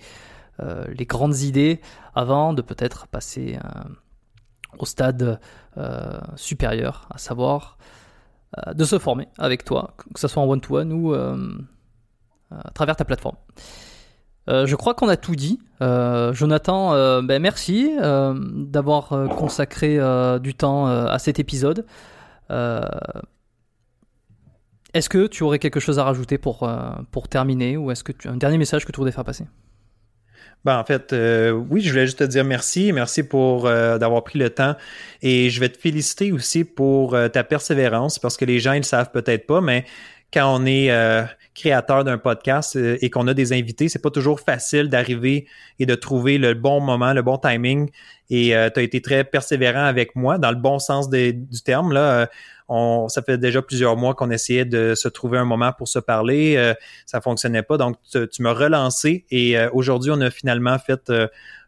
les grandes idées, avant de peut-être passer au stade euh, supérieur, à savoir euh, de se former avec toi, que ce soit en one-to-one ou euh, à travers ta plateforme. je crois qu'on a tout dit. Jonathan, ben merci d'avoir consacré du temps à cet épisode. est-ce que tu aurais quelque chose à rajouter pour, pour terminer ou est-ce que tu un dernier message que tu voudrais faire passer? Ben, en fait, euh, oui, je voulais juste te dire merci. Merci pour euh, d'avoir pris le temps. Et je vais te féliciter aussi pour euh, ta persévérance parce que les gens, ils le savent peut-être pas, mais quand on est euh, créateur d'un podcast euh, et qu'on a des invités, c'est pas toujours facile d'arriver et de trouver le bon moment, le bon timing. Et euh, tu as été très persévérant avec moi, dans le bon sens du terme. Là, on, ça fait déjà plusieurs mois qu'on essayait de se trouver un moment pour se parler. ça fonctionnait pas, donc tu, tu m'as relancé et aujourd'hui on a finalement fait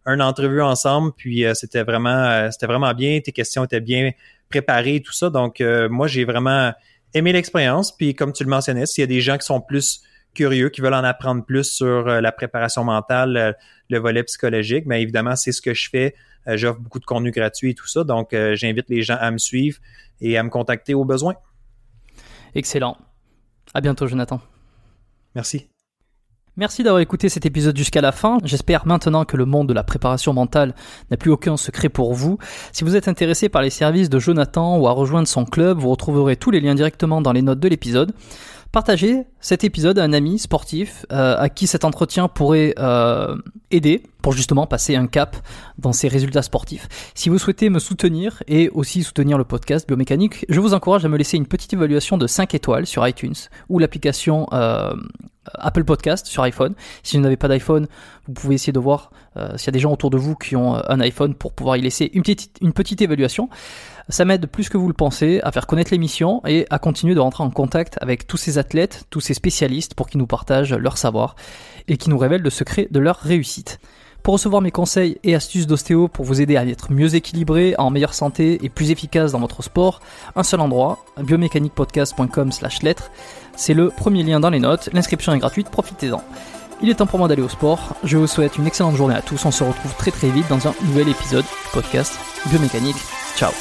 une entrevue ensemble. Puis c'était vraiment, c'était vraiment bien. Tes questions étaient bien préparées et tout ça. Donc moi j'ai vraiment aimer l'expérience. Puis comme tu le mentionnais, s'il y a des gens qui sont plus curieux, qui veulent en apprendre plus sur euh, la préparation mentale, euh, le volet psychologique, mais évidemment, c'est ce que je fais. Euh, j'offre beaucoup de contenu gratuit et tout ça. Donc, j'invite les gens à me suivre et à me contacter au besoin. Excellent. À bientôt, Jonathan. Merci. Merci d'avoir écouté cet épisode jusqu'à la fin. J'espère maintenant que le monde de la préparation mentale n'a plus aucun secret pour vous. Si vous êtes intéressé par les services de Jonathan ou à rejoindre son club, vous retrouverez tous les liens directement dans les notes de l'épisode. Partagez cet épisode à un ami sportif euh, à qui cet entretien pourrait euh, aider pour justement passer un cap dans ses résultats sportifs. Si vous souhaitez me soutenir et aussi soutenir le podcast Biomécanique, je vous encourage à me laisser une petite évaluation de 5 étoiles sur iTunes ou l'application euh, Apple Podcast sur iPhone. Si vous n'avez pas d'iPhone, vous pouvez essayer de voir s'il y a des gens autour de vous qui ont un iPhone pour pouvoir y laisser une petite, une petite évaluation. Ça m'aide plus que vous le pensez à faire connaître l'émission et à continuer de rentrer en contact avec tous ces athlètes, tous ces spécialistes pour qu'ils nous partagent leur savoir et qui nous révèlent le secret de leur réussite. Pour recevoir mes conseils et astuces d'ostéo pour vous aider à être mieux équilibré, en meilleure santé et plus efficace dans votre sport, un seul endroit, biomécaniquepodcast.com slash lettres. C'est le premier lien dans les notes, l'inscription est gratuite, profitez-en. Il est temps pour moi d'aller au sport, je vous souhaite une excellente journée à tous, on se retrouve très très vite dans un nouvel épisode du podcast Biomécanique. Ciao